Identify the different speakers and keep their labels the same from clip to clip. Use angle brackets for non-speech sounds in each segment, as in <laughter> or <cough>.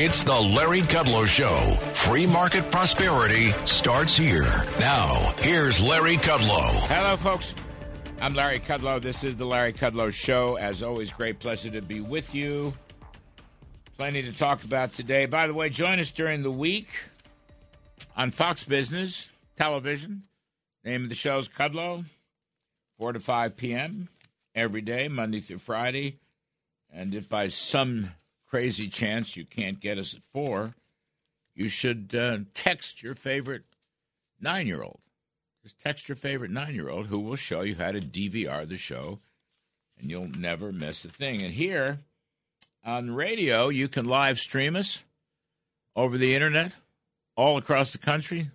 Speaker 1: It's the Larry Kudlow Show. Free market prosperity starts here. Now, here's Larry Kudlow.
Speaker 2: Hello, folks. I'm Larry Kudlow. This is the Larry Kudlow Show. As always, great pleasure to be with you. Plenty to talk about today. By the way, join us during the week on Fox Business Television. Name of the show is Kudlow, 4 to 5 p.m. every day, Monday through Friday. And if by some crazy chance you can't get us at 4, you should uh, text your favorite nine year old. Just text your favorite nine year old who will show you how to DVR the show, and you'll never miss a thing. And here on radio, you can live stream us over the internet all across the country.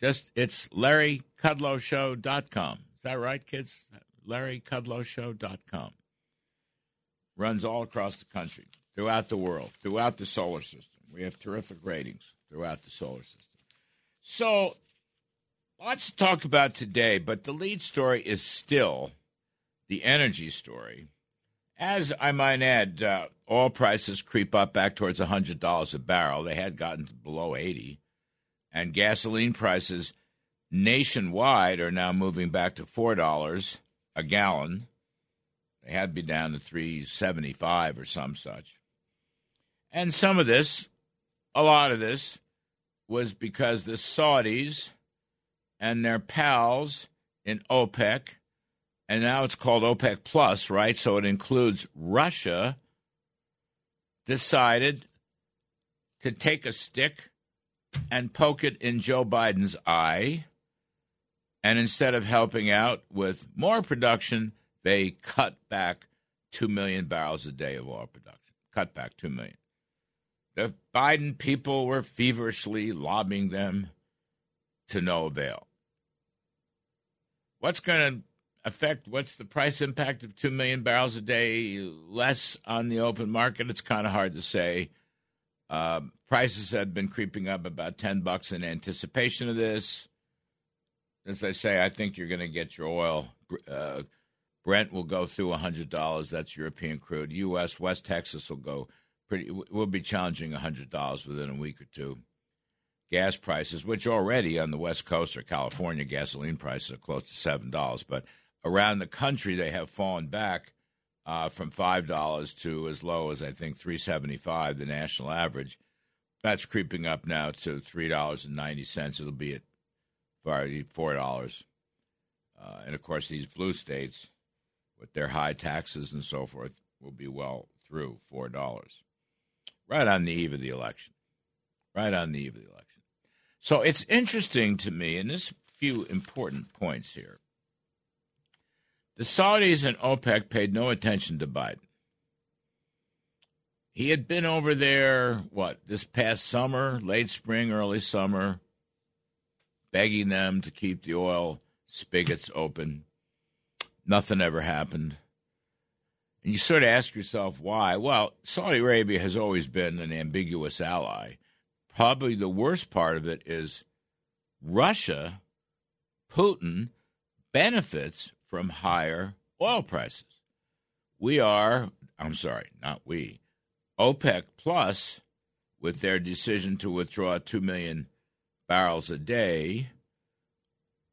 Speaker 2: Just it's LarryKudlowShow.com. Is that right, kids? LarryKudlowShow.com. Runs all across the country, throughout the world, throughout the solar system. We have terrific ratings throughout the solar system. So, lots to talk about today, but the lead story is still the energy story. As I might add, uh, oil prices creep up back towards $100 a barrel. They had gotten below 80 and gasoline prices nationwide are now moving back to four dollars a gallon. They had to be down to three seventy five or some such. And some of this, a lot of this, was because the Saudis and their pals in OPEC, and now it's called OPEC Plus, right? So it includes Russia, decided to take a stick and poke it in Joe Biden's eye. And instead of helping out with more production, they cut back 2 million barrels a day of oil production. Cut back 2 million. The Biden people were feverishly lobbying them to no avail. What's going to affect, what's the price impact of 2 million barrels a day less on the open market? It's kind of hard to say. Uh, prices have been creeping up about 10 bucks in anticipation of this. As I say, I think you're going to get your oil. Uh, Brent will go through $100. That's European crude. U.S. West Texas will go pretty. Will be challenging $100 within a week or two. Gas prices, which already on the West Coast or California, gasoline prices are close to seven dollars, but around the country they have fallen back uh, from five dollars to as low as I think three seventy five, the national average. That's creeping up now to three dollars and ninety cents. It'll be at four dollars, uh, and of course these blue states, with their high taxes and so forth, will be well through four dollars, right on the eve of the election, right on the eve of the election. So it's interesting to me, and there's a few important points here. The Saudis and OPEC paid no attention to Biden. He had been over there, what, this past summer, late spring, early summer, begging them to keep the oil spigots open. Nothing ever happened. And you sort of ask yourself why. Well, Saudi Arabia has always been an ambiguous ally. Probably the worst part of it is Russia, Putin, benefits from higher oil prices. We are, I'm sorry, not we, OPEC Plus, with their decision to withdraw 2 million barrels a day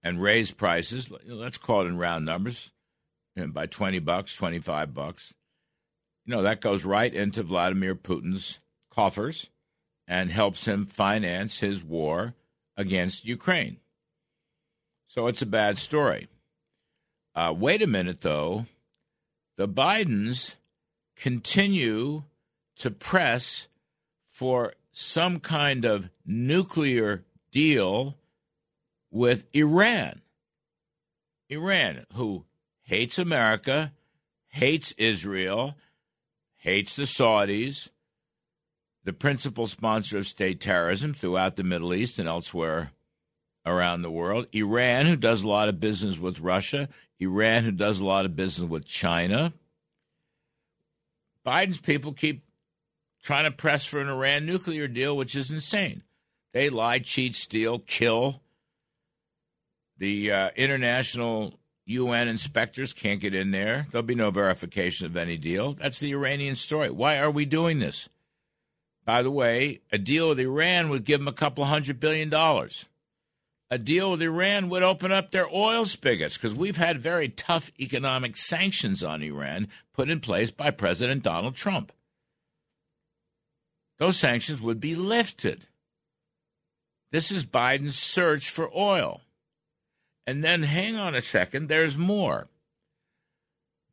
Speaker 2: and raise prices, let's call it in round numbers, by 20 bucks, 25 bucks. You know, that goes right into Vladimir Putin's coffers and helps him finance his war against Ukraine. So it's a bad story. Uh, wait a minute, though. The Bidens continue to press for some kind of nuclear deal with Iran. Iran, who hates America, hates Israel, hates the Saudis, the principal sponsor of state terrorism throughout the Middle East and elsewhere around the world. Iran, who does a lot of business with Russia. Iran, who does a lot of business with China. Biden's people keep trying to press for an Iran nuclear deal, which is insane. They lie, cheat, steal, kill. The uh, international UN inspectors can't get in there. There'll be no verification of any deal. That's the Iranian story. Why are we doing this? By the way, a deal with Iran would give them a couple hundred billion dollars. A deal with Iran would open up their oil spigots because we've had very tough economic sanctions on Iran put in place by President Donald Trump. Those sanctions would be lifted. This is Biden's search for oil. And then hang on a second, there's more.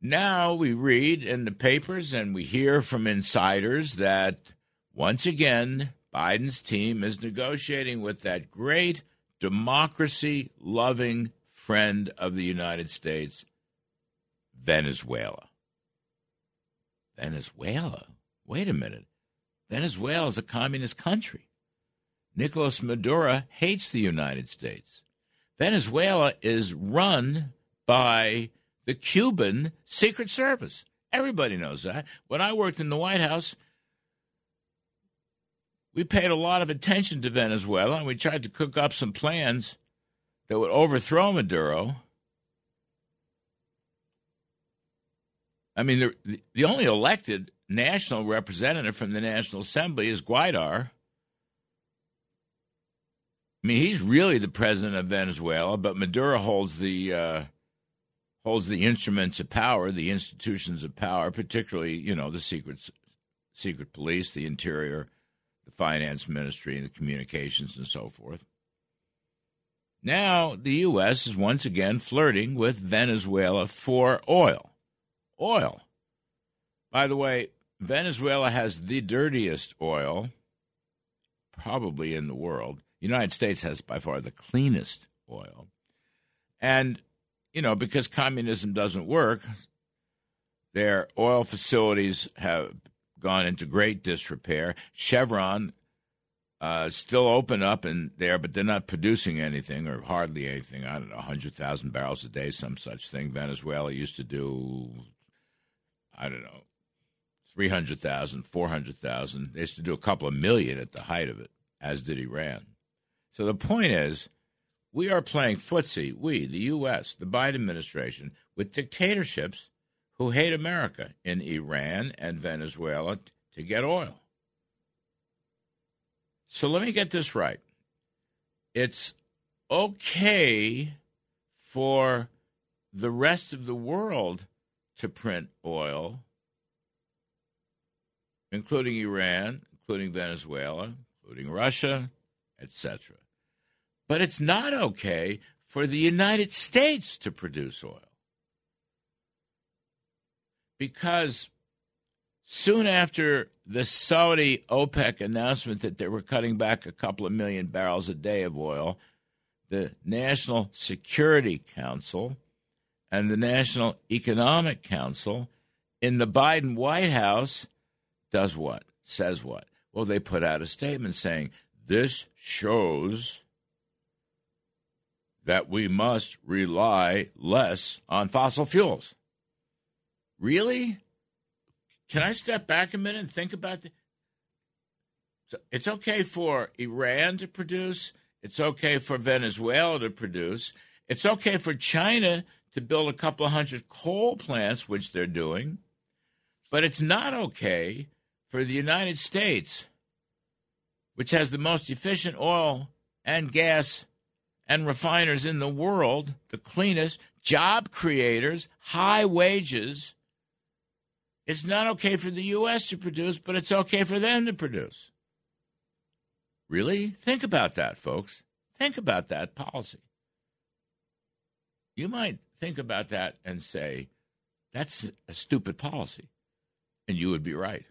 Speaker 2: Now we read in the papers and we hear from insiders that once again, Biden's team is negotiating with that great democracy loving friend of the United States, Venezuela. Venezuela? Wait a minute. Venezuela is a communist country. Nicolas Maduro hates the United States. Venezuela is run by the Cuban Secret Service. Everybody knows that. When I worked in the White House, we paid a lot of attention to Venezuela and we tried to cook up some plans that would overthrow Maduro. I mean, the, the only elected national representative from the National Assembly is Guaidó. I mean, he's really the president of Venezuela, but Maduro holds the uh, holds the instruments of power, the institutions of power, particularly you know the secret secret police, the interior, the finance ministry, the communications, and so forth. Now, the U.S. is once again flirting with Venezuela for oil. Oil. By the way, Venezuela has the dirtiest oil, probably in the world. The United States has by far the cleanest oil. And, you know, because communism doesn't work, their oil facilities have gone into great disrepair. Chevron uh, still open up in there, but they're not producing anything or hardly anything. I don't know, 100,000 barrels a day, some such thing. Venezuela used to do, I don't know, 300,000, 400,000. They used to do a couple of million at the height of it, as did Iran. So the point is, we are playing footsie, we, the U.S., the Biden administration, with dictatorships who hate America in Iran and Venezuela to get oil. So let me get this right. It's okay for the rest of the world to print oil, including Iran, including Venezuela, including Russia, etc. But it's not okay for the United States to produce oil because soon after the Saudi OPEC announcement that they were cutting back a couple of million barrels a day of oil, the National Security Council and the National Economic Council in the Biden White House does what? Says what? Well, they put out a statement saying this shows that we must rely less on fossil fuels. Really? Can I step back a minute and think about the so it's okay for Iran to produce. It's okay for Venezuela to produce. It's okay for China to build a couple of hundred coal plants, which they're doing. But it's not okay for the United States, which has the most efficient oil and gas and refiners in the world, the cleanest, job creators, high wages it's not okay for the U.S. to produce, but it's okay for them to produce. Really? Think about that, folks. Think about that policy. You might think about that and say, that's a stupid policy. And you would be right.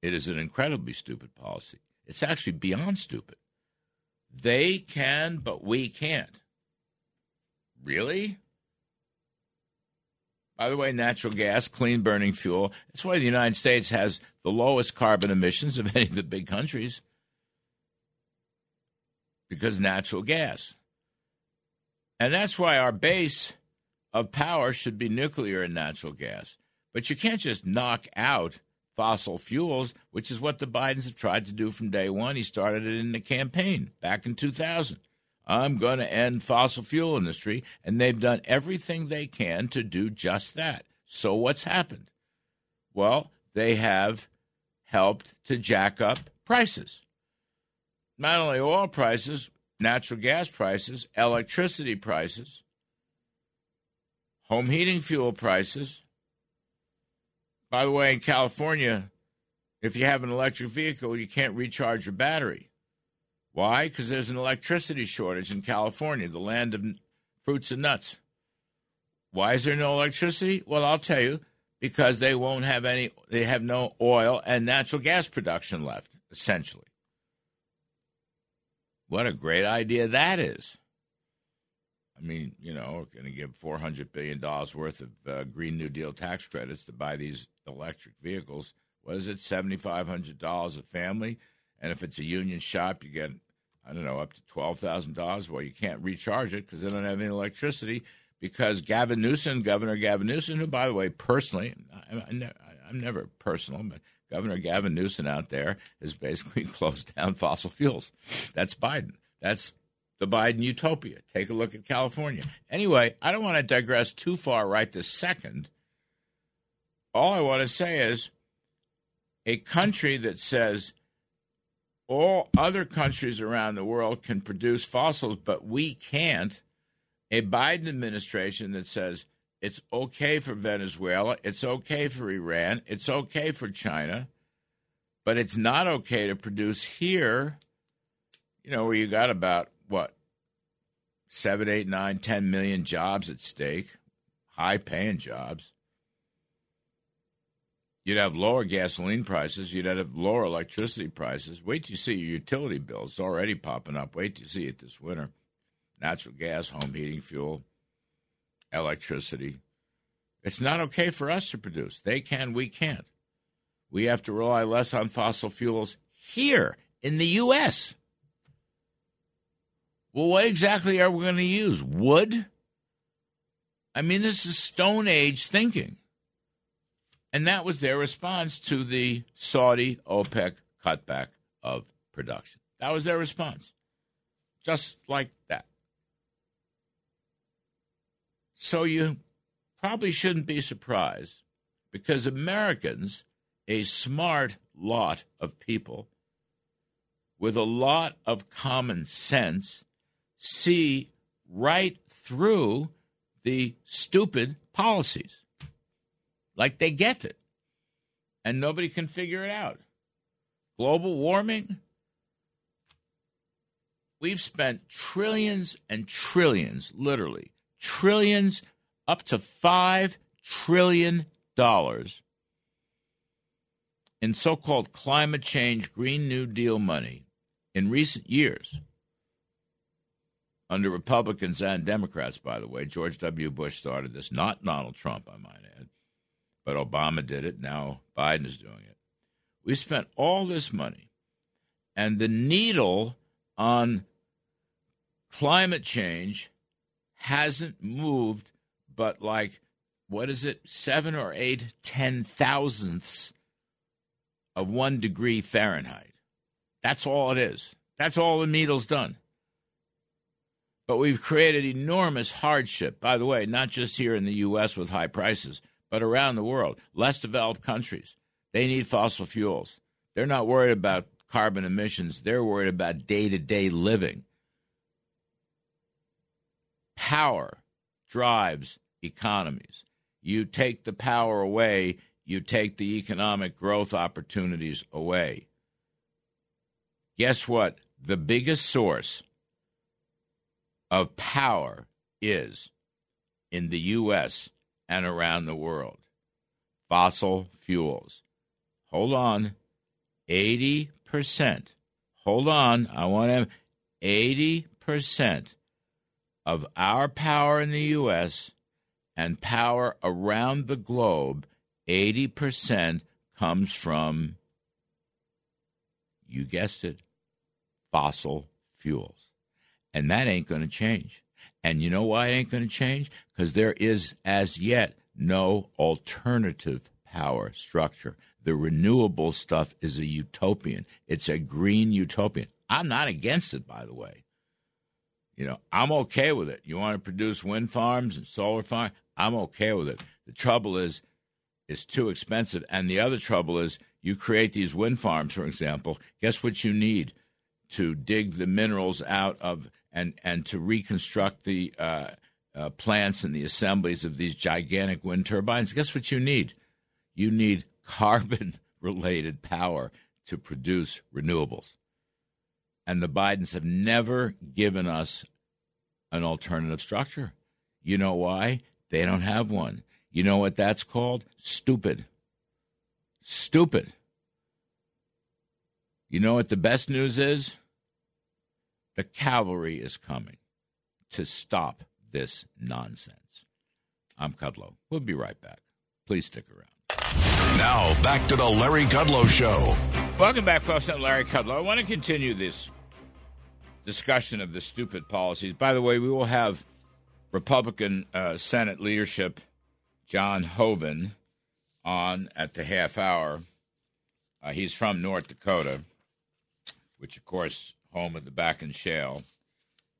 Speaker 2: It is an incredibly stupid policy. It's actually beyond stupid. They can, but we can't. Really? By the way, natural gas, clean burning fuel. That's why the United States has the lowest carbon emissions of <laughs> any of the big countries. Because natural gas. And that's why our base of power should be nuclear and natural gas. But you can't just knock out fossil fuels, which is what the Bidens have tried to do from day one. He started it in the campaign back in 2000. I'm going to end fossil fuel industry, and they've done everything they can to do just that. So what's happened? Well, they have helped to jack up prices. Not only oil prices, natural gas prices, electricity prices, home heating fuel prices. By the way, in California, if you have an electric vehicle, you can't recharge your battery. Why? Because there's an electricity shortage in California, the land of fruits and nuts. Why is there no electricity? Well, I'll tell you, because they won't have any, they have no oil and natural gas production left, essentially. What a great idea that is. I mean, you know, going to give $400 billion worth of uh, Green New Deal tax credits to buy these electric vehicles. What is it, $7,500 a family? And if it's a union shop, you get, I don't know, up to $12,000. Well, you can't recharge it because they don't have any electricity because Gavin Newsom, Governor Gavin Newsom, who, by the way, personally, I, am never personal, but Governor Gavin Newsom out there has basically <laughs> closed down fossil fuels. That's Biden. That's the Biden utopia. Take a look at California. Anyway, I don't want to digress too far right this second. All I want to say is a country that says all other countries around the world can produce fossils, but we can't. A Biden administration that says it's okay for Venezuela, it's okay for Iran, it's okay for China, but it's not okay to produce here, you know, where you got about what seven, eight, nine, ten million jobs at stake, high paying jobs. You'd have lower gasoline prices. You'd have lower electricity prices. Wait till you see your utility bills. It's already popping up. Wait till you see it this winter. Natural gas, home heating fuel, electricity. It's not okay for us to produce. They can, we can't. We have to rely less on fossil fuels here in the U.S. Well, what exactly are we going to use? Wood? I mean, this is Stone Age thinking. And that was their response to the Saudi OPEC cutback of production. That was their response. Just like that. So you probably shouldn't be surprised because Americans, a smart lot of people with a lot of common sense, see right through the stupid policies. Like they get it. And nobody can figure it out. Global warming, we've spent trillions and trillions, literally, trillions, up to $5 trillion in so called climate change, Green New Deal money in recent years under Republicans and Democrats, by the way. George W. Bush started this, not Donald Trump, I might add, but Obama did it. Now Biden is doing it. We spent all this money, and the needle on climate change hasn't moved but like, what is it, seven or eight ten thousandths of one degree Fahrenheit. That's all it is. That's all the needle's done. But we've created enormous hardship, by the way, not just here in the U.S. with high prices, but around the world. Less developed countries, they need fossil fuels. They're not worried about carbon emissions, they're worried about day to day living. Power drives economies. You take the power away, you take the economic growth opportunities away. Guess what? The biggest source of power is in the U.S. and around the world fossil fuels. Hold on. 80%. Hold on. I want to 80% of our power in the U.S. and power around the globe, 80% comes from, you guessed it, fossil fuels. And that ain't going to change. And you know why it ain't going to change? Because there is, as yet, no alternative power structure. The renewable stuff is a utopian. It's a green utopian. I'm not against it, by the way. You know, I'm okay with it. You want to produce wind farms and solar farms? I'm okay with it. The trouble is, it's too expensive. And the other trouble is, You create these wind farms, for example. Guess what you need to dig the minerals out of and and to reconstruct the uh, uh, plants and the assemblies of these gigantic wind turbines. Guess what you need? You need carbon <laughs> related power to produce renewables. And the Bidens have never given us an alternative structure. You know why? They don't have one. You know what that's called? Stupid. Stupid. You know what the best news is? The cavalry is coming to stop this nonsense. I'm Kudlow. We'll be right back. Please stick around.
Speaker 1: Now, back to the Larry Kudlow Show.
Speaker 2: Welcome back, folks. I'm Larry Kudlow. I want to continue this discussion of the stupid policies. By the way, we will have Republican uh, Senate leadership John Hoeven on at the half hour. Uh, he's from North Dakota, which, of course, home of the Bakken Shale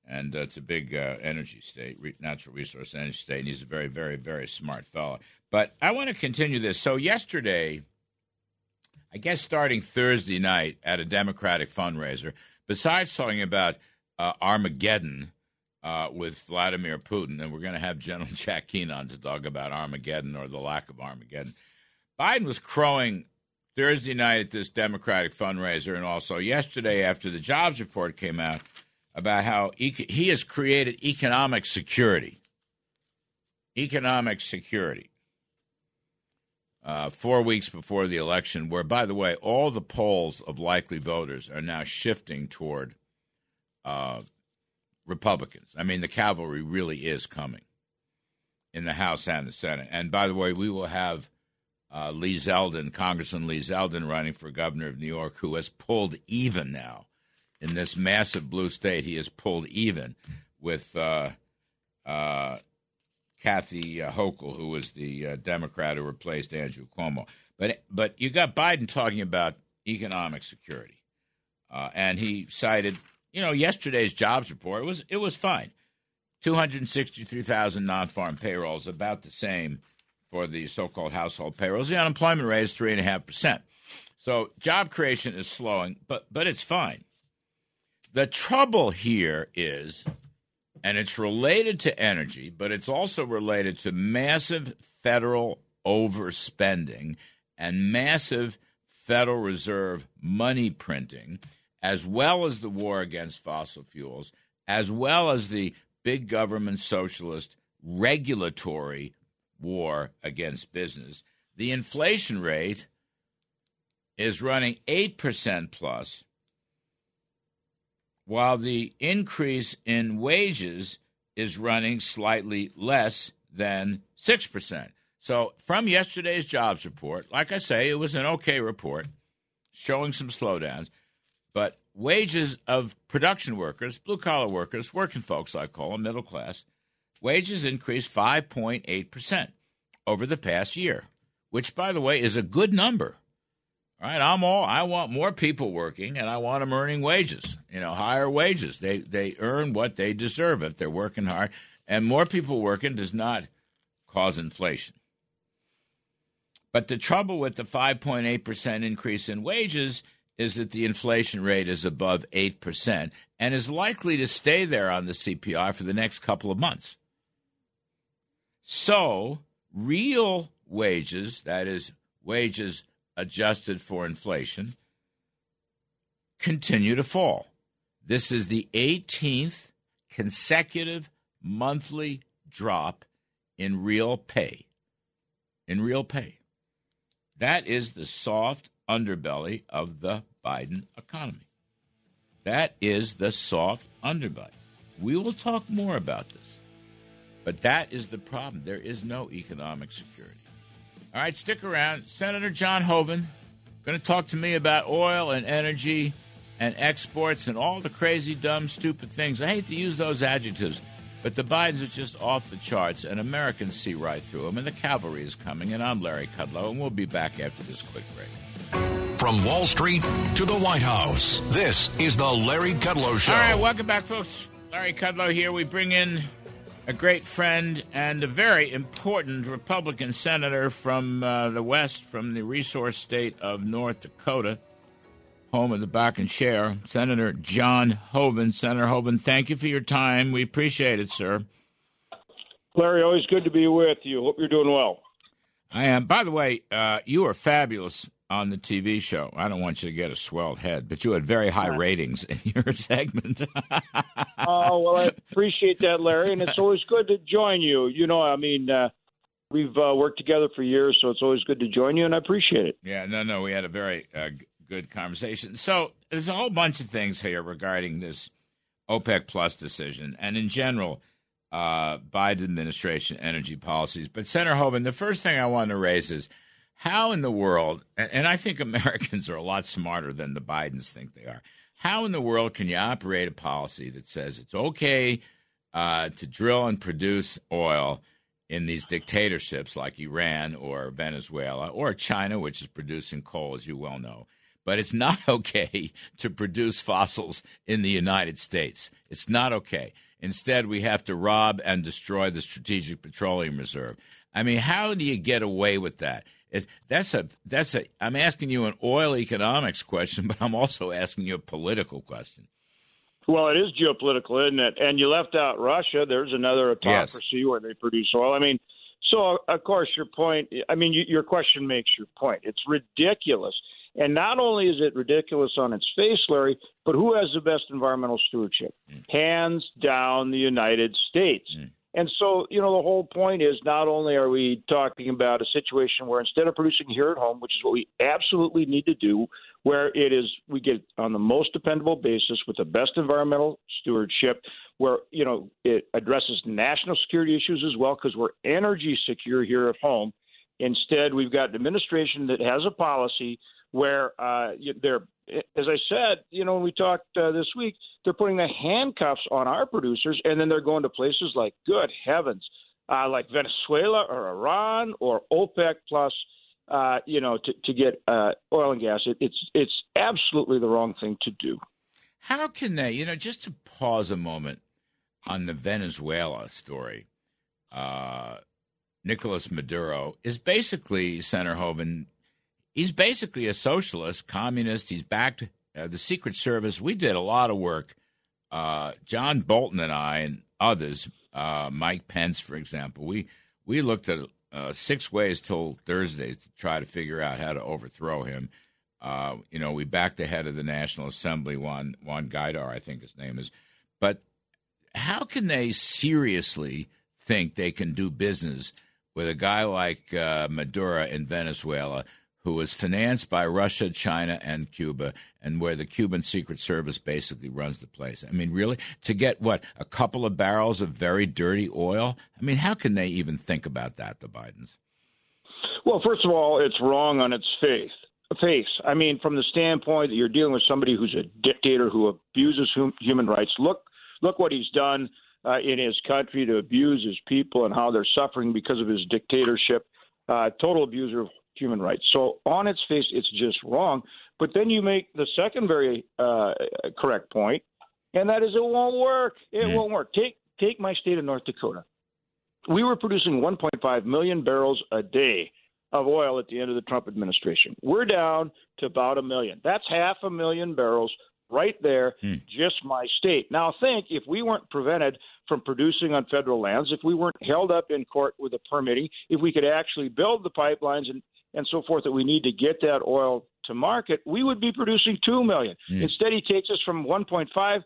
Speaker 2: and uh, it's a big uh, energy state, re- natural resource energy state, and he's a very, very, very smart fellow. But I want to continue this. So yesterday, I guess starting Thursday night at a Democratic fundraiser, besides talking about uh, Armageddon uh, with Vladimir Putin, and we're going to have General <laughs> Jack Keane on to talk about Armageddon or the lack of Armageddon, Biden was crowing Thursday night at this Democratic fundraiser, and also yesterday after the jobs report came out about how he has created economic security. Economic security. Uh, four weeks before the election, where, by the way, all the polls of likely voters are now shifting toward uh, Republicans. I mean, the cavalry really is coming in the House and the Senate. And by the way, we will have uh, Lee Zeldin, Congressman Lee Zeldin, running for governor of New York, who has pulled even now in this massive blue state, he has pulled even with uh, uh, Kathy uh, Hochul, who was the uh, Democrat who replaced Andrew Cuomo. But but you got Biden talking about economic security, uh, and he cited you know yesterday's jobs report. It was it was fine. Two hundred sixty-three thousand non-farm payrolls, about the same for the so-called household payrolls. The unemployment rate is three and a half percent. So job creation is slowing, but but it's fine. The trouble here is, and it's related to energy, but it's also related to massive federal overspending and massive Federal Reserve money printing, as well as the war against fossil fuels, as well as the big government socialist regulatory war against business. The inflation rate is running 8% plus while the increase in wages is running slightly less than 6%. So, from yesterday's jobs report, like I say, it was an okay report showing some slowdowns, but wages of production workers, blue collar workers, working folks, I call them, middle class, wages increased 5.8% over the past year, which, by the way, is a good number right, I'm all. I want more people working, and I want them earning wages. You know, higher wages. They they earn what they deserve if they're working hard, and more people working does not cause inflation. But the trouble with the 5.8 percent increase in wages is that the inflation rate is above eight percent and is likely to stay there on the CPI for the next couple of months. So, real wages, that is, wages adjusted for inflation, continue to fall. This is the 18th consecutive monthly drop in real pay. In real pay. That is the soft underbelly of the Biden economy. That is the soft underbelly. We will talk more about this. But that is the problem. There is no economic security. All right, stick around. Senator John Hoeven going to talk to me about oil and energy and exports and all the crazy, dumb, stupid things. I hate to use those adjectives, but the Bidens are just off the charts, and Americans see right through them, and the cavalry is coming. And I'm Larry Kudlow, and we'll be back after this quick break.
Speaker 1: From Wall Street to the White House, this is the Larry Kudlow Show.
Speaker 2: All right, welcome back, folks. Larry Kudlow here. We bring in a great friend and a very important Republican senator from uh, the West, from the resource state of North Dakota, home of the Bakken Shale, Senator John Hoeven. Senator Hoeven, thank you for your time. We appreciate it, sir.
Speaker 3: Larry, always good to be with you. Hope you're doing well.
Speaker 2: I am. By the way, uh, you are fabulous on the TV show. I don't want you to get a swelled head, but you had very high ratings in <laughs> your segment.
Speaker 3: Oh, well, I appreciate that, Larry, and it's always good to join you. You know, I mean, uh, we've uh, worked together for years, so it's always good to join you, and I appreciate it.
Speaker 2: Yeah, no, no, we had a very uh, good conversation. So there's a whole bunch of things here regarding this OPEC Plus decision, and in general, uh, Biden administration energy policies. But Senator Hoeven, the first thing I want to raise is how in the world, and I think <laughs> Americans are a lot smarter than the Bidens think they are. How in the world can you operate a policy that says it's okay uh, to drill and produce oil in these dictatorships like Iran or Venezuela or China, which is producing coal, as you well know? But it's not <laughs> okay to produce fossils in the United States. It's not okay. Instead, we have to rob and destroy the Strategic Petroleum Reserve. I mean, how do you get away with that? It, that's a that's a. I'm asking you an oil economics question, <laughs> but I'm also asking you a political question.
Speaker 3: Well, it is geopolitical, isn't it? And you left out Russia. There's another autocracy yes. where they produce oil. I mean, so of course your point. I mean, you, your question makes your point. It's ridiculous. And not only is it ridiculous on its face, Larry, but who has the best environmental stewardship? Mm. Hands down, the United States. Mm. And so, you know, the whole point is not only are we talking about a situation where instead of producing here at home, which is what we absolutely need to do, where it is we get on the most dependable basis with the best environmental stewardship, where, you know, it addresses national security issues as well because we're energy secure here at home. Instead, we've got an administration that has a policy where uh, they're, as I said, you know, when we talked uh, this week, they're putting the handcuffs on our producers, and then they're going to places like, good heavens, uh, like Venezuela or Iran or OPEC plus, uh, you know, to, to get uh, oil and gas. It, it's it's absolutely the wrong thing to do.
Speaker 2: How can they, you know, just to pause a moment on the Venezuela story? Uh, Nicolas Maduro is basically Senator Hoeven he's basically a socialist, communist. He's backed uh, the Secret Service. We did a lot of work. Uh, John Bolton and I and others, uh, Mike Pence, for example, we we looked at uh, six ways till Thursday to try to figure out how to overthrow him. Uh, you know, we backed the head of the National Assembly, Juan Juan Guaidó, I think his name is. But how can they seriously think they can do business with a guy like uh, Maduro in Venezuela? Who was financed by Russia, China, and Cuba, and where the Cuban Secret Service basically runs the place. I mean, really, to get what a couple of barrels of very dirty oil? I mean, how can they even think about that, the Bidens?
Speaker 3: Well, first of all, it's wrong on its face. Face. I mean, from the standpoint that you're dealing with somebody who's a dictator who abuses hum- human rights. Look, look what he's done uh, in his country to abuse his people and how they're suffering because of his dictatorship. Uh, total abuser of human rights. So on its face, it's just wrong. But then you make the second very uh, correct point, and that is it won't work. It mm. won't work. Take take my state of North Dakota. We were producing 1.5 million barrels a day of oil at the end of the Trump administration. We're down to about a million. That's half a million barrels right there, mm. just my state. Now, think if we weren't prevented from producing on federal lands, if we weren't held up in court with a permitting, if we could actually build the pipelines and and so forth that we need to get that oil to market, we would be producing 2 million. Mm. Instead, he takes us from 1.5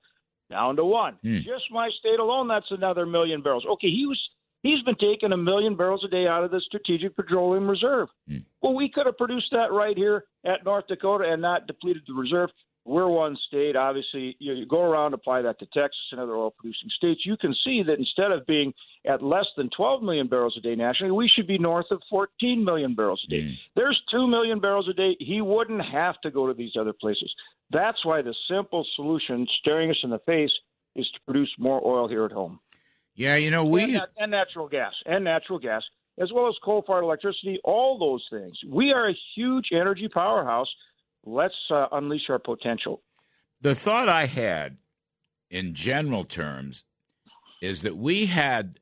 Speaker 3: down to 1. Mm. Just my state alone, that's another million barrels. Okay, he was he's been taking a million barrels a day out of the Strategic Petroleum Reserve. Mm. Well, we could have produced that right here at North Dakota and not depleted the reserve. We're one state. Obviously, you, you go around, apply that to Texas and other oil producing states. You can see that instead of being at less than 12 million barrels a day nationally, we should be north of 14 million barrels a day. Mm. There's 2 million barrels a day. He wouldn't have to go to these other places. That's why the simple solution, staring us in the face, is to produce more oil here at home.
Speaker 2: Yeah, you know, we.
Speaker 3: And, and natural gas. And natural gas as well as coal fired electricity, all those things. We are a huge energy powerhouse let's uh, unleash our potential.
Speaker 2: The thought I had, in general terms, is that we had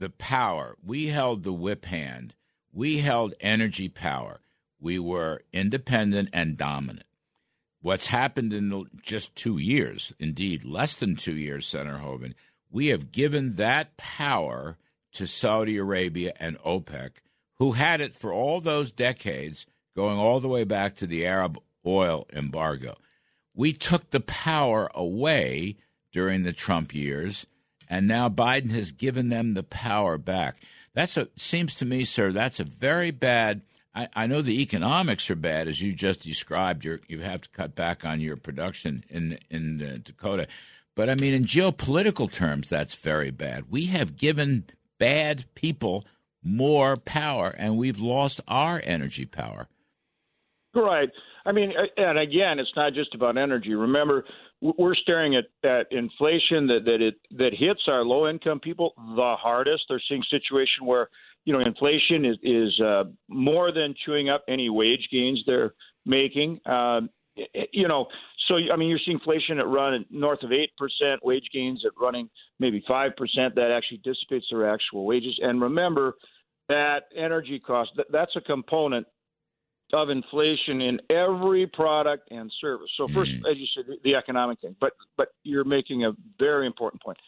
Speaker 2: the power. We held the whip hand. We held energy power. We were independent and dominant. What's happened in the, just two years, indeed less than two years, Senator Hoeven, we have given that power to Saudi Arabia and OPEC, who had it for all those decades, going all the way back to the Arab oil embargo. We took the power away during the Trump years, and now Biden has given them the power back. That's a seems to me, sir. That's a very bad. I, I know the economics are bad, as you just described. you you have to cut back on your production in in uh, Dakota, but I mean, in geopolitical terms, that's very bad. We have given bad people more power, and we've lost our energy power.
Speaker 3: Right. I mean, and again, it's not just about energy. Remember, we're staring at, at inflation that that it that hits our low income people the hardest. They're seeing a situation where you know inflation is is uh, more than chewing up any wage gains they're making. Um, you know, so I mean, you're seeing inflation at run north of eight percent, wage gains at running maybe five percent. That actually dissipates their actual wages. And remember that energy cost that, that's a component of inflation in every product and service. So first, mm. as you said, the, the economic thing, but but you're making a very important point.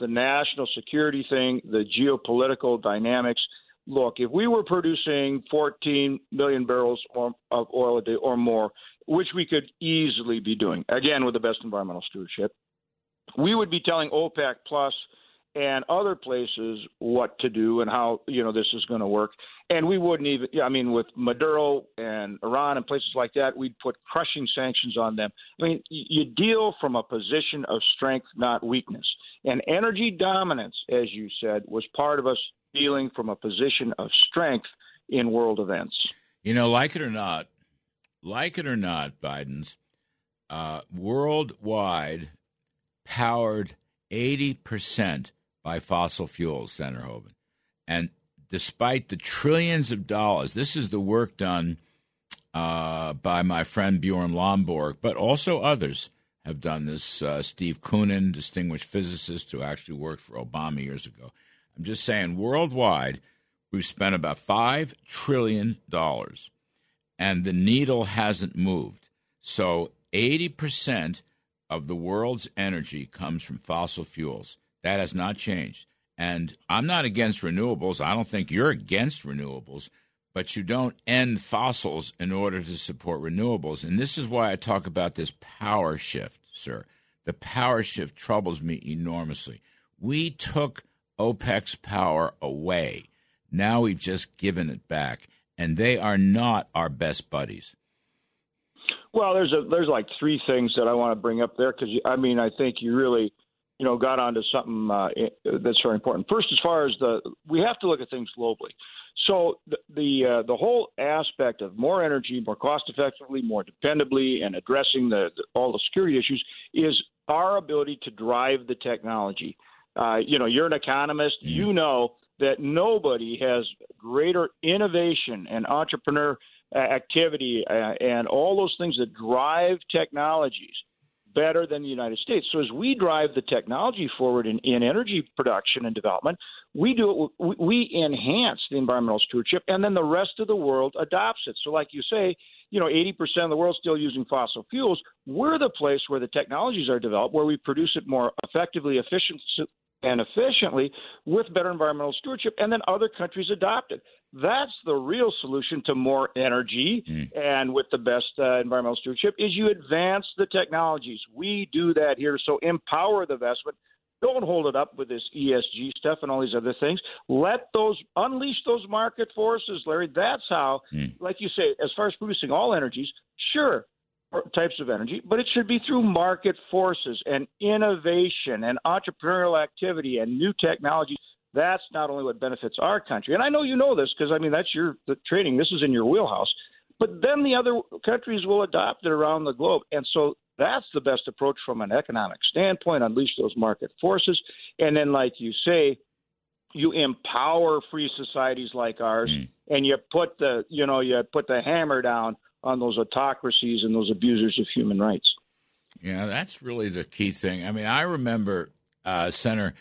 Speaker 3: The national security thing, the geopolitical dynamics. Look, if we were producing 14 million barrels of oil a day or more, which we could easily be doing, again with the best environmental stewardship, we would be telling OPEC plus and other places what to do and how you know this is going to work. And we wouldn't even, I mean, with Maduro and Iran and places like that, we'd put crushing sanctions on them. I mean, you deal from a position of strength, not weakness. And energy dominance, as you said, was part of us dealing from a position of strength in world events.
Speaker 2: You know, like it or not, like it or not, Biden's uh, worldwide powered 80% by fossil fuels, Senator Hoeven. And despite the trillions of dollars, this is the work done uh, by my friend Bjorn Lomborg, but also others have done this. Uh, Steve Koonin, distinguished physicist who actually worked for Obama years ago. I'm just saying, worldwide, we've spent about $5 trillion, and the needle hasn't moved. So 80% of the world's energy comes from fossil fuels. That has not changed. And I'm not against renewables. I don't think you're against renewables, but you don't end fossils in order to support renewables. And this is why I talk about this power shift, sir. The power shift troubles me enormously. We took OPEC's power away. Now we've just given it back, and they are not our best buddies.
Speaker 3: Well, there's a there's like three things that I want to bring up there because I mean I think you really you know, got onto something uh, that's very important. First, as far as the, we have to look at things globally. So the the, uh, the whole aspect of more energy, more cost effectively, more dependably, and addressing the, the, all the security issues is our ability to drive the technology. Uh, you know, you're an economist. Mm. You know that nobody has greater innovation and entrepreneur uh, activity uh, and all those things that drive technologies better than the United States. So as we drive the technology forward in, in energy production and development, we do it. We enhance the environmental stewardship, and then the rest of the world adopts it. So, like you say, you know, 80% of the world still using fossil fuels. We're the place where the technologies are developed, where we produce it more effectively, efficient, and efficiently with better environmental stewardship, and then other countries adopt it. That's the real solution to more energy mm. and with the best uh, environmental stewardship is you advance the technologies. We do that here. So empower the investment. Don't hold it up with this ESG stuff and all these other things. Let those unleash those market forces, Larry. That's how, mm. like you say, as far as producing all energies, sure, types of energy, but it should be through market forces and innovation and entrepreneurial activity and new technologies. That's not only what benefits our country, and I know you know this because I mean that's your the training. This is in your wheelhouse. But then the other countries will adopt it around the globe, and so that's the best approach from an economic standpoint. Unleash those market forces, and then, like you say, you empower free societies like ours, mm. and you put the you know you put the hammer down on those autocracies and those abusers of human rights.
Speaker 2: Yeah, that's really the key thing. I mean, I remember, uh, Senator,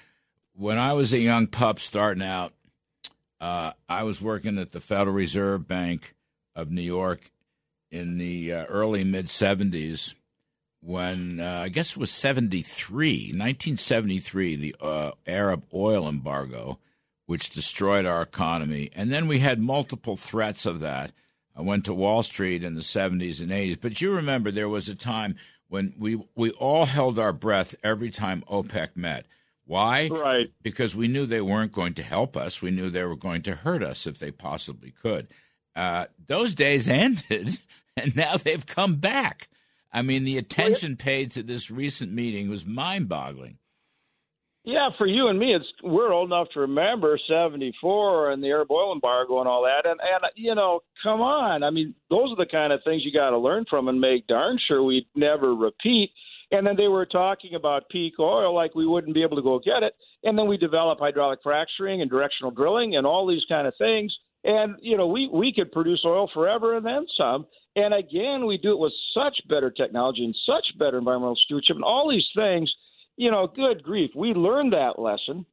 Speaker 2: when I was a young pup starting out, uh, I was working at the Federal Reserve Bank of New York in the uh, early mid 70s when uh, I guess it was 73, 1973, the uh, Arab oil embargo, which destroyed our economy. And then we had multiple threats of that. I went to Wall Street in the 70s and 80s. But you remember there was a time when we, we all held our breath every time OPEC met. Why?
Speaker 3: Right.
Speaker 2: Because we knew they weren't going to help us. We knew they were going to hurt us if they possibly could. Uh, those days <laughs> ended, and now they've come back. I mean, the attention paid to this recent meeting was mind boggling.
Speaker 3: Yeah, for you and me, it's we're old enough to remember '74 and the Arab oil embargo and all that. And and you know, come on, I mean, those are the kind of things you got to learn from and make darn sure we never repeat. And then they were talking about peak oil like we wouldn't be able to go get it. And then we develop hydraulic fracturing and directional drilling and all these kind of things. And you know, we we could produce oil forever and then some. And again, we do it with such better technology and such better environmental stewardship and all these things. You know, good grief, we learned that lesson.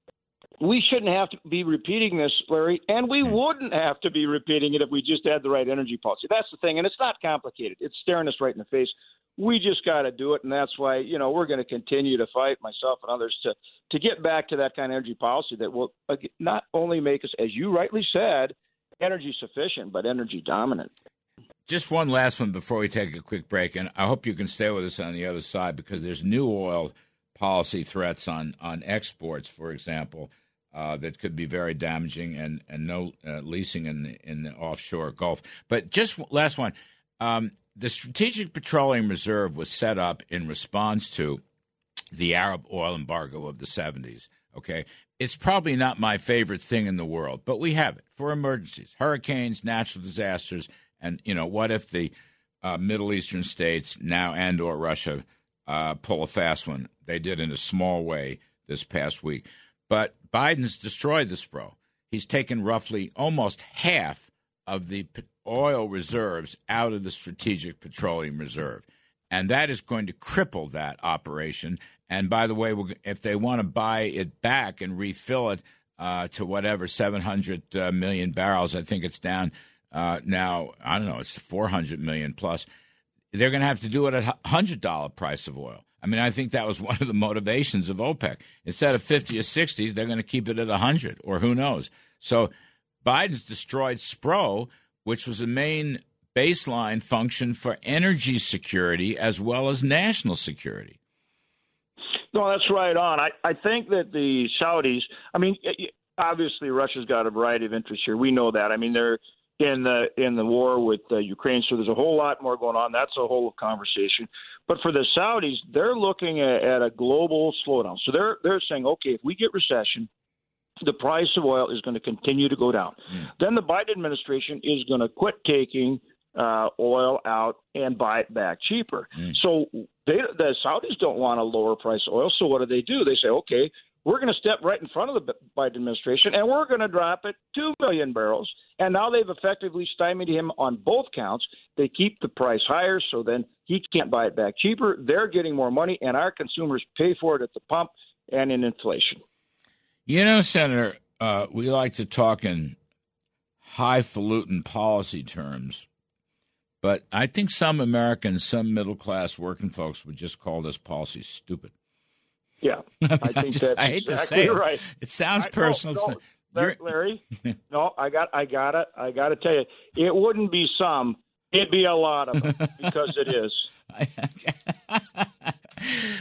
Speaker 3: We shouldn't have to be repeating this, Larry, and we hmm. wouldn't have to be repeating it if we just had the right energy policy. That's the thing, and it's not complicated. It's staring us right in the face. We just got to do it, and that's why you know we're going to continue to fight, myself and others, to to get back to that kind of energy policy that will not only make us, as you rightly said, energy sufficient, but energy dominant.
Speaker 2: Just one last one before we take a quick break, and I hope you can stay with us on the other side because there's new oil policy threats on on exports, for example, uh, that could be very damaging, and and no uh, leasing in the in the offshore Gulf. But just last one, um, the Strategic Petroleum Reserve was set up in response to the Arab oil embargo of the 70s. Okay, it's probably not my favorite thing in the world, but we have it for emergencies, hurricanes, natural disasters, and you know, what if the uh, Middle Eastern states now and or Russia uh, pull a fast one? They did in a small way this past week, but Biden's destroyed the SPRO. He's taken roughly almost half of the oil reserves out of the Strategic Petroleum Reserve, and that is going to cripple that operation. And by the way, if they want to buy it back and refill it uh, to whatever 700 uh, barrels, I think it's down uh, now, I don't know, it's 400 million plus. They're going to have to do it at $100 price of oil. I mean, I think that was <laughs> one of the motivations of OPEC. Instead of 50 or 60, they're going to keep it at 100 or who knows. So Biden's destroyed SPRO, which was a main baseline function for energy security as well as national security.
Speaker 3: No, that's right on. I, I think that the Saudis, I mean, obviously Russia's got a variety of interests here. We know that. I mean, they're in the in the war with uh, Ukraine. So there's a whole lot more going on. That's a whole conversation. But for the Saudis, they're looking at, at a global slowdown. So they're they're saying, okay, if we get recession, the price of oil is going to continue to go down. Mm. Then the Biden administration is going to quit taking uh, oil out and buy it back cheaper. Mm. So they, the Saudis don't want a lower price oil. So what do they do? They say, okay, we're going to step right in front of the Biden administration and we're going to drop it 2 million barrels. And now they've effectively stymied him on both counts. They keep the price higher, so then he can't buy it back cheaper. They're getting more money, and our consumers pay for it at the pump and in inflation.
Speaker 2: You know, Senator, uh, we like to talk in highfalutin policy terms, but I think some Americans, some middle class working folks would just call this policy stupid.
Speaker 3: Yeah, <laughs> I, I think that's I
Speaker 2: hate
Speaker 3: exactly
Speaker 2: to say it.
Speaker 3: right.
Speaker 2: It sounds personal.
Speaker 3: No, no, Larry, <laughs> no, I got, I got it. I got to tell you, it wouldn't be some. It'd be a lot of them <laughs> because it is.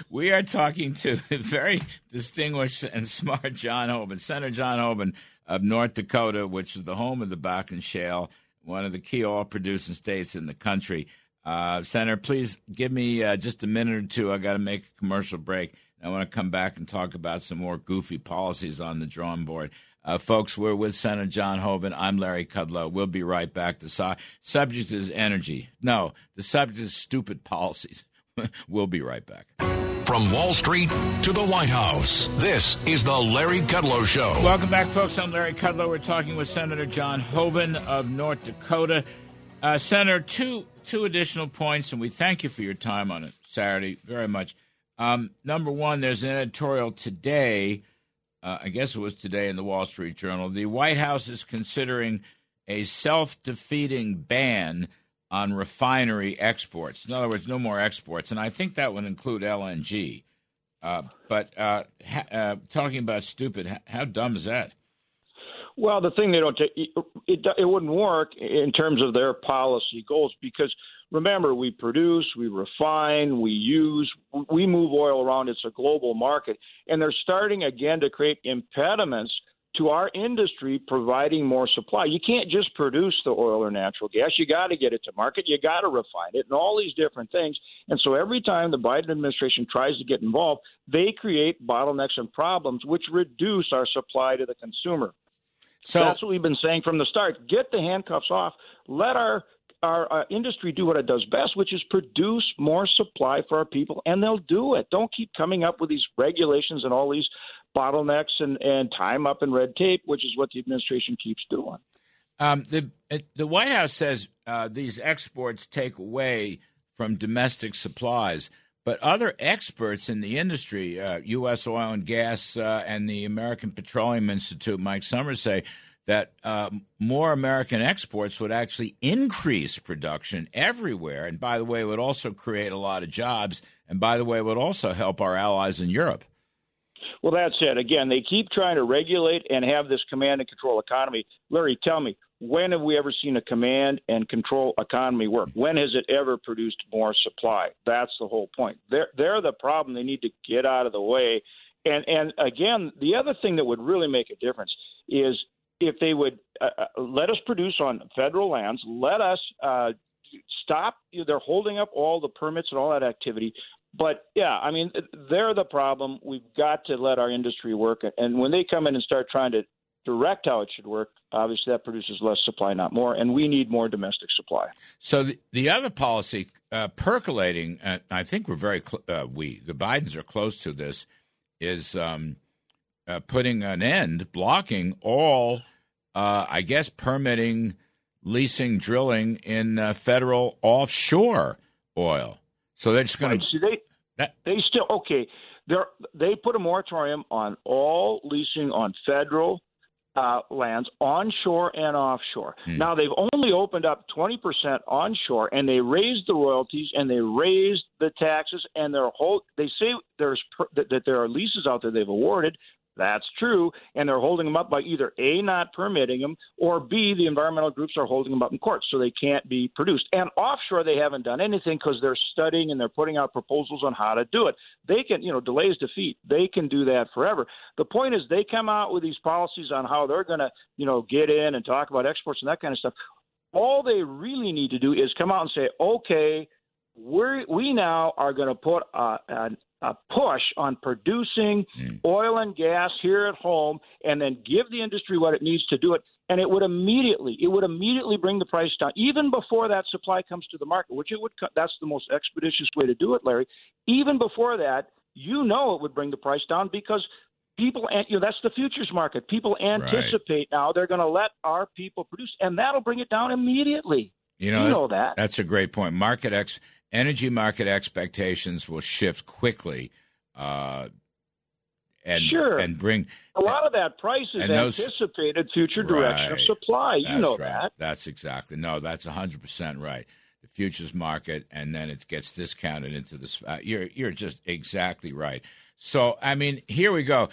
Speaker 2: we are talking to very distinguished and smart John Hoeven, Senator John Hoeven of North Dakota, which is the home of the Bakken Shale, one of the key oil producing states in the country. Uh, Senator, please give me uh, just a minute or two. I got to make a commercial break. I want to come back and talk about some more goofy policies on the drawing board. Uh, folks, we're with Senator John Hoeven. I'm Larry Kudlow. We'll be right back. The su- subject is energy. No, the subject is stupid policies. <laughs> we'll be right back.
Speaker 1: From Wall Street to the White House, this is the Larry Kudlow Show.
Speaker 2: Welcome back, folks. I'm Larry Kudlow. We're talking with Senator John Hoeven of North Dakota. Uh, Senator, two two additional points, and we thank you for your time on it Saturday very much. Um, number one, there's an editorial today uh, I guess it was today in the Wall Street Journal, the White House is considering a self defeating ban on refinery exports. In other words, no more exports. And I think that would include LNG. Uh, but uh, ha- uh, talking about stupid, how dumb is that?
Speaker 3: Well, the thing they don't take it, it, it wouldn't work in terms of their policy goals because remember we produce, we refine, we use, we move oil around. It's a global market, and they're starting again to create impediments to our industry providing more supply. You can't just produce the oil or natural gas. You got to get it to market. You got to refine it and all these different things. And so every time the Biden administration tries to get involved, they create bottlenecks and problems which reduce our supply to the consumer. So that's what we've been saying from the start. Get the handcuffs off. Let our our uh, industry do what it does best, which is produce more supply for our people, and they'll do it. Don't keep coming up with these regulations and all these bottlenecks and, and time up and red tape, which is what the administration keeps doing.
Speaker 2: Um, the the White House says uh, these exports take away from domestic supplies, but other experts in the industry, uh, U.S. Oil and Gas uh, and the American Petroleum Institute, Mike Sommers, say that uh, more American exports would actually increase production everywhere. And by the way, it would also create a lot of jobs. And by the way, it would also help our allies in Europe.
Speaker 3: Well, that's it. Again, they keep trying to regulate and have this command and control economy. Larry, tell me, when have we ever seen a command and control economy work? When has it ever produced more supply? That's the whole point. They're, they're the problem. They need to get out of the way. And, and again, the other thing that would really make a difference is if they would uh, uh, let us produce on federal lands, let us uh, stop. They're holding up all the permits and all that activity. But yeah, I mean, they're the problem. We've got to let our industry work. And when they come in and start trying to direct how it should work, obviously that produces less supply, not more. And we need more domestic supply.
Speaker 2: So the, the other policy uh, percolating, uh, I think we're very, cl- uh, we, the Bidens are close to this, is um, uh, putting an end, blocking all, uh, I guess, permitting, leasing, drilling in uh, federal offshore oil. So they're just going
Speaker 3: to. See, they that, they still okay. They they put a moratorium on all leasing on federal uh, lands, onshore and offshore. Hmm. Now they've only opened up 20% onshore, and they raised the royalties and they raised the taxes, and their whole. They say there's that, that there are leases out there they've awarded that's true, and they're holding them up by either A, not permitting them, or B, the environmental groups are holding them up in court, so they can't be produced. And offshore, they haven't done anything because they're studying and they're putting out proposals on how to do it. They can, you know, delays defeat. They can do that forever. The point is, they come out with these policies on how they're going to, you know, get in and talk about exports and that kind of stuff. All they really need to do is come out and say, okay, we we now are going to put a, an a push on producing mm. oil and gas here at home and then give the industry what it needs to do it. And it would immediately it would immediately bring the price down. Even before that supply comes to the market which it would that's the most expeditious way to do it Larry. Even before that you know it would bring the price down because people you know that's the futures market. People anticipate right. now they're going to let our people produce and that'll bring it down immediately.
Speaker 2: You know,
Speaker 3: you know that.
Speaker 2: that's a great point. Market x energy market expectations will shift quickly. Uh, and,
Speaker 3: sure.
Speaker 2: and bring
Speaker 3: a lot of that price is those, anticipated future direction right, of supply. You know
Speaker 2: right.
Speaker 3: that.
Speaker 2: That's exactly no. That's hundred percent right. The futures market, and then it gets discounted into this. Uh, you're you're just exactly right. So I mean, here we go.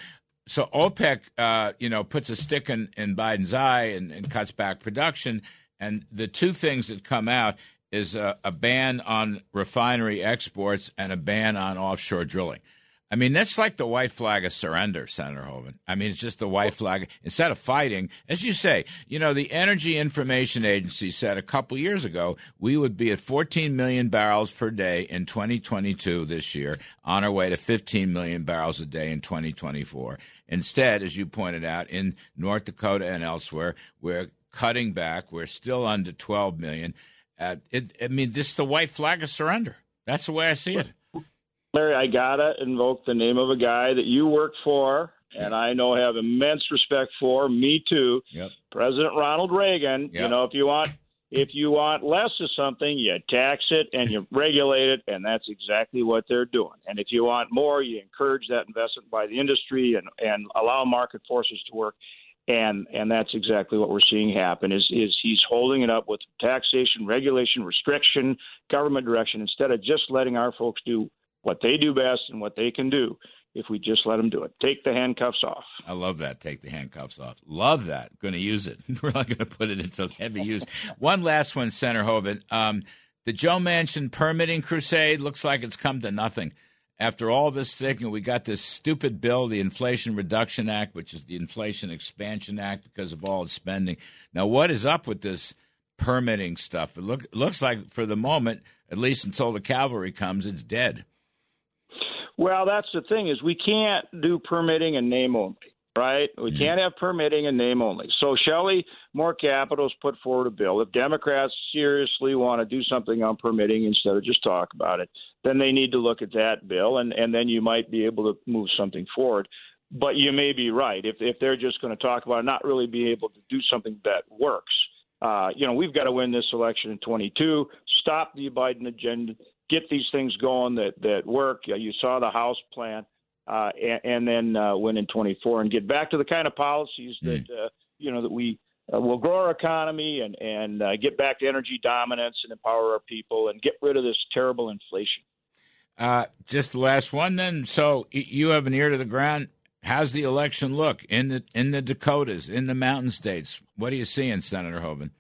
Speaker 2: So OPEC, uh, you know, puts a stick in, in Biden's eye and, and cuts back production. And the two things that come out is a, a, ban on refinery exports and a ban on offshore drilling. I mean, that's like the white flag of surrender, Senator Hoeven. I mean, it's just the white flag. Instead of fighting, as you say, you know, the Energy Information Agency said a couple years ago we would be at 14 million barrels per day in 2022 this year, on our way to 15 million barrels a day in 2024. Instead, as you pointed out, in North Dakota and elsewhere, we're cutting back. We're still under 12 million. Uh, it, I mean, this is the white flag of surrender. That's the way I see it.
Speaker 3: Larry, I gotta invoke the name of a guy that you work for, and I know have immense respect for. Me too.
Speaker 2: Yep.
Speaker 3: President Ronald Reagan.
Speaker 2: Yep.
Speaker 3: You know, if you want If you want less of something, you tax it and you <laughs> regulate it, and that's exactly what they're doing. And if you want more, you encourage that investment by the industry and, and allow market forces to work. And and that's exactly what we're seeing happen is is he's holding it up with taxation, regulation, restriction, government direction instead of just letting our folks do what they do best and what they can do if we just let them do it. Take the handcuffs off.
Speaker 2: I love that. Take the handcuffs off. Love that. Going to use it. <laughs> We're not going to put it into heavy use. <laughs> one last one, Senator Hoeven. Um, the Joe Manchin permitting crusade looks like it's come to nothing. After all this sticking, we got this stupid bill, the Inflation Reduction Act, which is the Inflation Expansion Act because of all its spending. Now, what is up with this permitting stuff? It look, looks like for the moment, at least until the cavalry comes, it's dead.
Speaker 3: Well, that's the thing is we can't do permitting and name only, right? We mm-hmm. can't have permitting and name only. So Shelley Moore Capito's put forward a bill. If Democrats seriously want to do something on permitting instead of just talk about it, then they need to look at that bill, and and then you might be able to move something forward. But you may be right if if they're just going to talk about it, not really be able to do something that works. Uh, you know, we've got to win this election in 22. Stop the Biden agenda get these things going that that work. You saw the House plan, uh, and, and, then uh, win in 24 and get back to the kind of policies that mm. uh, you know that we uh, will grow our economy and and uh, get back to energy dominance and empower our people and get rid of this terrible inflation.
Speaker 2: Uh, just the last one, then. So you have an ear to the ground. How's the election look in the in the Dakotas, in the mountain states? What are you seeing, Senator Hoeven?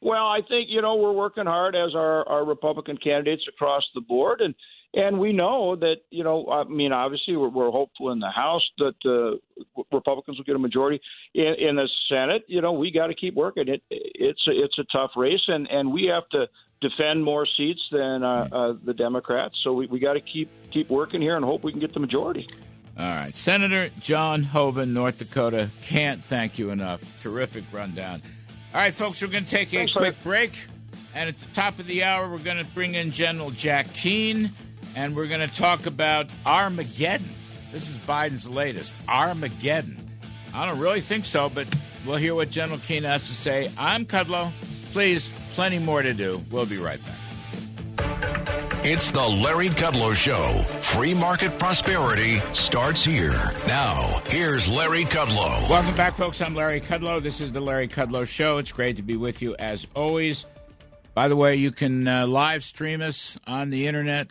Speaker 3: Well, I think you know we're working hard as our, our Republican candidates across the board, and and we know that you know I mean obviously we're, we're hopeful in the House that uh, Republicans will get a majority in, in the Senate. You know we got to keep working. It it's a, it's a tough race, and and we have to defend more seats than uh, uh, the Democrats. So we, we got to keep keep working here and hope we can get the majority.
Speaker 2: All right, Senator John Hoeven, North Dakota. Can't thank you enough. Terrific rundown. All right, folks, we're going to take a Thanks, quick break. And at the top of the hour, we're going to bring in General Jack Keane, and we're going to talk about Armageddon. This is Biden's latest Armageddon. I don't really think so, but we'll hear what General Keane has to say. I'm Kudlow. Please, plenty more to do. We'll be right back.
Speaker 1: It's the Larry Kudlow Show. Free market prosperity starts here. Now, here's Larry Kudlow.
Speaker 2: Welcome back, folks. I'm Larry Kudlow. This is the Larry Kudlow Show. It's great to be with you as always. By the way, you can uh, live stream us on the internet.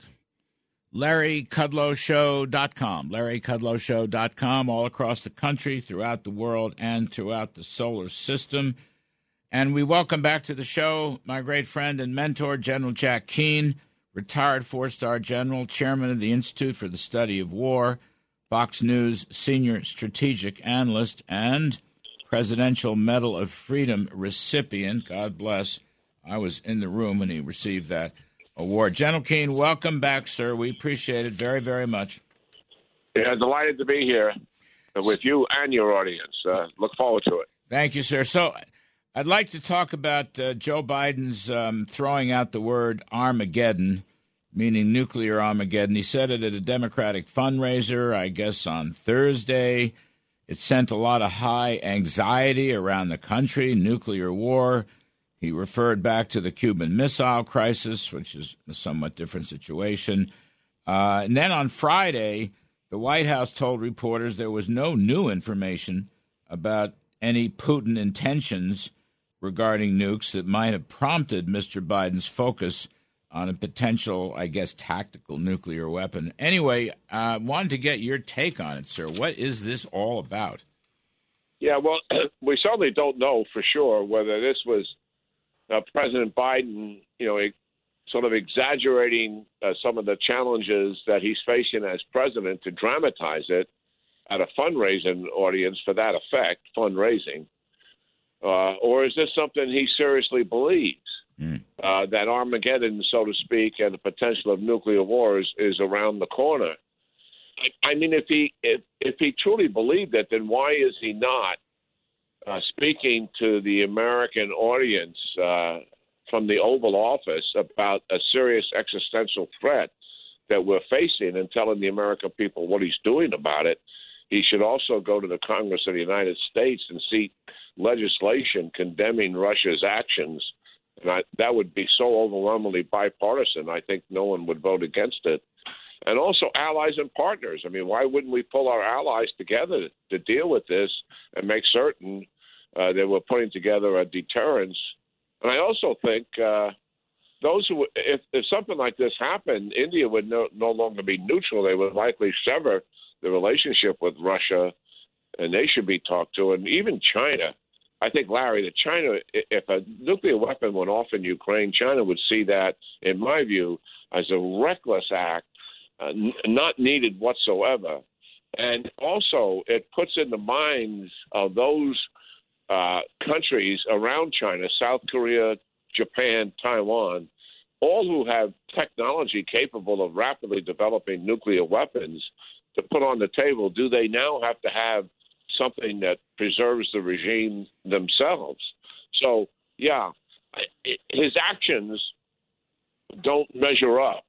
Speaker 2: LarryKudlowShow.com. LarryKudlowShow.com all across the country, throughout the world, and throughout the solar system. And we welcome back to the show my great friend and mentor, General Jack Keane retired four star general, chairman of the Institute for the Study of War, Fox News senior strategic analyst, and Presidential Medal of Freedom recipient. God bless. I was in the room when he received that award. General Keane, welcome back, sir. We appreciate it very, very much.
Speaker 4: Yeah, delighted to be here with you and your audience. Uh, look forward to it.
Speaker 2: Thank you, sir. So, I'd like to talk about uh, Joe Biden's um, throwing out the word Armageddon, meaning nuclear Armageddon. He said it at a Democratic fundraiser, I guess, on Thursday. It sent a lot of high anxiety around the country, nuclear war. He referred back to the Cuban Missile Crisis, which is a somewhat different situation. Uh, and then on Friday, the White House told reporters there was no new information about any Putin intentions regarding nukes that might have prompted Mr. Biden's focus on a potential, I guess, tactical nuclear weapon. Anyway, I uh, wanted to get your take on it, sir. What is this all about?
Speaker 4: Yeah, well, <clears throat> we certainly don't know for sure whether this was uh, President Biden, you know, sort of exaggerating uh, some of the challenges that he's facing as president to dramatize it at a fundraising audience for that effect, fundraising uh, or is this something he seriously believes? Mm. Uh, that Armageddon, so to speak, and the potential of nuclear wars is, around the corner. I, I mean, if he if, if he truly believed it, then why is he not uh, speaking to the American audience uh, from the Oval Office about a serious existential threat that we're facing and telling the American people what he's doing about it? He should also go to the Congress of the United States and seek legislation condemning Russia's actions and I, that would be so overwhelmingly bipartisan. I think no one would vote against it. And also allies and partners. I mean, why wouldn't we pull our allies together to deal with this and make certain uh, that we're putting together a deterrence? And I also think uh, those who, if, if something like this happened, India would no, no longer be neutral. They would likely sever the relationship with Russia, and they should be talked to. And even China, I think, Larry, that China, if a nuclear weapon went off in Ukraine, China would see that, in my view, as a reckless act, uh, n- not needed whatsoever. And also, it puts in the minds of those uh, countries around China, South Korea, Japan, Taiwan, all who have technology capable of rapidly developing nuclear weapons to put on the table, do they now have to have something that preserves the regime themselves? So, yeah, his actions don't measure up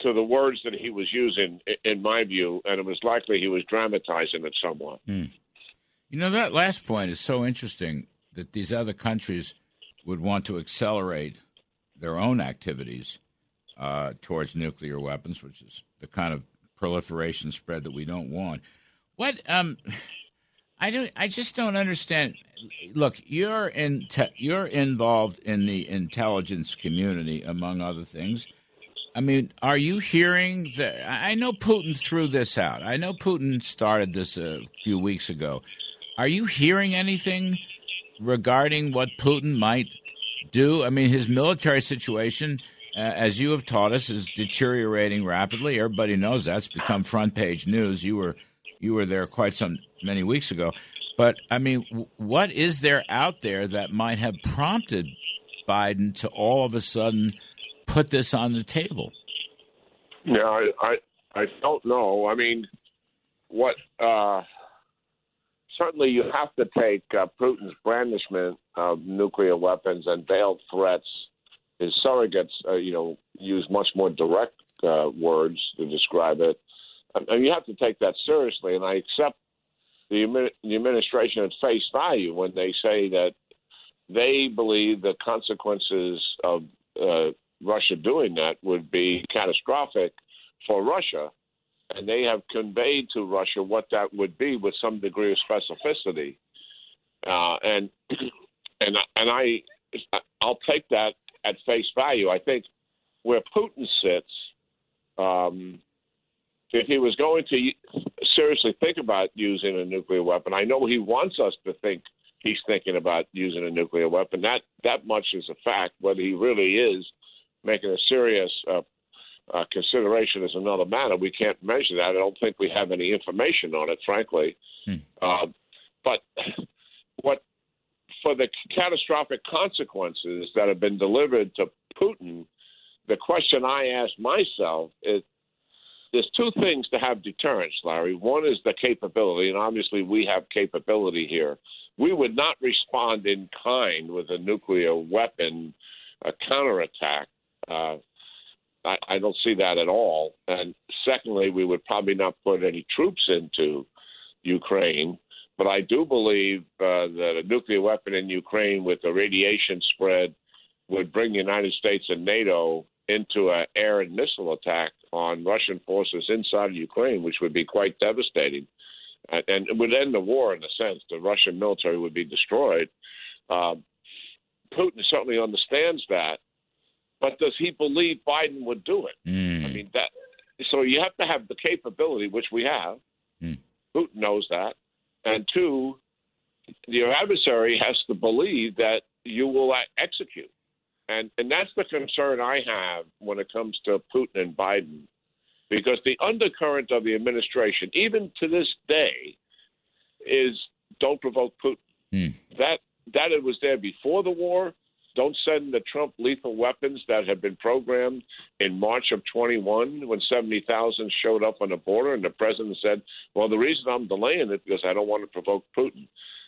Speaker 4: to the words that he was using, in my view, and it was likely he was dramatizing it somewhat.
Speaker 2: Mm. You know, that last point is so interesting that these other countries would want to accelerate their own activities uh, towards nuclear weapons, which is the kind of proliferation spread that we don't want. What um, <laughs> I don't, I just don't understand. Look, you're in, te- you're involved in the intelligence community, among other things. I mean, are you hearing that? I know Putin threw this out. I know Putin started this a few weeks ago. Are you hearing anything regarding what Putin might do? I mean, his military situation, uh, as you have taught us, is deteriorating rapidly. Everybody knows that's become front page news. You were you were there quite some many weeks ago, but I mean, what is there out there that might have prompted Biden to all of a sudden put this on the table?
Speaker 4: Yeah, I I, I don't know. I mean, what? Uh, certainly, you have to take uh, Putin's brandishment of nuclear weapons and veiled threats. His surrogates, uh, you know, use much more direct uh, words to describe it. And you have to take that seriously. And I accept the, the administration at face value when they say that they believe the consequences of uh, Russia doing that would be catastrophic for Russia and they have conveyed to Russia what that would be with some degree of specificity. Uh, and <clears throat> and and I I'll take that at face value. I think where Putin sits, um, if he was going to seriously think about using a nuclear weapon, I know he wants us to think he's thinking about using a nuclear weapon. That that much is a fact. Whether he really is making a serious uh, uh, consideration is another matter. We can't measure that. I don't think we have any information on it, frankly. Hmm. Uh, but <clears throat> what for the catastrophic consequences that have been delivered to Putin, the question I ask myself is there's two things to have deterrence, Larry. One is the capability, and obviously we have capability here. We would not respond in kind with a nuclear weapon, a counterattack. Uh, I, I don't see that at all. And secondly, we would probably not put any troops into Ukraine. But I do believe uh, that a nuclear weapon in Ukraine with the radiation spread would bring the United States and NATO into an air and missile attack on Russian forces inside of Ukraine, which would be quite devastating. And, and it would end the war in a sense. The Russian military would be destroyed. Uh, Putin certainly understands that but does he believe Biden would do it?
Speaker 2: Mm.
Speaker 4: I mean that. So you have to have the capability, which we have.
Speaker 2: Mm.
Speaker 4: Putin knows that, and two, your adversary has to believe that you will execute, and and that's the concern I have when it comes to Putin and Biden, because the undercurrent of the administration, even to this day, is don't provoke Putin.
Speaker 2: Mm.
Speaker 4: That that it was there before the war don't send the Trump lethal weapons that had been programmed in March of 21 when 70,000 showed up on the border. And the president said, well, the reason I'm delaying it because I don't want to provoke Putin.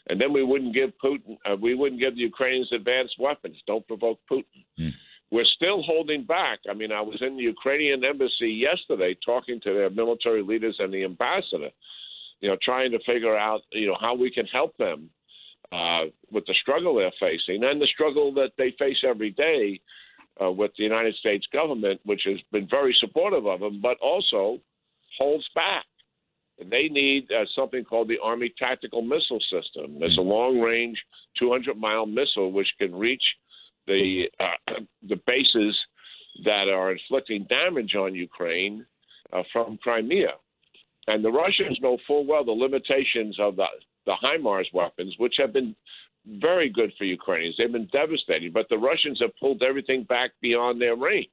Speaker 4: And then we wouldn't give Putin, uh, we wouldn't give the Ukrainians advanced weapons. Don't provoke Putin.
Speaker 2: Mm.
Speaker 4: We're still holding back. I mean, I was in the Ukrainian embassy yesterday talking to their military leaders and the ambassador, you know, trying to figure out, you know, how we can help them uh, with the struggle they're facing and the struggle that they face every day uh, with the United States government, which has been very supportive of them, but also holds back. And they need uh, something called the Army Tactical Missile System. It's a long-range, 200-mile missile which can reach the uh, <clears throat> the bases that are inflicting damage on Ukraine uh, from Crimea. And the Russians know full well the limitations of the, the HIMARS weapons, which have been very good for Ukrainians. They've been devastating, but the Russians have pulled everything back beyond their range.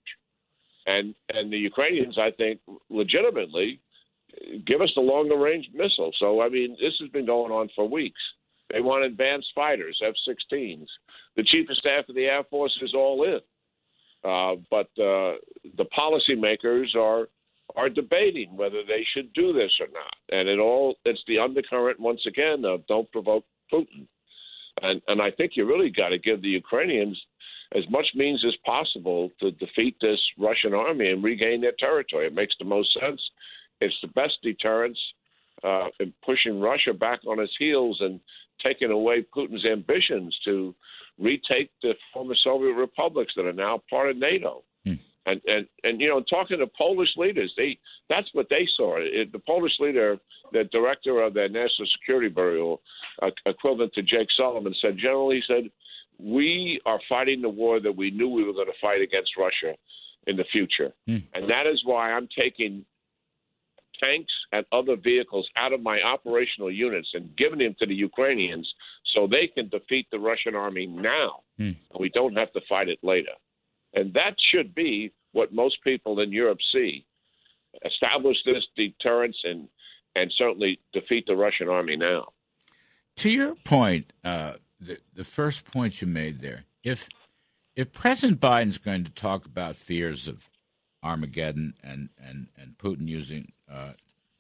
Speaker 4: And and the Ukrainians, I think, legitimately give us the longer range missile. So I mean, this has been going on for weeks. They want advanced fighters, F-16s. The chief of staff of the Air Force is all in, uh, but uh, the policymakers are are debating whether they should do this or not. And it all it's the undercurrent once again of don't provoke Putin. And and I think you really got to give the Ukrainians as much means as possible to defeat this Russian army and regain their territory. It makes the most sense. It's the best deterrence uh, in pushing Russia back on its heels and taking away Putin's ambitions to retake the former Soviet republics that are now part of NATO. And, and and you know, talking to Polish leaders, they that's what they saw. It, the Polish leader, the director of the National Security Bureau, uh, equivalent to Jake Sullivan, said generally, he said, we are fighting the war that we knew we were going to fight against Russia in the future, mm. and that is why I'm taking tanks and other vehicles out of my operational units and giving them to the Ukrainians so they can defeat the Russian army now. Mm. We don't have to fight it later. And that should be what most people in Europe see. Establish this deterrence and and certainly defeat the Russian army now.
Speaker 2: To your point, uh, the the first point you made there, if if President Biden's going to talk about fears of Armageddon and and and Putin using uh,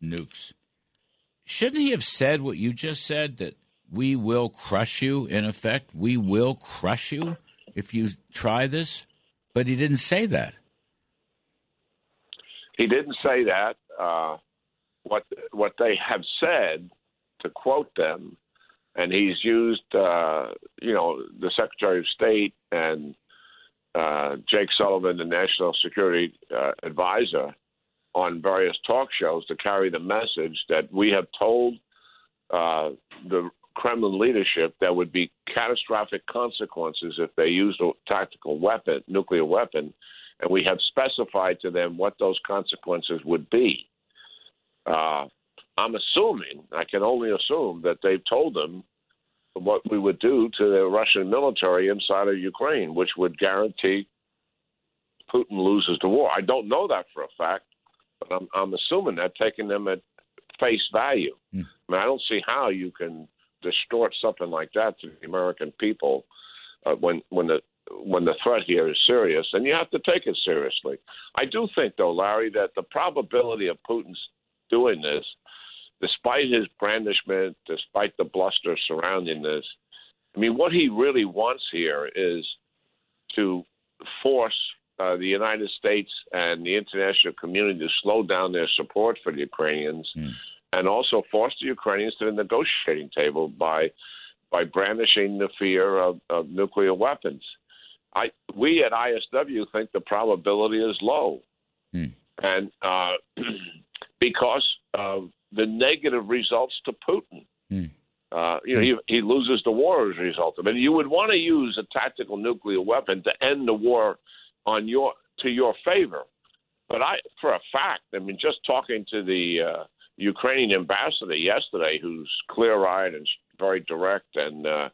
Speaker 2: nukes, shouldn't he have said what you just said that we will crush you? In effect, we will crush you if you try this. But he didn't say that.
Speaker 4: He didn't say that. Uh, what what they have said, to quote them, and he's used, uh, you know, the Secretary of State and uh, Jake Sullivan, the National Security uh, Advisor, on various talk shows to carry the message that we have told uh, the Kremlin leadership there would be catastrophic consequences if they used a tactical weapon, nuclear weapon, and we have specified to them what those consequences would be. Uh, I'm assuming, I can only assume, that they've told them what we would do to the Russian military inside of Ukraine, which would guarantee Putin loses the war. I don't know that for a fact, but I'm, I'm assuming that, taking them at face value. Mm. I mean, I don't see how you can distort something like that to the American people uh, when when the when the threat here is serious, and you have to take it seriously. I do think, though, Larry, that the probability of Putin's doing this, despite his brandishment, despite the bluster surrounding this, I mean, what he really wants here is to force uh, the United States and the international community to slow down their support for the Ukrainians. Mm and also force the Ukrainians to the negotiating table by by brandishing the fear of, of nuclear weapons. I we at ISW think the probability is low, hmm. and uh, <clears throat> because of the negative results to Putin. Hmm. Uh, you know, he, he loses the war as a result of it. You would want to use a tactical nuclear weapon to end the war on your to your favor. But I, for a fact, I mean, just talking to the uh, Ukrainian ambassador yesterday, who's clear-eyed and very direct and uh,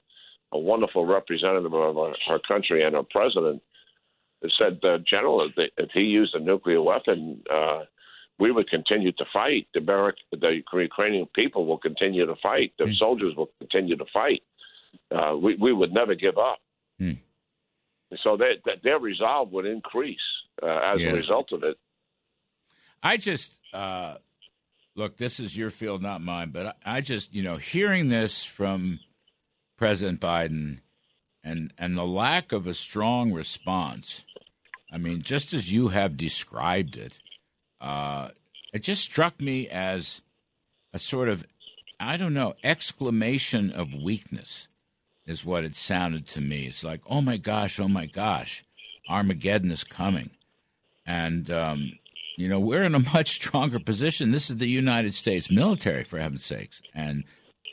Speaker 4: a wonderful representative of our, our country and our president, said, uh, General, if he used a nuclear weapon, uh, we would continue to fight. The, American, the Ukrainian people will continue to fight. The mm. soldiers will continue to fight. Uh, we, we would never give up. Mm. So they, their resolve would increase uh, as a result of it.
Speaker 2: I just uh, look, this is your field, not mine, but I, I just, you know, hearing this from President Biden and and the lack of a strong response. I mean, just as you have described it, uh, it just struck me as a sort of, I don't know, exclamation of weakness. is what it sounded to me. It's like, oh my gosh, oh my gosh, Armageddon is coming. And, um, you know, we're in a <laughs> much stronger position. This is the United States military, for heaven's sakes, and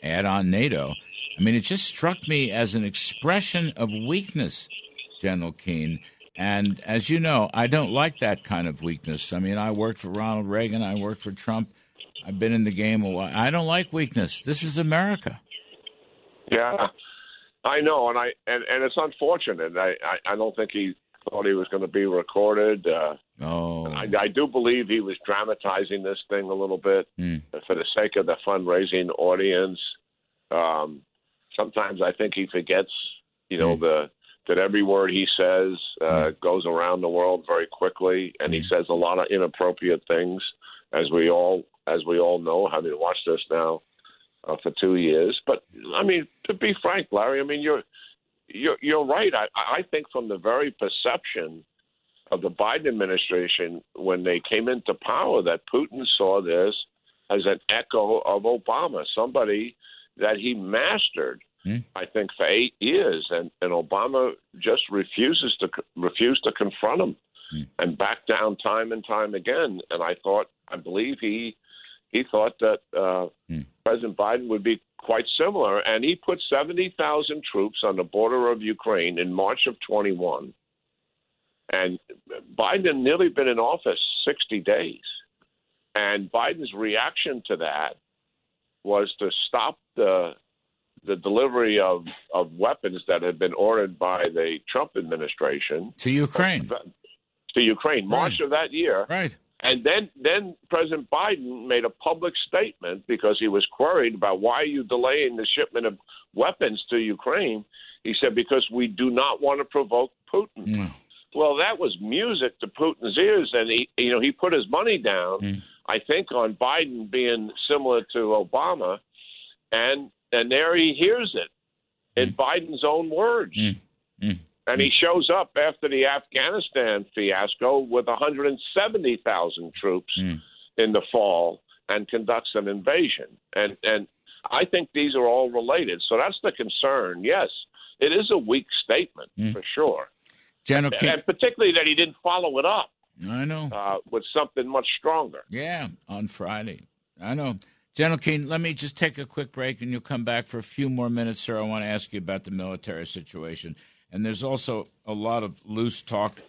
Speaker 2: add on NATO. I mean, it just struck me as an expression of weakness, General Keane. And as you know, I don't like that kind of weakness. I mean, I worked for Ronald Reagan, I worked for Trump. I've been in the game a while. I don't like weakness. This is America.
Speaker 4: Yeah, I know, and I and, and it's unfortunate. I, I I don't think he thought he was going to be recorded. Uh,
Speaker 2: oh,
Speaker 4: I, I do believe he was dramatizing this thing a little bit
Speaker 2: Mm.
Speaker 4: for the sake of the fundraising audience. Um, sometimes I think he forgets, you know,
Speaker 2: Mm.
Speaker 4: the that every word he says uh, goes around the world very quickly, and he
Speaker 2: Mm.
Speaker 4: says a lot of inappropriate things, as we all as we all know, having watched this now uh, for two years. But I mean, to be frank, Larry, I mean you're you're, you're right. I, I think from the very perception of the Biden administration when they came into power that Putin saw this as an echo of Obama, somebody that he mastered.
Speaker 2: Hmm.
Speaker 4: I think for eight years, and, and Obama just refuses to refused to confront him
Speaker 2: Hmm.
Speaker 4: and back down time and time again. And I thought, I believe he he thought that uh,
Speaker 2: Hmm.
Speaker 4: President Biden would be quite similar, and he put seventy thousand troops on the border of Ukraine in March of twenty one. And Biden had nearly been in office 60 days. And Biden's reaction to that was to stop the the delivery of, of weapons that had been ordered by the Trump administration
Speaker 2: to Ukraine.
Speaker 4: to Ukraine, March
Speaker 2: Right.
Speaker 4: of that year.
Speaker 2: Right.
Speaker 4: And then, then President Biden made a public statement because he was queried about why are you delaying the shipment of weapons to Ukraine. He said because we do not want to provoke Putin.
Speaker 2: Mm.
Speaker 4: Well, that was music to Putin's ears, and he, you know, he put his money down.
Speaker 2: Mm.
Speaker 4: I think on Biden being similar to Obama, and and there he hears it in Biden's own words.
Speaker 2: Mm. Mm.
Speaker 4: And he shows up after the Afghanistan fiasco with 170,000 troops
Speaker 2: Mm.
Speaker 4: in the fall and conducts an invasion. And and I think these are all related. So that's the concern. Yes, it is a weak statement
Speaker 2: Mm.
Speaker 4: for sure,
Speaker 2: General Keane.
Speaker 4: and particularly that he didn't follow it up
Speaker 2: I know.
Speaker 4: uh, with something much stronger.
Speaker 2: Yeah, on Friday. I know. General Keane, let me just take a quick break and you'll come back for a few more minutes, sir. I want to ask you about the military situation. And there's also a lot of loose talk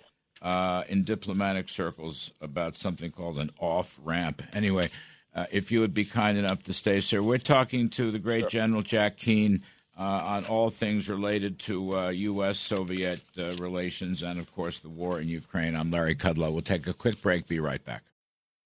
Speaker 2: uh, in diplomatic circles about something called an off ramp. Anyway, uh, if you would be kind enough to stay, sir. We're talking to the great General Jack Keane on all things related to uh, U.S. Soviet uh, relations and, of course, the war in Ukraine. I'm Larry Kudlow. We'll take a quick break. Be right back.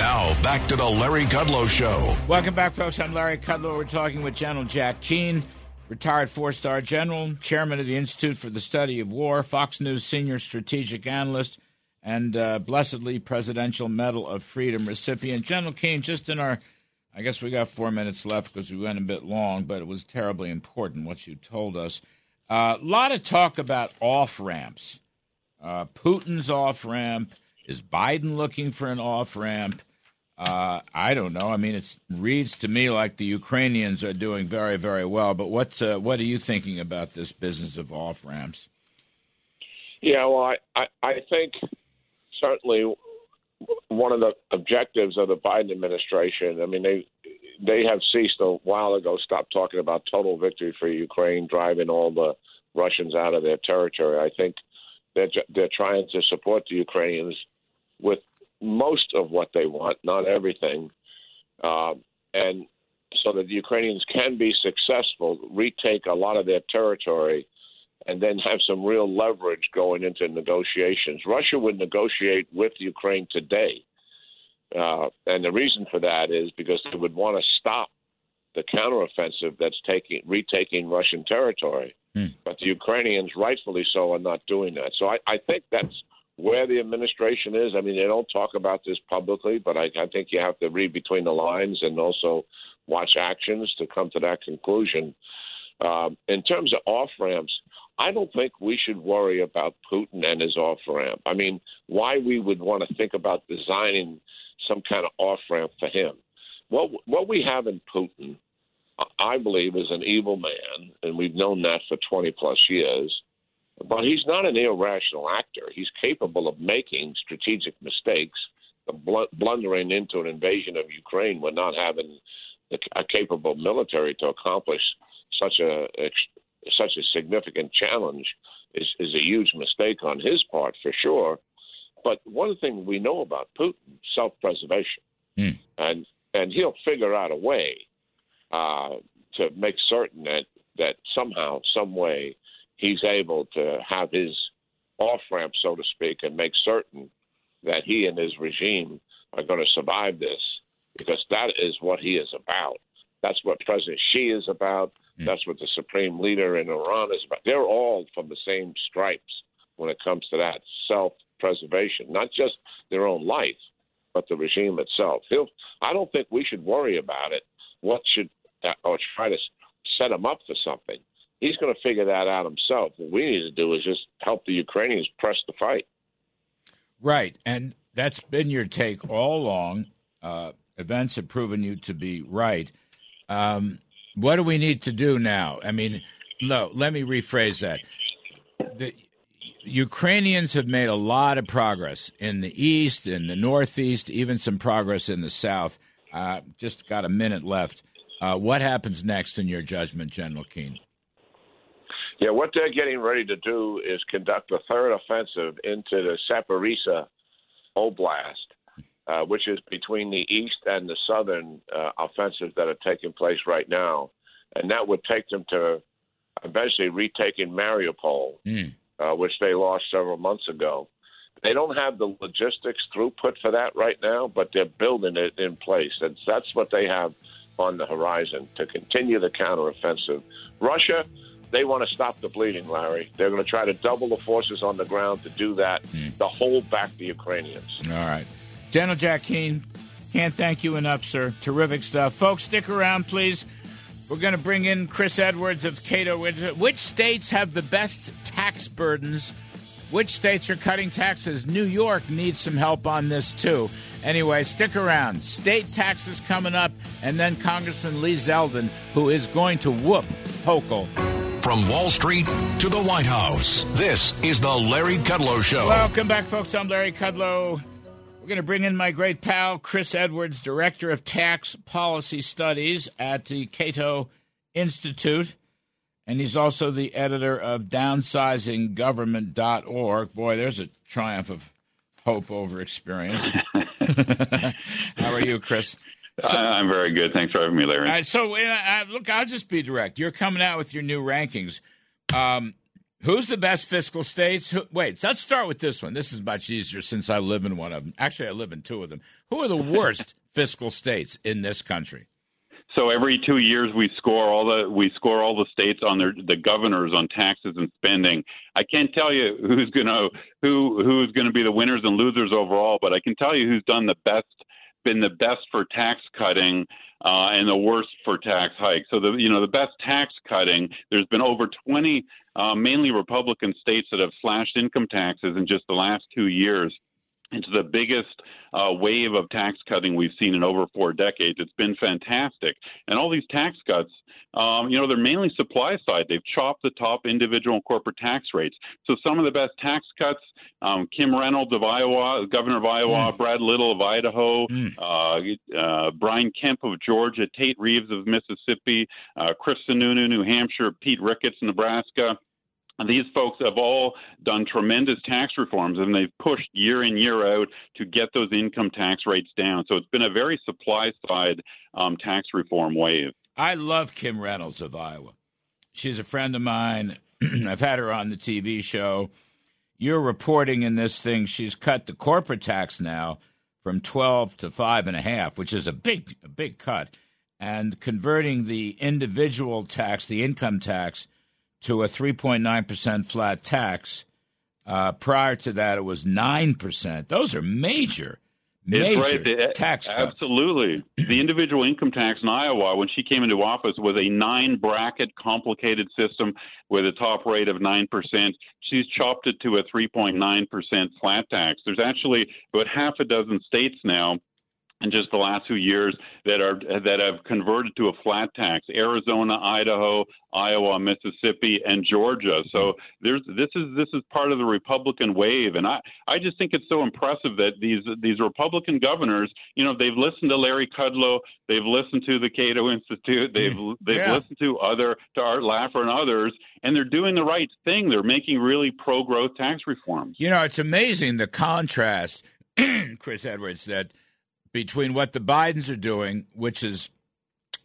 Speaker 1: Now, back to the Larry Kudlow Show.
Speaker 2: Welcome back, folks. I'm Larry Kudlow. We're talking with General Jack Keane, retired four star general, chairman of the Institute for the Study of War, Fox News senior strategic analyst, and uh, blessedly Presidential Medal of Freedom recipient. General Keane, just in our, I guess we got four minutes left because we went a bit long, but it was terribly important what you told us. A uh, lot of talk about off ramps. Uh, Putin's off ramp. Is Biden looking for an off ramp? Uh, I don't know. I mean, it reads to me like the Ukrainians are doing very, very well. But what's uh, what are you thinking about this business of off ramps?
Speaker 4: Yeah, well, I, I, I think certainly one of the objectives of the Biden administration, I mean, they they have ceased a while ago, stopped talking about total victory for Ukraine, driving all the Russians out of their territory. I think they're they're trying to support the Ukrainians with most of what they want, not everything, um, and so that the Ukrainians can be successful, retake a lot of their territory, and then have some real leverage going into negotiations. Russia would negotiate with Ukraine today, uh, and the reason for that is because they would want to stop the counteroffensive that's taking retaking Russian territory.
Speaker 2: Hmm.
Speaker 4: But the Ukrainians, rightfully so, are not doing that. So I, I think that's where the administration is. I mean, they don't talk about this publicly, but I, I think you have to read between the lines and also watch actions to come to that conclusion. Um, in terms of off ramps, I don't think we should worry about Putin and his off ramp. I mean, why we would want to think about designing some kind of off ramp for him? What what we have in Putin, I believe, is an evil man, and we've known that for 20 plus years. But he's not an irrational actor. He's capable of making strategic mistakes, blundering into an invasion of Ukraine with not having a capable military to accomplish such a such a significant challenge is, is a huge mistake on his part for sure. But one thing we know about Putin: self-preservation,
Speaker 2: mm.
Speaker 4: and and he'll figure out a way uh, to make certain that that somehow, some way, he's able to have his off ramp, so to speak, and make certain that he and his regime are going to survive this, because that is what he is about. That's what President Xi is about. Mm. That's what the supreme leader in Iran is about. They're all from the same stripes when it comes to that self preservation, not just their own life, but the regime itself. He'll, I don't think we should worry about it. What should uh, or try to set him up for something? He's going to figure that out himself. What we need to do is just help the Ukrainians press the fight.
Speaker 2: Right, and that's been your take all along. Uh, events have proven you to be right. Um, what do we need to do now? I mean, no, let me rephrase that. The Ukrainians have made a lot of progress in the east, in the northeast, even some progress in the south. Uh, just got a minute left. Uh, what happens next in your judgment, General Keane?
Speaker 4: Yeah, what they're getting ready to do is conduct a third offensive into the Zaporizhia Oblast, uh, which is between the east and the southern uh, offensives that are taking place right now, and that would take them to eventually retaking Mariupol,
Speaker 2: mm.
Speaker 4: uh, which they lost several months ago. They don't have the logistics throughput for that right now, but they're building it in place, and that's what they have on the horizon to continue the counteroffensive. Russia, they want to stop the bleeding, Larry. They're going to try to double the forces on the ground to do that,
Speaker 2: mm.
Speaker 4: to hold back the Ukrainians.
Speaker 2: All right. General Jack Keane, can't thank you enough, sir. Terrific stuff. Folks, stick around, please. We're going to bring in Chris Edwards of Cato. Which states have the best tax burdens? Which states are cutting taxes? New York needs some help on this, too. Anyway, stick around. State taxes coming up, and then Congressman Lee Zeldin, who is going to whoop Hochul.
Speaker 1: From Wall Street to the White House, this is the Larry Kudlow Show.
Speaker 2: Welcome back, folks. I'm Larry Kudlow. We're going to bring in my great pal, Chris Edwards, Director of Tax Policy Studies at the Cato Institute. And he's also the editor of downsizinggovernment.org. Boy, there's a triumph of hope over experience. <laughs> How are you, Chris?
Speaker 5: So, I'm very good. Thanks for having me, Larry.
Speaker 2: Uh, so, uh, look, I'll just be direct. You're coming out with your new rankings. Um, Who's the best fiscal states? Who, wait, let's start with this one. This is much easier since I live in one of them. Actually, I live in two of them. Who are the <laughs> worst fiscal states in this country?
Speaker 5: So every two years we score all the we score all the states on their the governors on taxes and spending. I can't tell you who's gonna who who's gonna be the winners and losers overall, but I can tell you who's done the best been the best for tax cutting uh, and the worst for tax hikes. So the you know the best tax cutting. There's been over 20 uh, mainly Republican states that have slashed income taxes in just the last two years. It's the biggest uh, wave of tax cutting we've seen in over four decades. It's been fantastic. And all these tax cuts, um, you know, they're mainly supply side. They've chopped the top individual and corporate tax rates. So some of the best tax cuts um, Kim Reynolds of Iowa, Governor of Iowa, mm. Brad Little of Idaho, mm. uh, uh, Brian Kemp of Georgia, Tate Reeves of Mississippi, uh, Chris Sununu, New Hampshire, Pete Ricketts, Nebraska. And these folks have all done tremendous tax reforms, and they've pushed year in, year out to get those income tax rates down. So it's been a very supply side um, tax reform wave.
Speaker 2: I love Kim Reynolds of Iowa. She's a friend of mine. <clears throat> I've had her on the TV show. You're reporting in this thing she's cut the corporate tax now from 12 to five and a half, which is a big, a big cut. and converting the individual tax, the income tax, to a 3.9% flat tax. Uh, prior to that, it was 9%. Those are major, major
Speaker 5: right. The,
Speaker 2: tax cuts.
Speaker 5: Absolutely. the individual income tax in Iowa, when she came into office, was a nine bracket complicated system with a top rate of 9%. She's chopped it to a 3.9% flat tax. There's actually about half a dozen states now in just the last few years that are that have converted to a flat tax Arizona, Idaho, Iowa, Mississippi, and Georgia. So there's this is this is part of the Republican wave, and I I just think it's so impressive that these these Republican governors, you know, they've listened to Larry Kudlow, they've listened to the Cato Institute, they've mm, they've yeah. listened to other to Art Laffer and others, and they're doing the right thing. They're making really pro growth tax reforms.
Speaker 2: You know, it's amazing the contrast, <clears throat> Chris Edwards, that between what the Bidens are doing, which is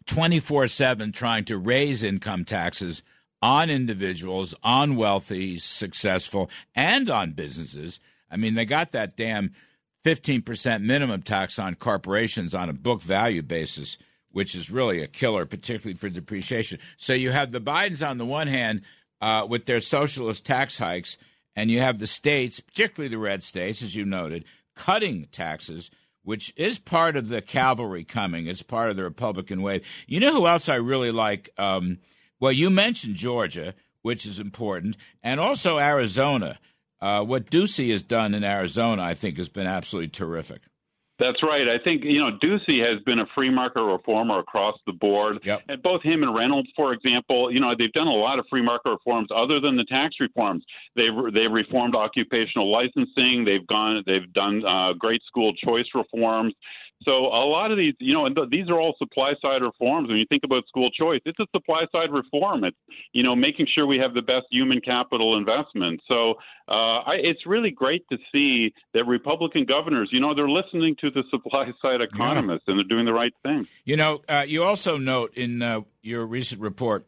Speaker 2: 24 7 trying to raise income taxes on individuals, on wealthy, successful, and on businesses. I mean, they got that damn 15% minimum tax on corporations on a book value basis, which is really a killer, particularly for depreciation. So you have the Bidens on the one hand uh, with their socialist tax hikes, and you have the states, particularly the red states, as you noted, cutting taxes which is part of the cavalry coming. It's part of the Republican wave. You know who else I really like? Um, well, you mentioned Georgia, which is important, and also Arizona. Uh, what Ducey has done in Arizona, I think, has been absolutely terrific.
Speaker 5: That's right. I think you know Ducey has been a free market reformer across the board,
Speaker 2: yep.
Speaker 5: and both him and Reynolds, for example, you know they've done a lot of free market reforms other than the tax reforms. They've they've reformed occupational licensing. They've gone. They've done uh, great school choice reforms. So a lot of these, you know, and th- these are all supply side reforms. When you think about school choice, it's a supply side reform. It's you know making sure we have the best human capital investment. So uh, I, it's really great to see that Republican governors, you know, they're listening to the <laughs> supply side economists yeah. and they're doing the right thing.
Speaker 2: You know, uh, you also note in uh, your recent report.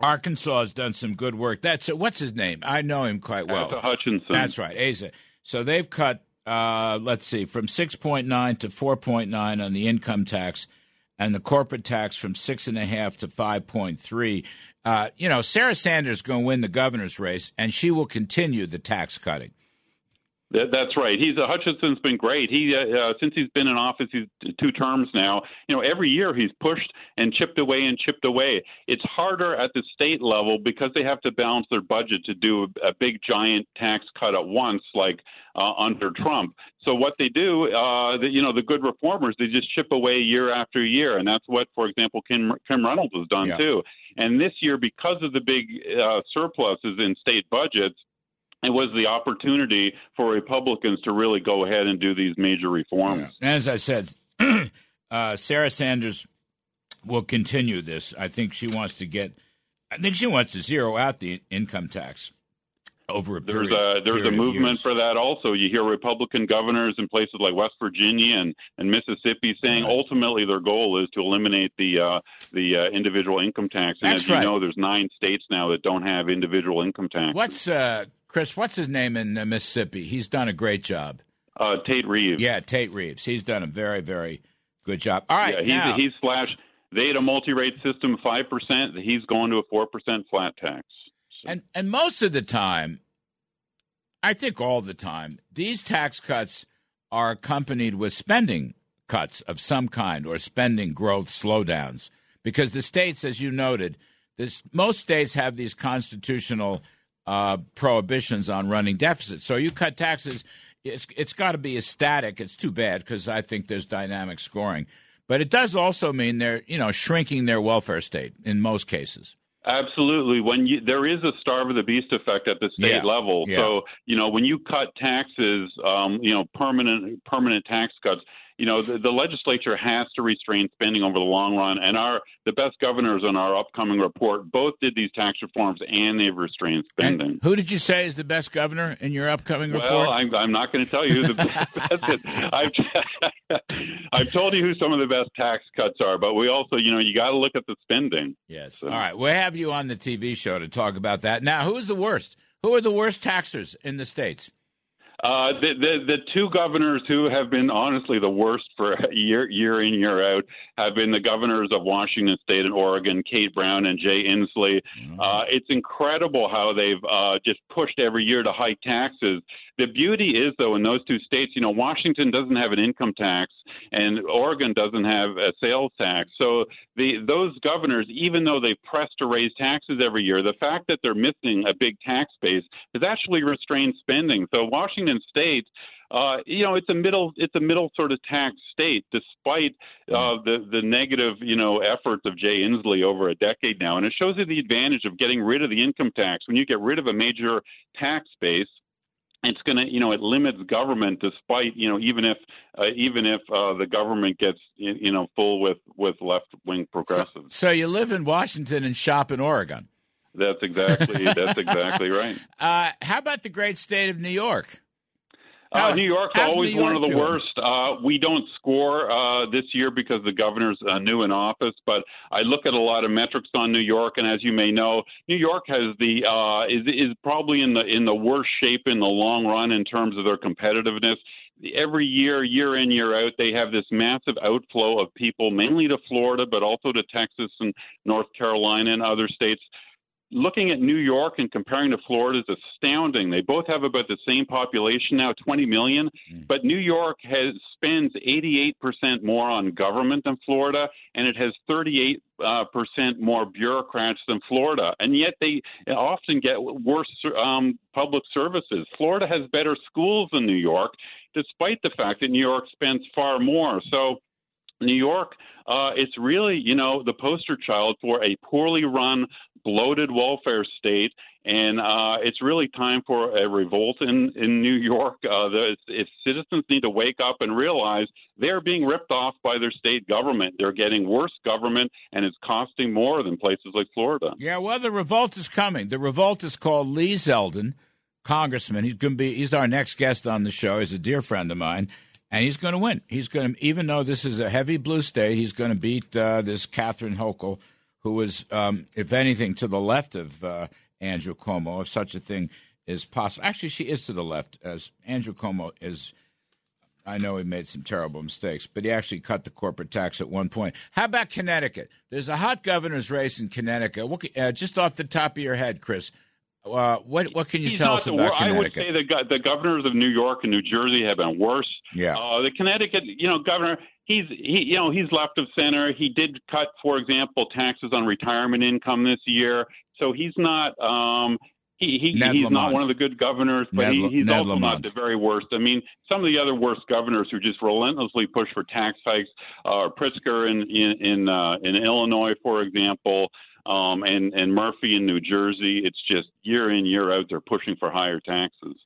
Speaker 2: Arkansas has done some good work. That's what's his name? I know him quite well.
Speaker 5: Asa Hutchinson.
Speaker 2: That's right, Asa. So they've cut uh, let's see, from 6.9 to 4.9 on the income tax, and the corporate tax from six and a half to 5.3. Uh, you know, Sarah Sanders is going to win the governor's race, and she will continue the tax cutting.
Speaker 5: That's right. He's uh, Hutchinson's been great. He uh, uh, since he's been in office, he's two terms now. You know, every year he's pushed and chipped away and chipped away. It's harder at the state level because they have to balance their budget to do a, a big giant tax cut at once, like uh, under Trump. So what they do, uh, the, you know, the good reformers, they just chip away year after year, and that's what, for example, Kim, Kim Reynolds has done
Speaker 2: yeah.
Speaker 5: too. And this year, because of the big uh, surpluses in state budgets it was the opportunity for Republicans to really go ahead and do these major reforms.
Speaker 2: Yeah. As I said, <clears throat> uh, Sarah Sanders will continue this. I think she wants to get. I think she wants to zero out the income tax over a
Speaker 5: period. There's a there's a movement for that also. You hear Republican governors in places like West Virginia and, and Mississippi saying right. ultimately their goal is to eliminate the uh, the uh, individual income tax. And
Speaker 2: That's
Speaker 5: as
Speaker 2: right.
Speaker 5: you know, there's nine states now that don't have individual income tax.
Speaker 2: What's uh, Chris, what's his name in uh, Mississippi? He's done a great job.
Speaker 5: Uh, Tate Reeves.
Speaker 2: Yeah, Tate Reeves. He's done a very, very good job. All right,
Speaker 5: yeah,
Speaker 2: he's,
Speaker 5: now, he's slash. They had a multi-rate system, five percent. He's going to a four percent flat tax.
Speaker 2: And and most of the time, I think all the time, these tax cuts are accompanied with spending cuts of some kind or spending growth slowdowns because the states, as you noted, this, most states have these constitutional uh, prohibitions on running deficits. So you cut taxes, it's it's got to be a static. It's too bad because I think there's dynamic scoring, but it does also mean they're you know shrinking their welfare state in most cases.
Speaker 5: Absolutely. When you there is a starve of the beast effect at the state
Speaker 2: yeah.
Speaker 5: level.
Speaker 2: Yeah.
Speaker 5: So you know when you cut taxes, um, you know permanent permanent tax cuts you know, the, the, legislature has to restrain spending over the long run. And our the best governors in our upcoming report both did these tax reforms and they've restrained spending.
Speaker 2: And who did you say is the best governor in your upcoming report?
Speaker 5: Well, I'm, I'm, not going to tell you. The <laughs> best, I've, <laughs> I've told you who some of the best tax cuts are, but we also, you know, you got to look at the spending.
Speaker 2: Yes. So. All right. We'll have you on the TV show to talk about that. Now, who's the worst? Who are the worst taxers in the states?
Speaker 5: Uh, the, the the two governors who have been honestly the worst for <laughs> year year in year out have been the governors of Washington State and Oregon, Kate Brown and Jay Inslee. Mm-hmm. Uh, it's incredible how they've uh, just pushed every year to hike taxes. The beauty is, though, in those two states, you know, Washington doesn't have an income tax and Oregon doesn't have a sales tax. So the those governors, even though they press to raise taxes every year, the fact that they're missing a big tax base has actually restrained spending. So Washington State uh, you know, it's a middle it's a middle sort of tax state, despite uh, the the negative you know efforts of Jay Inslee over a decade now, and it shows you the advantage of getting rid of the income tax. When you get rid of a major tax base, it's going to you know it limits government despite you know even if uh, even if uh, the government gets you know full with with left wing progressives. So,
Speaker 2: so, you live in Washington and shop in Oregon.
Speaker 5: That's exactly that's exactly <laughs> right.
Speaker 2: Uh, how about the great state of New York?
Speaker 5: Uh, New York's always New York one of the doing? worst. Uh, we don't score uh, this year because the governor's uh, new in office, but I look at a lot of metrics on New York, and as you may know, New York has the uh, is is probably in the in the worst shape in the long run in terms of their competitiveness. Every year, year in year out, they have this massive outflow of people, mainly to Florida, but also to Texas and North Carolina and other states looking at New York and comparing to Florida is astounding. They both have about the same population now, 20 million, mm. but New York has spends 88% more on government than Florida, and it has 38 uh, percent more bureaucrats than Florida, and yet they often get worse um, public services. Florida has better schools than New York, despite the fact that New York spends far more. So New York, uh, it's really, you know, the poster child for a poorly run, bloated welfare state. And uh, it's really time for a revolt in, in New York. Uh, the, if citizens need to wake up and realize they're being ripped off by their state government, they're getting worse government, and it's costing more than places like Florida.
Speaker 2: Yeah, well, the revolt is coming. The revolt is called Lee Zeldin, congressman. He's going to be. He's our next guest on the show. He's a dear friend of mine and he's going to win. He's going to, even though this is a heavy blue state, he's going to beat uh, this Catherine Hochul, who is, um, if anything, to the left of uh, Andrew Cuomo, if such a thing is possible. Actually, she is to the left, as Andrew Cuomo is. I know he made some terrible mistakes, but he actually cut the corporate tax at one point. How about Connecticut? There's a hot governor's race in Connecticut. What, uh, just off the top of your head, Chris, uh, what what can you
Speaker 5: He's
Speaker 2: tell us about Connecticut?
Speaker 5: I would say the the governors of New York and New Jersey have been worse.
Speaker 2: Yeah.
Speaker 5: Uh, the Connecticut, you know, governor, he's he you know he's left of center. He did cut, for example, taxes on retirement income this year. So he's not. Um, he, he he's Lamont. not one of the good governors, but Ned, he, he's Ned also Lamont. not the very worst. I mean, some of the other worst governors who just relentlessly push for tax hikes are Pritzker in in in, uh, in Illinois, for example um, and and Murphy in New Jersey. It's just year in year out they're pushing for higher taxes.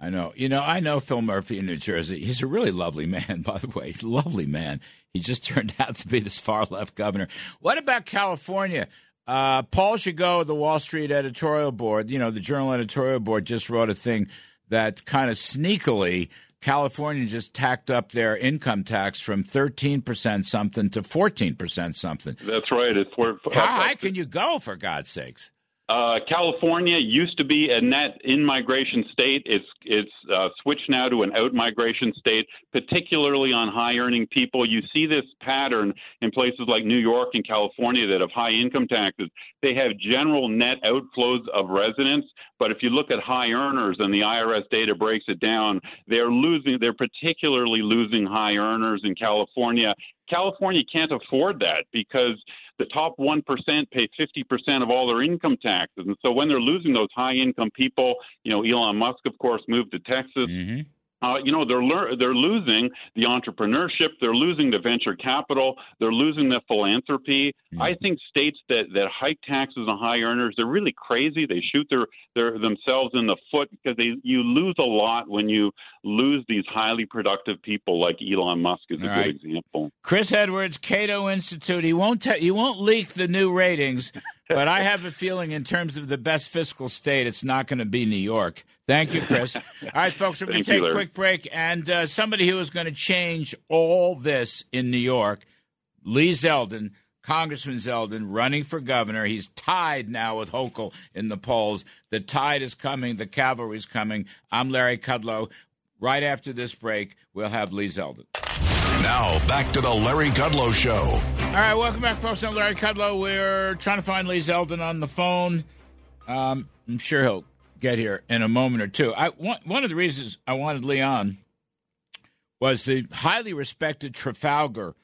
Speaker 2: I know. You know, I know Phil Murphy in New Jersey. He's a really lovely man, <laughs> by the way. He's a lovely man. He just <laughs> turned out to be this far left governor. What about California? Uh, Paul Gigot, the Wall Street editorial board, you know, the Journal editorial board just wrote a thing that kind of sneakily California just tacked up their income tax from 13% something to 14% something.
Speaker 5: That's right. It's for,
Speaker 2: How high can you go, for God's sakes?
Speaker 5: Uh, California used to be a net in migration state. It's it's uh, switched now to an out migration state, particularly on high earning people. You see this pattern in places like New York and California that have high income taxes. They have general net outflows of residents, but if you look at high earners and the IRS data breaks it down, they're losing. They're particularly losing high earners in California. California can't afford that because the top 1% pay 50% of all their income taxes. And so when they're losing those high income people, you know, Elon Musk, of course, moved to Texas. Mm-hmm uh, you know they're they're losing the entrepreneurship, they're losing the venture capital, they're losing the philanthropy. Mm-hmm. I think states that that hike taxes on high earners, they're really crazy. They shoot their their themselves in the foot because they you lose a lot when you lose these highly productive people like Elon Musk is All a right. good example.
Speaker 2: Chris Edwards, Cato Institute. He won't te- he won't leak the new ratings. But I have a feeling, in terms of the best fiscal state, it's not going to be New York. Thank you, Chris. <laughs> All right, folks, we're going to take a quick break. And uh, somebody who is going to change all this in New York, Lee Zeldin, Congressman Zeldin, running for governor. He's tied now with Hochul in the polls. The tide is coming. The cavalry's coming. I'm Larry Kudlow. Right after this break, we'll have Lee Zeldin.
Speaker 1: Now, back to the Larry Kudlow Show.
Speaker 2: All right, welcome back, folks. I'm Larry Kudlow. We're trying to find Lee Zeldin on the phone. Um, I'm sure he'll get here in a moment or two. I, one, of the reasons I wanted Lee on was the highly respected Trafalgar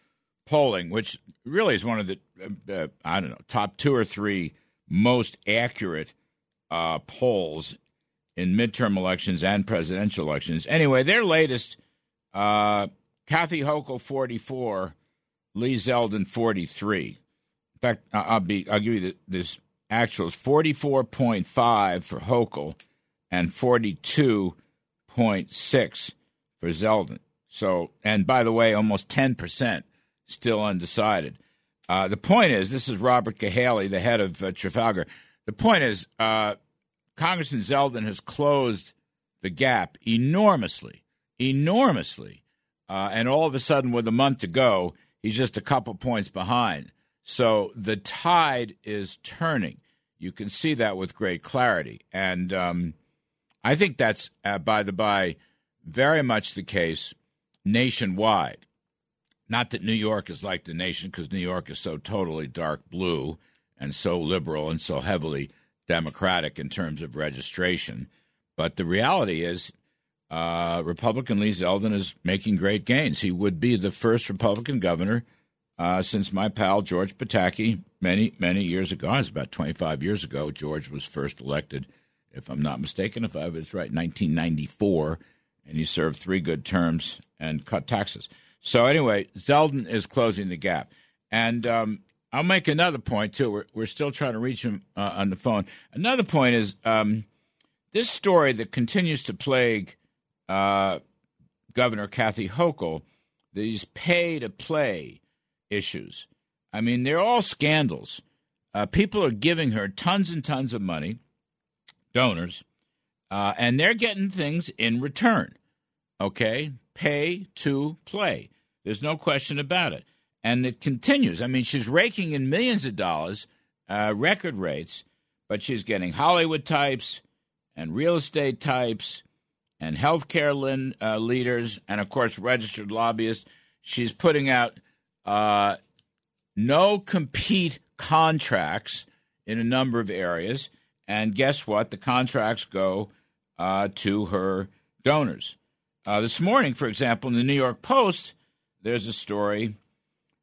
Speaker 2: polling, which really is one of the, uh, uh, I don't know, top two or three most accurate uh, polls in midterm elections and presidential elections. Anyway, their latest uh, Kathy Hochul 44, Lee Zeldin 43. In fact, I'll be I'll give you the, this actuals 44.5 for Hochul and 42.6 for Zeldin. So, and by the way, almost 10% still undecided. Uh, the point is, this is Robert Cahaly, the head of uh, Trafalgar. The point is, uh, Congressman Zeldin has closed the gap enormously, enormously. Uh, and all of a sudden, with a month to go, he's just a couple points behind. So the tide is turning. You can see that with great clarity. And um, I think that's, uh, by the by, very much the case nationwide. Not that New York is like the nation, because New York is so totally dark blue and so liberal and so heavily Democratic in terms of registration. But the reality is, uh, Republican Lee Zeldin is making great gains. He would be the first Republican governor uh, since my pal George Pataki many, many years ago. It was about 25 years ago. George was first elected, if I'm not mistaken, if I was right, 1994, and he served three good terms and cut taxes. So anyway, Zeldin is closing the gap. And um, I'll make another point too. We're we're still trying to reach him uh, on the phone. Another point is um, this story that continues to plague uh, Governor Kathy Hochul. These pay to play issues. I mean, they're all scandals. Uh, people are giving her tons and tons of money, donors, uh, and they're getting things in return. Okay, pay to play. There's no question about it and it continues. I mean, she's raking in millions of dollars, uh, record rates, but she's getting Hollywood types and real estate types and healthcare uh, leaders, and of course, registered lobbyists. She's putting out uh, no compete contracts in a number of areas. And guess what? The contracts go uh, to her donors. Uh, this morning, for example, in the New York Post, there's a story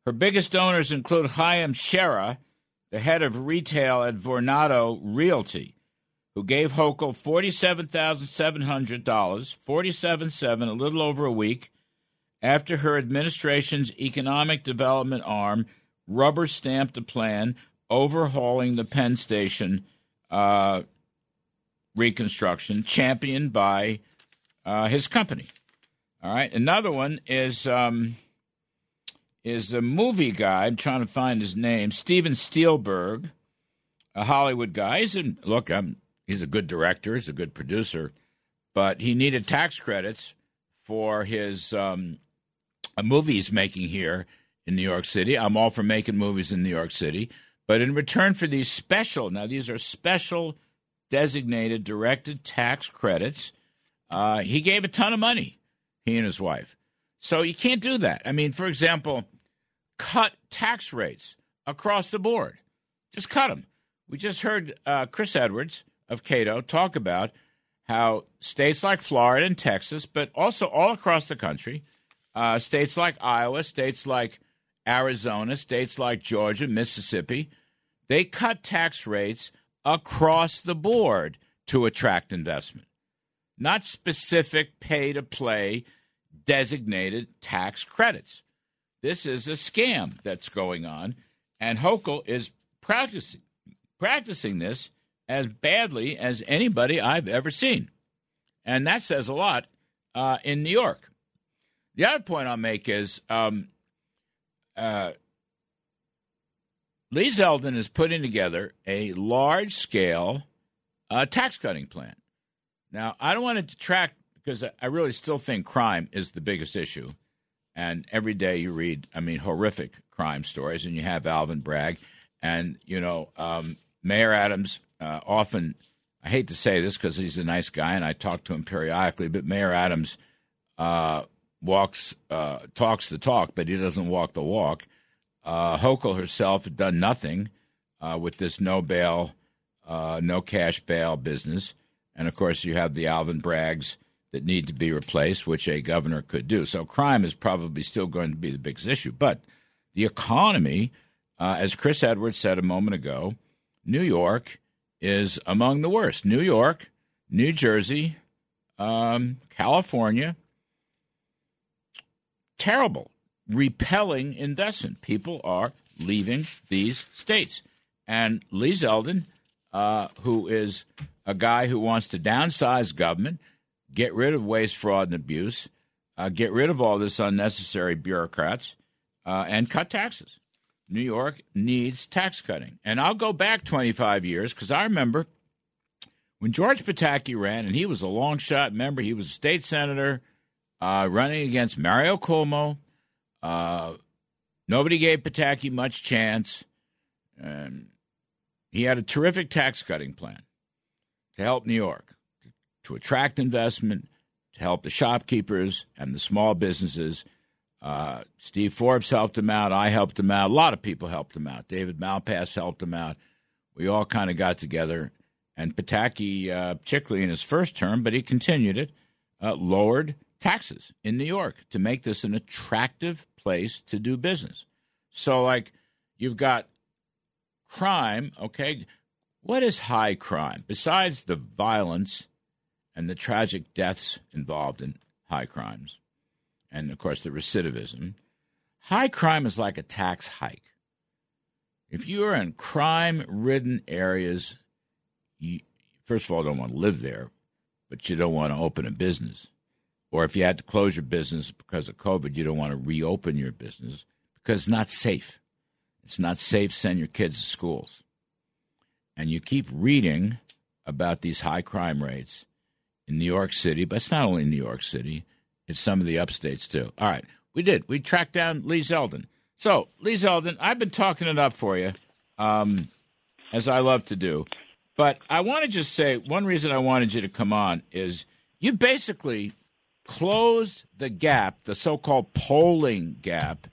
Speaker 2: her biggest donors include Haim Chera, the head of retail at Vornado Realty, who gave Hochul $47,700, Forty-seven seven, a little over a week, after her administration's economic development arm rubber stamped a plan overhauling the Penn Station uh, reconstruction, championed by uh, his company. All right. Another one is um, is a movie guy. I'm trying to find his name. Steven Spielberg, a Hollywood guy. He's a, look, I'm, he's a good director. He's a good producer, but he needed tax credits for his um, a movie he's making here in New York City. I'm all for making movies in New York City, but in return for these special, now these are special designated directed tax credits. Uh, he gave a ton of money, he and his wife. So you can't do that. I mean, for example, cut tax rates across the board. Just cut them. We just heard uh, Chris Edwards of Cato talk about how states like Florida and Texas, but also all across the country, uh, states like Iowa, states like Arizona, states like Georgia, Mississippi, they cut tax rates across the board to attract investment, not specific pay to play designated tax credits. This is a scam that's going on, and Hochul is practicing practicing this as badly as anybody I've ever seen, and that says a lot uh, in New York. The other point I'll make is um, uh, Lee Zeldin is putting together a large scale uh, tax cutting plan. Now, I don't want to detract because I really still think crime is the biggest issue. And every day you read, I mean, horrific crime stories, and you have Alvin Bragg. And, you know, um, Mayor Adams uh, often, I hate to say this because he's a nice guy and I talk to him periodically, but Mayor Adams uh, walks, uh, talks the talk, but he doesn't walk the walk. Uh, Hochul herself had done nothing uh, with this no bail, uh, no cash bail business. And of course, you have the Alvin Braggs that need to be replaced, which a governor could do. So crime is probably still going to be the biggest issue. But the economy, uh, as Chris Edwards said a moment ago, New York is among the worst. New York, New Jersey, um, California, terrible, repelling investment. People are leaving these states. And Lee Zeldin, uh, who is a guy who wants to downsize government, get rid of waste, fraud, and abuse, uh, get rid of all this unnecessary bureaucrats, uh, and cut taxes. New York needs tax cutting. And I'll go back 25 years because I remember when George Pataki ran, and he was a long shot member, he was a state senator uh, running against Mario Cuomo. Uh, nobody gave Pataki much chance. And he had a terrific tax cutting plan to help New York, to, to attract investment, to help the shopkeepers and the small businesses. Uh, Steve Forbes helped him out. I helped him out. A lot of people helped him out. David Malpass helped him out. We all kind of got together. And Pataki, uh, particularly in his first term, but he continued it, uh, lowered taxes in New York to make this an attractive place to do business. So, like, you've got crime, okay? What is high crime? Besides the violence and the tragic deaths involved in high crimes, and of course the recidivism, high crime is like a tax hike. If you are in crime ridden areas, you, first of all, don't want to live there, but you don't want to open a business. Or if you had to close your business because of COVID, you don't want to reopen your business because it's not safe. It's not safe. Send your kids to schools. And you keep reading about these high crime rates in New York City, but it's not only New York City, it's some of the upstates too. All right, we did. We tracked down Lee Zeldin. So, Lee Zeldin, I've been talking it up for you, um, as I love to do. But I want to just say one reason I wanted you to come on is you basically closed the gap, the so called polling gap,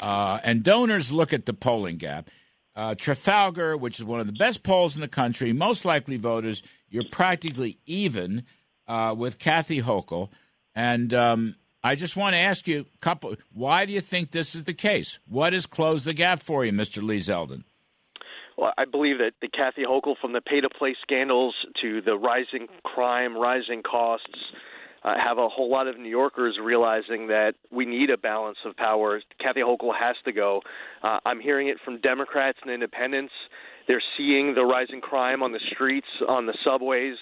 Speaker 2: uh, and donors look at the polling gap. Uh, Trafalgar, which is one of the best polls in the country, most likely voters, you're practically even uh, with Kathy Hochul. And um, I just want to ask you couple why do you think this is the case? What has closed the gap for you, Mr. Lee Zeldin?
Speaker 6: Well, I believe that the Kathy Hochul, from the pay to play scandals to the rising crime, rising costs, uh, have a whole lot of New Yorkers realizing that we need a balance of power. Kathy Hochul has to go. Uh, I'm hearing it from Democrats and independents. They're seeing the rising crime on the streets, on the subways.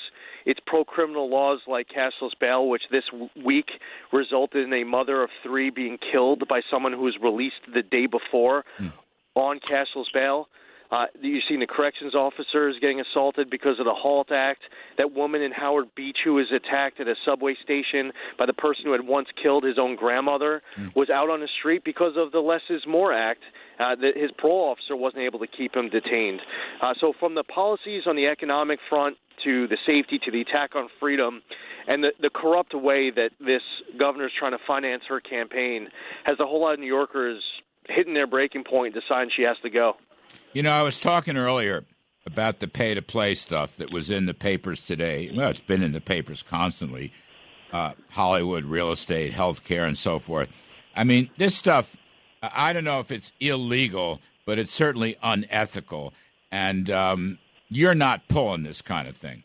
Speaker 6: It's pro criminal laws like cashless bail, which this week resulted in a mother of three being killed by someone who was released the day before mm. on cashless bail. Uh, you've seen the corrections officers getting assaulted because of the HALT Act. That woman in Howard Beach who was attacked at a subway station by the person who had once killed his own grandmother mm. was out on the street because of the Less is More Act. Uh, that his parole officer wasn't able to keep him detained. Uh, so, from the policies on the economic front to the safety to the attack on freedom, and the, the corrupt way that this governor is trying to finance her campaign, has a whole lot of New Yorkers hitting their breaking point, deciding she has to go.
Speaker 2: You know, I was talking earlier about the pay to play stuff that was in the papers today. Well, it's been in the papers constantly uh, Hollywood, real estate, healthcare, and so forth. I mean, this stuff, I don't know if it's illegal, but it's certainly unethical. And um, you're not pulling this kind of thing.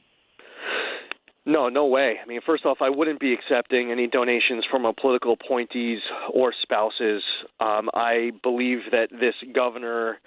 Speaker 6: No, no way. I mean, first off, I wouldn't be accepting any donations from a political appointees or spouses. Um, I believe that this governor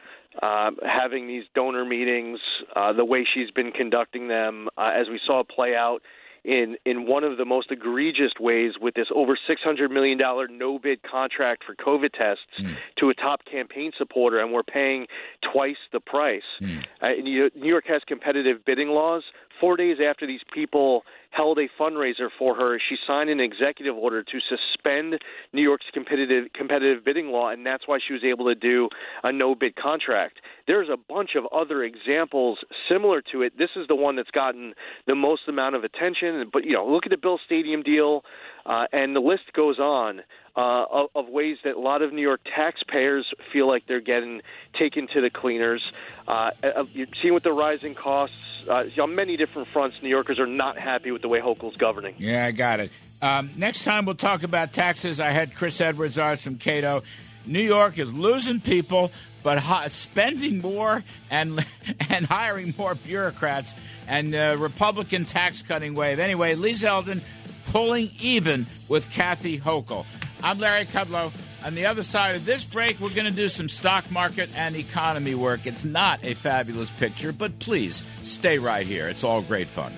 Speaker 6: uh, having these donor meetings, uh, the way she's been conducting them, uh, as we saw play out in in one of the most egregious ways with this over six hundred million dollar no bid contract for COVID tests mm. to a top campaign supporter, and we're paying twice the price. Mm. Uh, New York has competitive bidding laws. Four days after these people held a fundraiser for her, she signed an executive order to suspend New York's competitive competitive bidding law, and that's why she was able to do a no bid contract. There's a bunch of other examples similar to it. This is the one that's gotten the most amount of attention. But you know, look at the Bill Stadium deal. Uh, and the list goes on uh, of, of ways that a lot of New York taxpayers feel like they're getting taken to the cleaners. Uh, uh you're seeing with the rising costs uh, on many different fronts, New Yorkers are not happy with the way Hochul's governing.
Speaker 2: Yeah, I got it. Um, next time we'll talk about taxes. I had Chris Edwards ours from Cato. New York is losing people, but spending more and <laughs> and hiring more bureaucrats and uh, Republican tax cutting wave. Anyway, Lee Zeldin pulling even with Kathy Hochul. I'm Larry Kudlow. On the other side of this break, we're going to do some stock market and economy work. It's not a fabulous picture, but please stay right here. It's all great fun.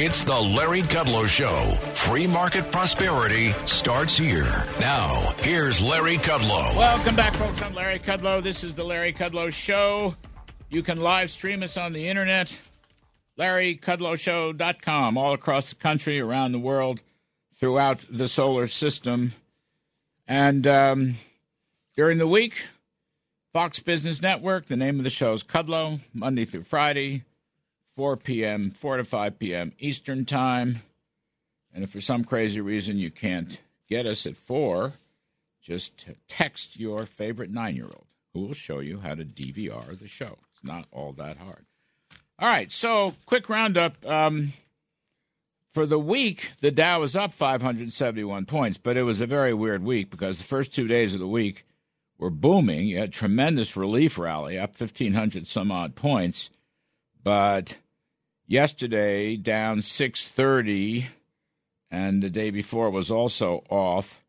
Speaker 1: It's the Larry Kudlow Show. Free market prosperity starts here. Now, here's Larry Kudlow.
Speaker 2: Welcome back, folks. I'm Larry Kudlow. This is the Larry Kudlow Show. You can live stream us on the internet, LarryKudlowShow.com, all across the country, around the world, throughout the solar system. And um, during the week, Fox Business Network, the name of the show is Kudlow, Monday through Friday, 4 p.m., 4 to 5 p.m. Eastern Time. And if for some crazy reason you can't get us at 4, just text your favorite nine year old who will show you how to DVR the show. It's not all that hard. All right, so quick roundup. Um, for the week, the Dow was up 571 points, but it was a very weird week because the first two days of the week were booming. You had tremendous relief rally, up 1,500 some odd points. But yesterday, down 630, and the day before was also off.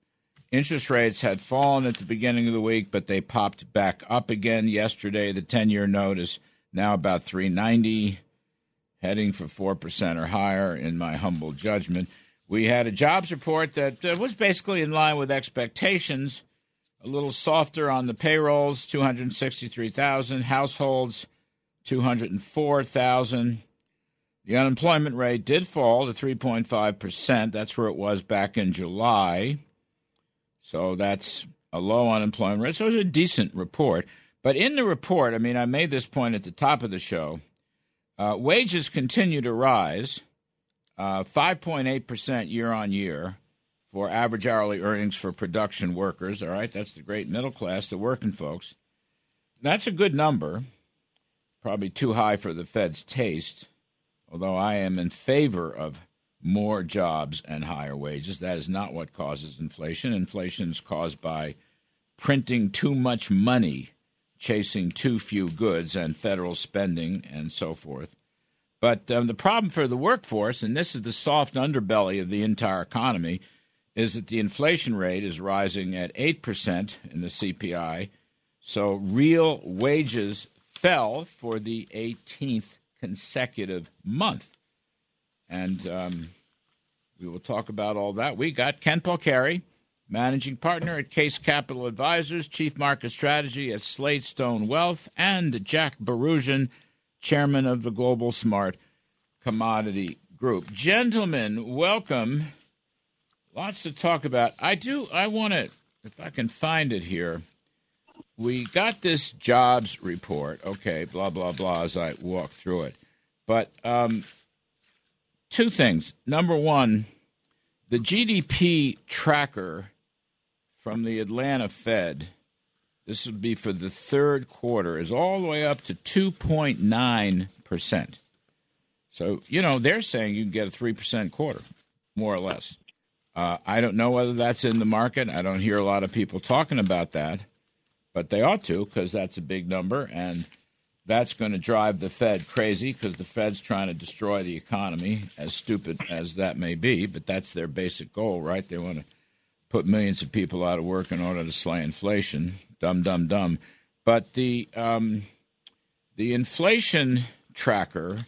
Speaker 2: Interest rates had fallen at the beginning of the week, but they popped back up again yesterday. The 10 year note is now about 390 heading for 4% or higher, in my humble judgment. We had a jobs report that uh, was basically in line with expectations, a little softer on the payrolls 263,000, households 204,000. The unemployment rate did fall to 3.5%. That's where it was back in July. So that's a low unemployment rate. So it was a decent report. But in the report, I mean, I made this point at the top of the show uh, wages continue to rise, uh, 5.8% year on year for average hourly earnings for production workers. All right, that's the great middle class, the working folks. That's a good number. Probably too high for the Fed's taste, although I am in favor of more jobs and higher wages. That is not what causes inflation. Inflation is caused by printing too much money chasing too few goods and federal spending and so forth. But um, the problem for the workforce, and this is the soft underbelly of the entire economy, is that the inflation rate is rising at 8% in the CPI. So real wages fell for the 18th consecutive month. And um, we will talk about all that. We got Ken Polcari managing partner at Kace Capital Advisors, chief market strategy at SlateStone Wealth, and Jack Bouroudjian, chairman of the Global Smart Commodity Group. Gentlemen, welcome. Lots to talk about. I do. I want to, if I can find it here. We got this jobs report. Okay, blah blah blah. As I walk through it, but um, two things. Number one, the GDP tracker from the Atlanta Fed, this would be for the third quarter, is all the way up to 2.9%. So, you know, they're saying you can get a 3% quarter, more or less. Uh, I don't know whether that's in the market. I don't hear a lot of people talking about that, but they ought to because that's a big number. And that's going to drive the Fed crazy because the Fed's trying to destroy the economy, as stupid as that may be. But that's their basic goal, right? They want to put millions of people out of work in order to slay inflation. Dumb, dumb, dumb. But the um, the inflation tracker,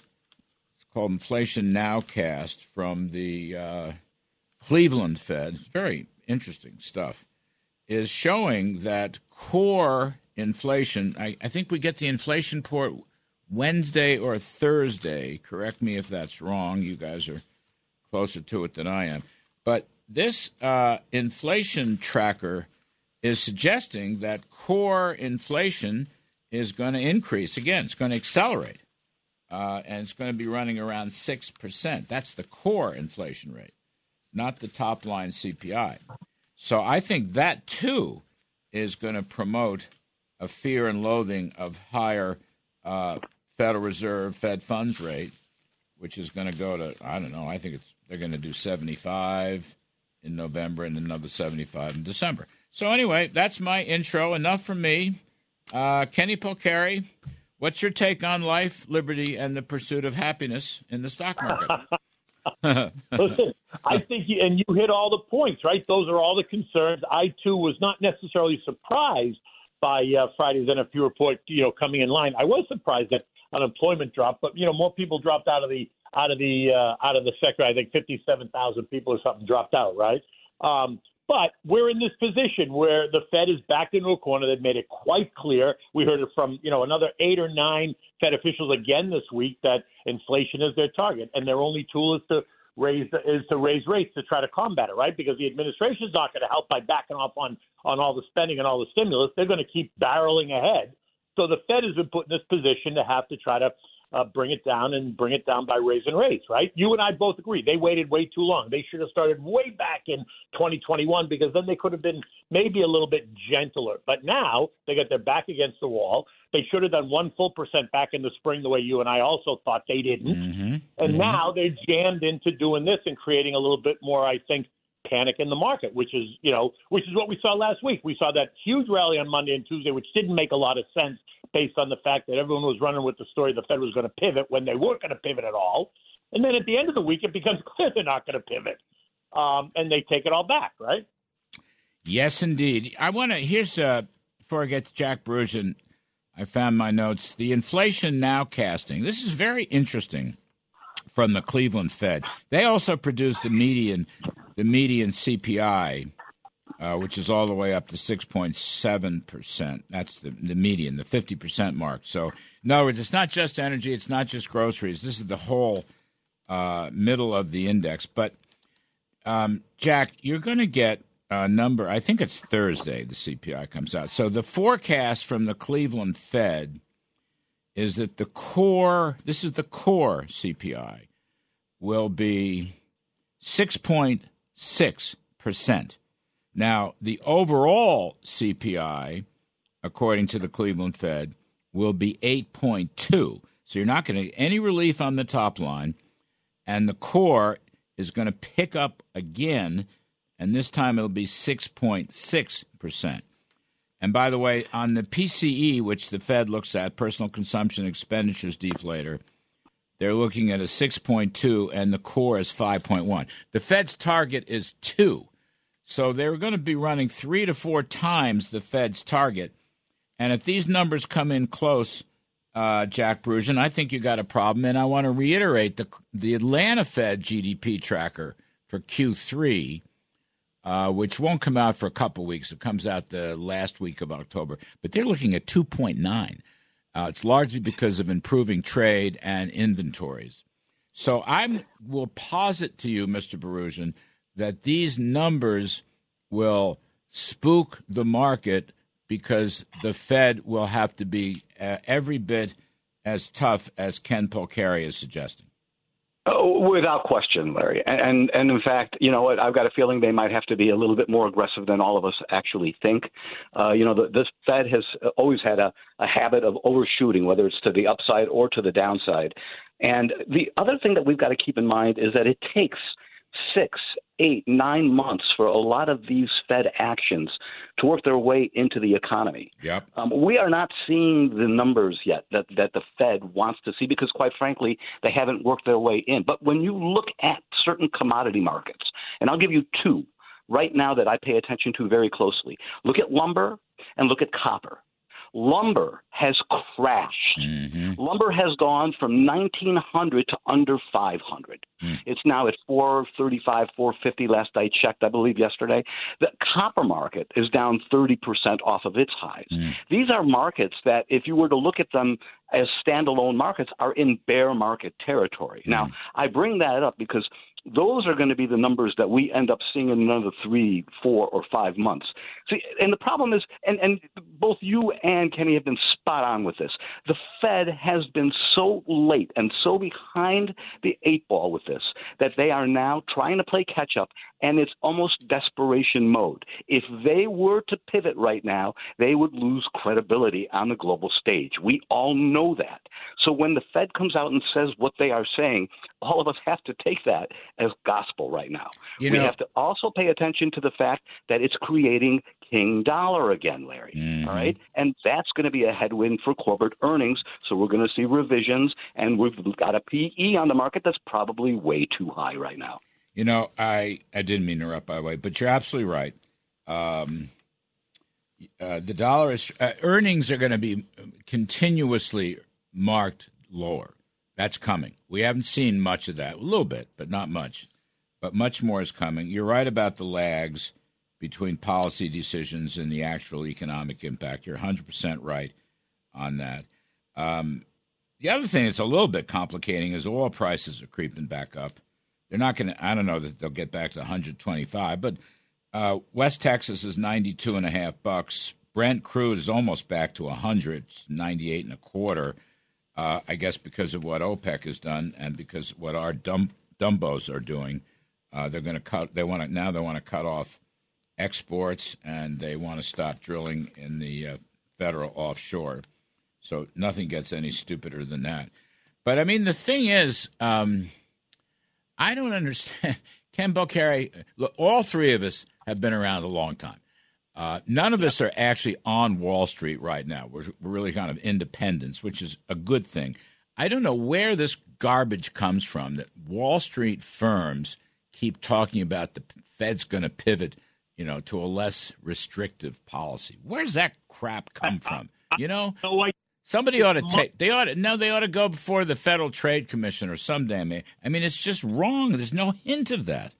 Speaker 2: it's called Inflation Nowcast from the uh, Cleveland Fed. Very interesting stuff. Is showing that core inflation. I, I think we get the inflation report Wednesday or Thursday. Correct me if that's wrong. You guys are closer to it than I am. But this uh, inflation tracker is suggesting that core inflation is going to increase. Again, it's going to accelerate. Uh, and it's going to be running around 6%. That's the core inflation rate. not the top line CPI. So I think that too is going to promote a fear and loathing of higher uh, Federal Reserve Fed funds rate, which is going to go to I don't know. I think it's they're going to do 75 in November and another 75 in December. So anyway, that's my intro. Enough from me. Uh, Kenny Polcari, what's your take on life, liberty, and the pursuit of happiness in the stock market? <laughs> <laughs>
Speaker 7: Listen, I think, you, and you hit all the points, right? Those are all the concerns. I too was not necessarily surprised by uh, Friday's NFP report, you know, coming in line. I was surprised that unemployment dropped, but you know, more people dropped out of the out of the uh, out of the sector. I think fifty-seven thousand people or something dropped out, right? Um, but we're in this position where the Fed is backed into a corner. They've made it quite clear. We heard it from you know another eight or nine Fed officials again this week that inflation is their target, and their only tool is to raise is to raise rates to try to combat it, right? Because the administration is not going to help by backing off on on all the spending and all the stimulus. They're going to keep barreling ahead. So the Fed has been put in this position to have to try to uh, bring it down and bring it down by raising rates, right? You and I both agree they waited way too long. They should have started way back in 2021 because then they could have been maybe a little bit gentler. But now they got their back against the wall. They should have done one full percent back in the spring, the way you and I also thought they didn't.
Speaker 2: Mm-hmm.
Speaker 7: And
Speaker 2: Mhm.
Speaker 7: now they're jammed into doing this and creating a little bit more, I think, panic in the market, which is, you know, which is what we saw last week. We saw that huge rally on Monday and Tuesday, which didn't make a lot of sense based on the fact that everyone was running with the story the Fed was going to pivot when they weren't going to pivot at all. And then at the end of the week, it becomes <laughs> clear they're not going to pivot, um, and they take it all back, right?
Speaker 2: Yes, indeed. I want to. Here's uh, before I get to Jack Bouroudjian, I found my notes. The inflation now casting. This is very interesting from the Cleveland Fed. They also produced the median, the median CPI, uh, which is all the way up to six point seven percent. That's the the median, the fifty percent mark. So, in other words, it's not just energy, it's not just groceries. This is the whole uh, middle of the index. But um, Jack, you're going to get a number. I think it's Thursday. The CPI comes out. So the forecast from the Cleveland Fed is that the core. This is the core CPI will be six point six percent. Now the overall CPI, according to the Cleveland Fed, will be eight point two. So you're not going to any relief on the top line, and the core is going to pick up again, and this time it'll be 6.6%. And by the way, on the PCE, which the Fed looks at, personal consumption expenditures deflator, they're looking at a 6.2 and the core is 5.1. The Fed's target is 2. So they're going to be running 3 to 4 times the Fed's target. And if these numbers come in close, uh, Jack Bouroudjian, I think you got a problem. And I want to reiterate the the Atlanta Fed GDP tracker for Q3, uh, which won't come out for a couple weeks. It comes out the last week of October, but they're looking at 2.9. Uh, it's largely because of improving trade and inventories. So I will posit to you, Mr. Bouroudjian, that these numbers will spook the market because the Fed will have to be uh, every bit as tough as Ken Polcari is suggesting.
Speaker 8: Oh, without question, Larry. And, and in fact, you know what? I've got a feeling they might have to be a little bit more aggressive than all of us actually think. Uh, you know, the, this Fed has always had a, a habit of overshooting, whether it's to the upside or to the downside. And the other thing that we've got to keep in mind is that it takes six, eight, nine months for a lot of these Fed actions to work their way into the economy.
Speaker 2: Yep.
Speaker 8: Um, we are not seeing the numbers yet that, that the Fed wants to see because, quite frankly, they haven't worked their way in. But when you look at certain commodity markets, and I'll give you two right now that I pay attention to very closely look at lumber and look at copper. Lumber has crashed.
Speaker 2: Mm-hmm.
Speaker 8: Lumber has gone from 1900 to under 500.
Speaker 2: Mm.
Speaker 8: It's now at 435, 450 last I checked, I believe yesterday. The copper market is down 30% off of its highs.
Speaker 2: Mm.
Speaker 8: These are markets that, if you were to look at them as standalone markets, are in bear market territory. Now, I bring that up because those are going to be the numbers that we end up seeing in another three, four, or five months. See, and the problem is, and, and both you and Kenny have been spot on with this. The Fed has been so late and so behind the eight ball with this that they are now trying to play catch up, and it's almost desperation mode. If they were to pivot right now, they would lose credibility on the global stage. We all know that. So when the Fed comes out and says what they are saying, all of us have to take that as gospel right now.
Speaker 2: You
Speaker 8: we have to also pay attention to the fact that it's creating king dollar again, Larry.
Speaker 2: Mhm.
Speaker 8: All right, and that's going to be a headwind for corporate earnings. So we're going to see revisions, and we've got a PE on the market that's probably way too high right now.
Speaker 2: You know, I I didn't mean to interrupt by the way, but you're absolutely right. Um, uh, the dollar is uh, earnings are going to be continuously marked lower. That's coming. We haven't seen much of that. A little bit, but not much. But much more is coming. You're right about the lags between policy decisions and the actual economic impact. You're 100% right on that. Um, the other thing that's a little bit complicating is oil prices are creeping back up. They're not going to, I don't know that they'll get back to 125, but uh, West Texas is 92 and a half bucks. Brent crude is almost back to 100, 98 and a quarter. Uh, I guess because of what OPEC has done and because what our dumb, dumbos are doing, uh, they're going to cut. They want to now. They want to cut off exports and they want to stop drilling in the uh, federal offshore. So nothing gets any stupider than that. But I mean, the thing is, um, I don't understand. <laughs> Ken look, all three of us have been around a long time. Uh, none of us are actually on Wall Street right now. We're, we're really kind of independents, which is a good thing. I don't know where this garbage comes from that Wall Street firms keep talking about the Fed's going to pivot, you know, to a less restrictive policy. Where does that crap come from? You know, somebody ought to take. They ought to no. They ought to go before the Federal Trade Commission or some damn. I mean, it's just wrong. There's no hint of that.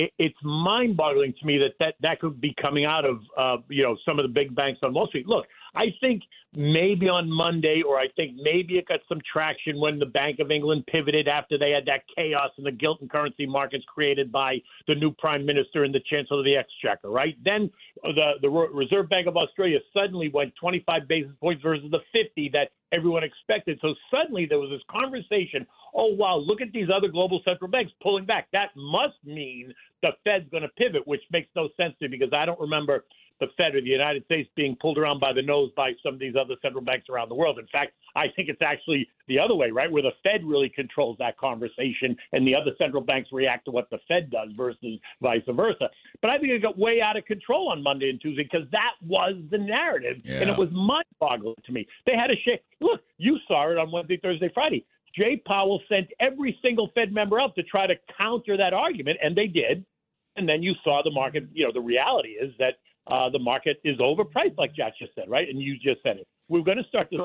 Speaker 7: It, it's mind-boggling to me that, that that could be coming out of uh, you know some of the big banks on Wall Street. Look, I think maybe on Monday, or I think maybe it got some traction when the Bank of England pivoted after they had that chaos in the gilt and currency markets created by the new Prime Minister and the Chancellor of the Exchequer. Right then, the the Reserve Bank of Australia suddenly went 25 basis points versus the 50 that everyone expected. So suddenly there was this conversation. Oh wow, look at these other global central banks pulling back. That must mean the Fed's going to pivot, which makes no sense to me because I don't remember the Fed or the United States being pulled around by the nose by some of these other central banks around the world. In fact, I think it's actually the other way, right, where the Fed really controls that conversation and the other central banks react to what the Fed does versus vice versa. But I think it got way out of control on Monday and Tuesday because that was the narrative, and it was mind-boggling to me. They had a shake. Look, you saw it on Wednesday, Thursday, Friday. Jay Powell sent every single Fed member out to try to counter that argument, and they did. And then you saw the market. You know, the reality is that uh, the market is overpriced, like Jack just said, right? And you just said it. We're going to start see.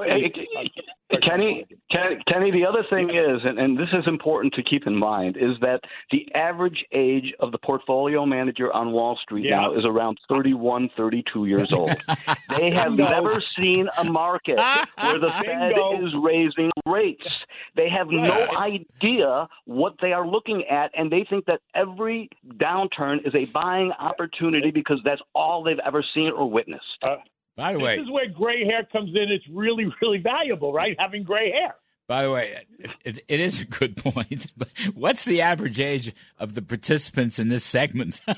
Speaker 8: Kenny, Kenny, the other thing is, and, and this is important to keep in mind, is that the average age of the portfolio manager on Wall Street
Speaker 7: Yeah.
Speaker 8: now is around 31, 32 years old. <laughs> they have never seen a market where the Fed
Speaker 7: Bingo.
Speaker 8: is raising rates. They have no idea what they are looking at, and they think that every downturn is a buying opportunity because that's all they've ever seen or witnessed.
Speaker 7: Uh,
Speaker 2: By the
Speaker 7: this
Speaker 2: way, this
Speaker 7: is where gray hair comes in. It's really, really valuable, right? Having gray hair.
Speaker 2: By the way, it, it is a good point. <laughs> What's the average age of the participants in this segment? <laughs>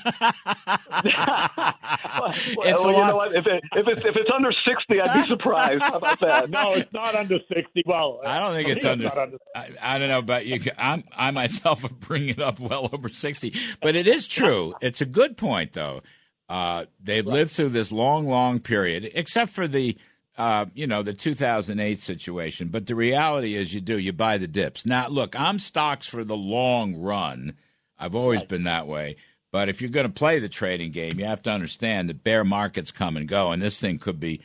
Speaker 8: Well,
Speaker 2: It's
Speaker 8: well, you know what? If, it, if, it's, if it's under 60, I'd be surprised. How about that? <laughs>
Speaker 7: No, it's not under sixty. Well,
Speaker 2: I don't think it's under.
Speaker 7: not under.
Speaker 2: I, I don't know about you. I'm, I myself am bringing it up well over sixty, but it is true. It's a good point, though. Uh, they've lived through this long, long period, except for the, uh, you know, the 2008 situation. But the reality is, you do you buy the dips. Now, look, I'm stocks for the long run. I've always been that way. But if you're going to play the trading game, you have to understand that bear markets come and go, and this thing could be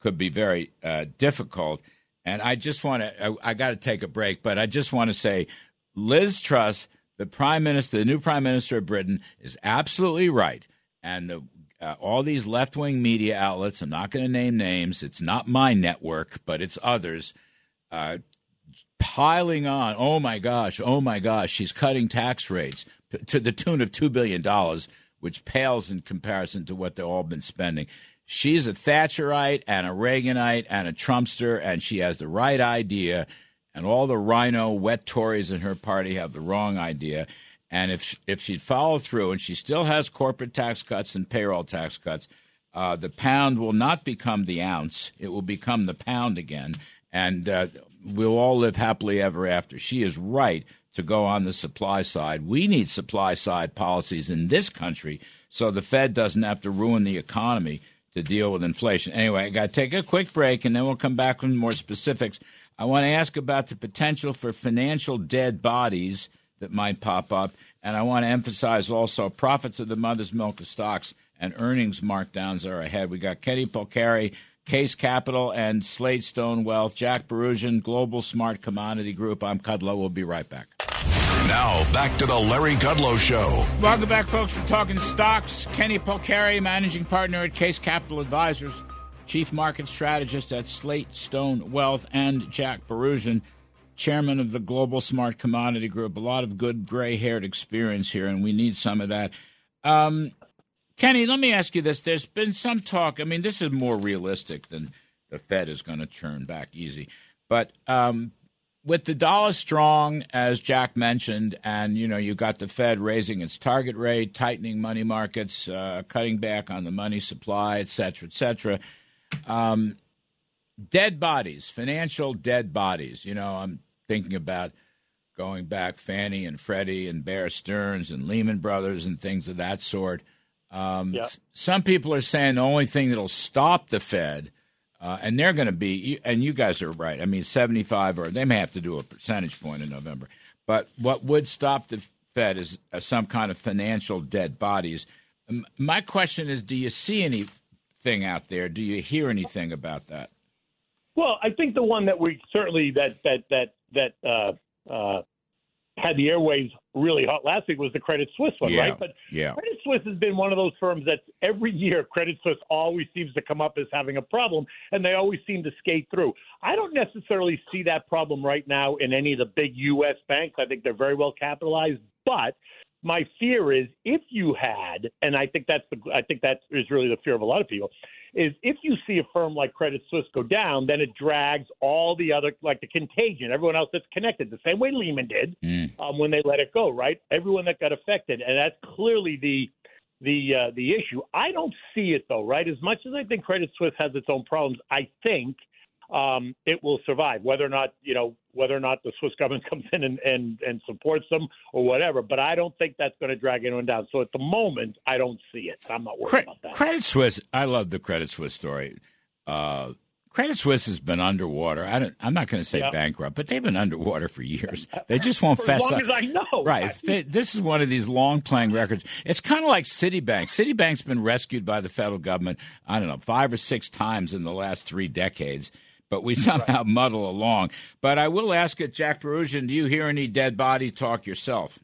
Speaker 2: could be very uh, difficult. And I just want to, I, I got to take a break, but I just want to say Liz Truss, the prime minister, the new prime minister of Britain, is absolutely right. And the, uh, all these left wing media outlets, I'm not going to name names, it's not my network, but it's others, uh, piling on. Oh my gosh, oh my gosh, she's cutting tax rates to the tune of $2 billion, which pales in comparison to what they've all been spending. She's a Thatcherite and a Reaganite and a Trumpster, and she has the right idea. And all the rhino wet Tories in her party have the wrong idea. And if if she'd follow through, and she still has corporate tax cuts and payroll tax cuts, uh, the pound will not become the ounce; it will become the pound again, and uh, we'll all live happily ever after. She is right to go on the supply side. We need supply side policies in this country so the Fed doesn't have to ruin the economy to deal with inflation. Anyway, I got to take a quick break, and then we'll come back with more specifics. I want to ask about the potential for financial dead bodies that might pop up. And I want to emphasize also profits of the mother's milk of stocks and earnings markdowns are ahead. We got Kenny Polcari, Kace Capital, and SlateStone Wealth. Jack Bouroudjian, Global Smart Commodity Group. I'm Kudlow. We'll be right back.
Speaker 1: Now, back to the Larry Kudlow Show.
Speaker 2: Welcome back, folks. We're talking stocks. Kenny Polcari, managing partner at Kace Capital Advisors, chief market strategist at SlateStone Wealth, and Jack Bouroudjian chairman of the Global Smart Commodity Group. A lot of good gray haired experience here, and we need some of that. Um, Kenny, let me ask you this. There's been some talk. I mean, this is more realistic than the Fed is going to churn back easy. But um, with the dollar strong, as Jack mentioned, and you know you got the Fed raising its target rate, tightening money markets, uh, cutting back on the money supply, et cetera, et cetera. Um, dead bodies, financial dead bodies. You know, I'm thinking about going back Fannie and Freddie and Bear Stearns and Lehman Brothers and things of that sort. Um,
Speaker 7: Yeah.
Speaker 2: Some people are saying the only thing that'll stop the Fed, uh, and they're going to be, and you guys are right. I mean, 75, or they may have to do a percentage point in November. But what would stop the Fed is uh, some kind of financial dead bodies. M- My question is do you see anything out there? Do you hear anything about that?
Speaker 7: Well, I think the one that we certainly that that that that uh, uh, had the airwaves really hot last week was the Credit Suisse one,
Speaker 2: Yeah,
Speaker 7: right? But
Speaker 2: yeah.
Speaker 7: Credit Suisse has been one of those firms that every year Credit Suisse always seems to come up as having a problem, and they always seem to skate through. I don't necessarily see that problem right now in any of the big U.S. banks. I think they're very well capitalized, but my fear is if you had, and I think that's the, I think that is really the fear of a lot of people, is if you see a firm like Credit Suisse go down, then it drags all the other, like the contagion, everyone else that's connected, the same way Lehman did um, when they let it go, right? Everyone that got affected, and that's clearly the the uh, the issue. I don't see it though, right? As much as I think Credit Suisse has its own problems, I think um, it will survive. Whether or not you know whether or not the Swiss government <laughs> comes in and and, and supports them or whatever, but I don't think that's going to drag anyone down. So at the moment, I don't see it. I'm not worried
Speaker 2: Cre-
Speaker 7: about that.
Speaker 2: Credit Suisse, I love the Credit Swiss story. Uh, Credit Suisse has been underwater. I don't, I'm not going to say
Speaker 7: Yeah.
Speaker 2: bankrupt, but they've been underwater for years. <laughs> They just won't fess
Speaker 7: as long
Speaker 2: up.
Speaker 7: as I know,
Speaker 2: Right. Th- This is one of these long playing records. It's kind of like Citibank. Citibank's been rescued by the federal government, I don't know, five or six times in the last three decades, but we <laughs> somehow muddle along. But I will ask it, Jack Bouroudjian, do you hear any dead body talk yourself?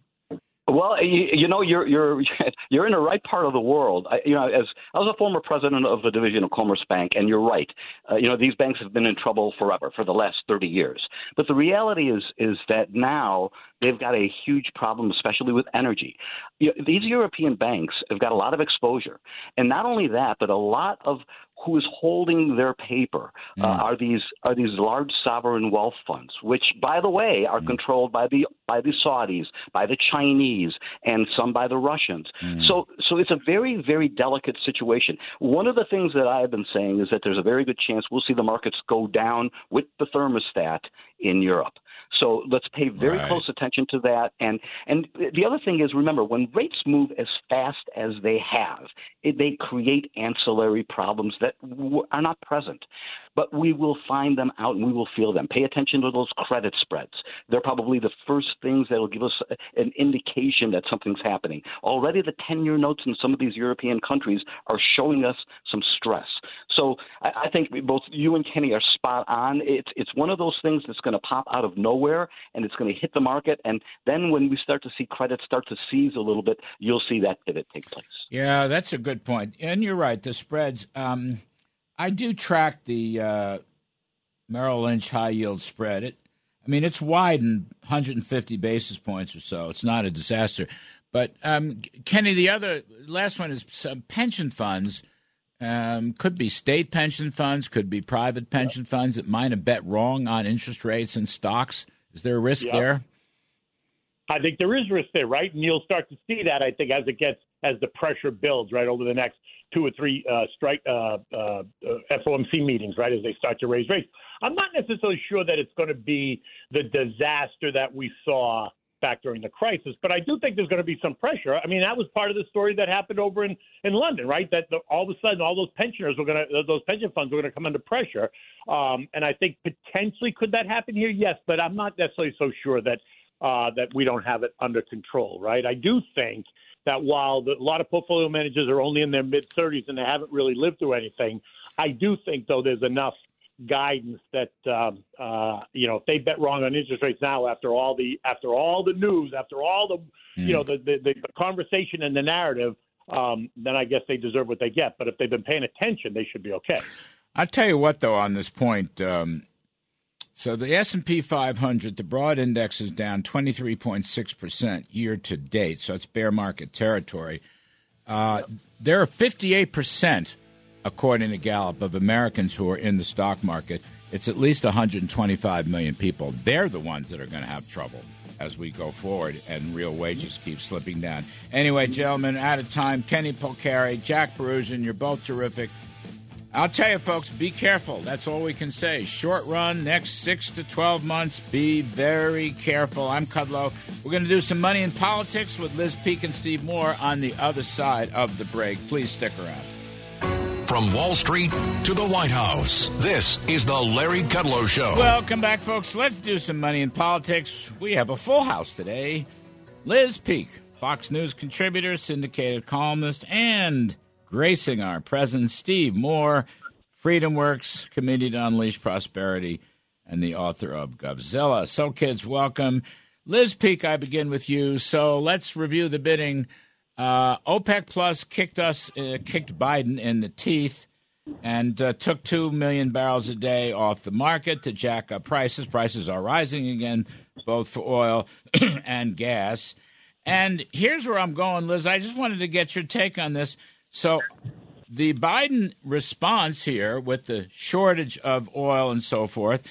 Speaker 8: Well, you, you know, you're you're <laughs> you're in the right part of the world. I, you know, as I was a former president of the division of Commerce Bank, and you're right. Uh, you know, these banks have been in trouble forever for the last 30 years. But the reality is is that now they've got a huge problem, especially with energy. You these European banks have got a lot of exposure, and not only that, but a lot of who is holding their paper uh, mm. are these are these large sovereign wealth funds, which, by the way, are mm. controlled by the by the Saudis, by the Chinese, and some by the Russians. Mm. So so it's a very very delicate situation. One of the things that I have been saying is that there's a very good chance we'll see the markets go down with the thermostat in Europe. So let's pay very
Speaker 2: Right.
Speaker 8: close attention to that. And and the other thing is, remember, when rates move as fast as they have, it, they create ancillary problems that w- are not present. But we will find them out and we will feel them. Pay attention to those credit spreads. They're probably the first things that will give us an indication that something's happening. Already, the 10 year notes in some of these European countries are showing us some stress. So I, I think both you and Kenny are spot on. It's, it's one of those things that's going to pop out of nowhere and it's going to hit the market. And then when we start to see credit start to seize a little bit, you'll see that pivot take place.
Speaker 2: Yeah, that's a good point. And you're right, the spreads. Um, I do track the uh, Merrill Lynch high yield spread. It, I mean, it's widened 150 basis points or so. It's not a disaster. But um, Kenny, the other last one is pension funds. Um, could be state pension funds, could be private pension yep. funds that might have bet wrong on interest rates and stocks. Is there a risk yep. there?
Speaker 7: I think there is risk there, right? And you'll start to see that, I think, as it gets as the pressure builds, right, over the next two or three uh, strike uh, uh, FOMC meetings, right, as they start to raise rates. I'm not necessarily sure that it's going to be the disaster that we saw back during the crisis, but I do think there's going to be some pressure. I mean, that was part of the story that happened over in in London, right? That the, all of a sudden all those pensioners were going to those pension funds were going to come under pressure, um, and I think potentially could that happen here? Yes, but I'm not necessarily so sure that uh, that we don't have it under control, right? I do think that while the, a lot of portfolio managers are only in their mid 30s and they haven't really lived through anything, I do think though there's enough guidance that um, uh, you know if they bet wrong on interest rates now after all the after all the news after all the mm. you know the, the, the conversation and the narrative um, then I guess they deserve what they get but if they've been paying attention they should be okay.
Speaker 2: I'll tell you what though on this point um, so the S&P 500, the broad index is down 23.6% year to date. So it's bear market territory. Uh, there are 58%, according to Gallup, of Americans who are in the stock market. It's at least 125 million people. They're the ones that are going to have trouble as we go forward and real wages keep slipping down. Anyway, gentlemen, out of time. Kenny Polcari, Jack Bouroudjian, you're both terrific. I'll tell you, folks, be careful. That's all we can say. Short run, next six to 12 months, be very careful. I'm Kudlow. We're going to do some money in politics with Liz Peek and Steve Moore on the other side of the break. Please stick around.
Speaker 1: From Wall Street to the White House, this is the Larry Kudlow Show.
Speaker 2: Welcome back, folks. Let's do some money in politics. We have a full house today. Liz Peek, Fox News contributor, syndicated columnist, and gracing our presence, Steve Moore, Freedom Works, Committee to Unleash Prosperity, and the author of Govzilla. So, kids, welcome. Liz Peek, I begin with you. So let's review the bidding. Uh, OPEC Plus kicked us, uh, kicked Biden in the teeth, and uh, took two million barrels a day off the market to jack up prices. Prices are rising again, both for oil <clears throat> and gas. And here's where I'm going, Liz. I just wanted to get your take on this. So the Biden response here with the shortage of oil and so forth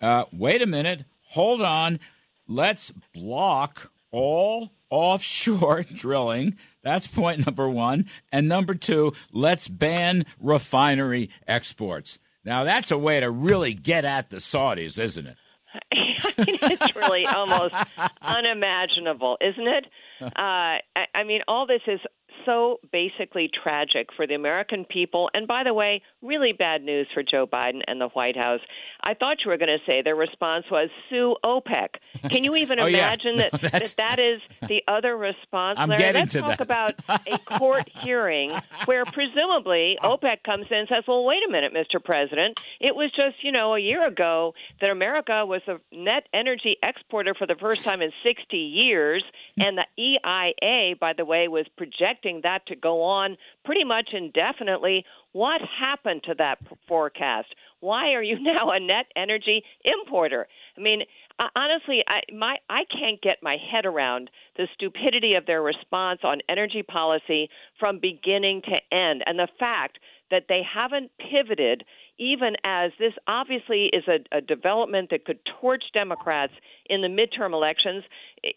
Speaker 2: uh, wait a minute, hold on, let's block all offshore <laughs> drilling. That's point number one. And number two, let's ban refinery exports. Now, that's a way to really get at the Saudis, isn't it?
Speaker 9: I <laughs> mean, it's really almost unimaginable, isn't it? <laughs> Uh, I, I mean, all this is so basically tragic for the American people. And by the way, really bad news for Joe Biden and the White House. I thought you were going to say their response was sue OPEC. Can you even <laughs>
Speaker 2: oh,
Speaker 9: imagine
Speaker 2: yeah. <laughs>
Speaker 9: no, that, that that is the other response?
Speaker 2: I'm
Speaker 9: Larry?
Speaker 2: getting
Speaker 9: Let's
Speaker 2: to
Speaker 9: talk
Speaker 2: that.
Speaker 9: about a court <laughs> hearing where presumably OPEC comes in and says, well, wait a minute, Mr. President. It was just, you know, a year ago that America was a net energy exporter for the first time in 60 years. And the EIA, by the way, was projecting that to go on pretty much indefinitely. What happened to that forecast? Why are you <laughs> now a net energy importer? I mean, uh, honestly, I my I can't get my head around the stupidity of their response on energy policy from beginning to end, and the fact that they haven't pivoted even as this obviously is a, a, development that could torch Democrats in the midterm elections.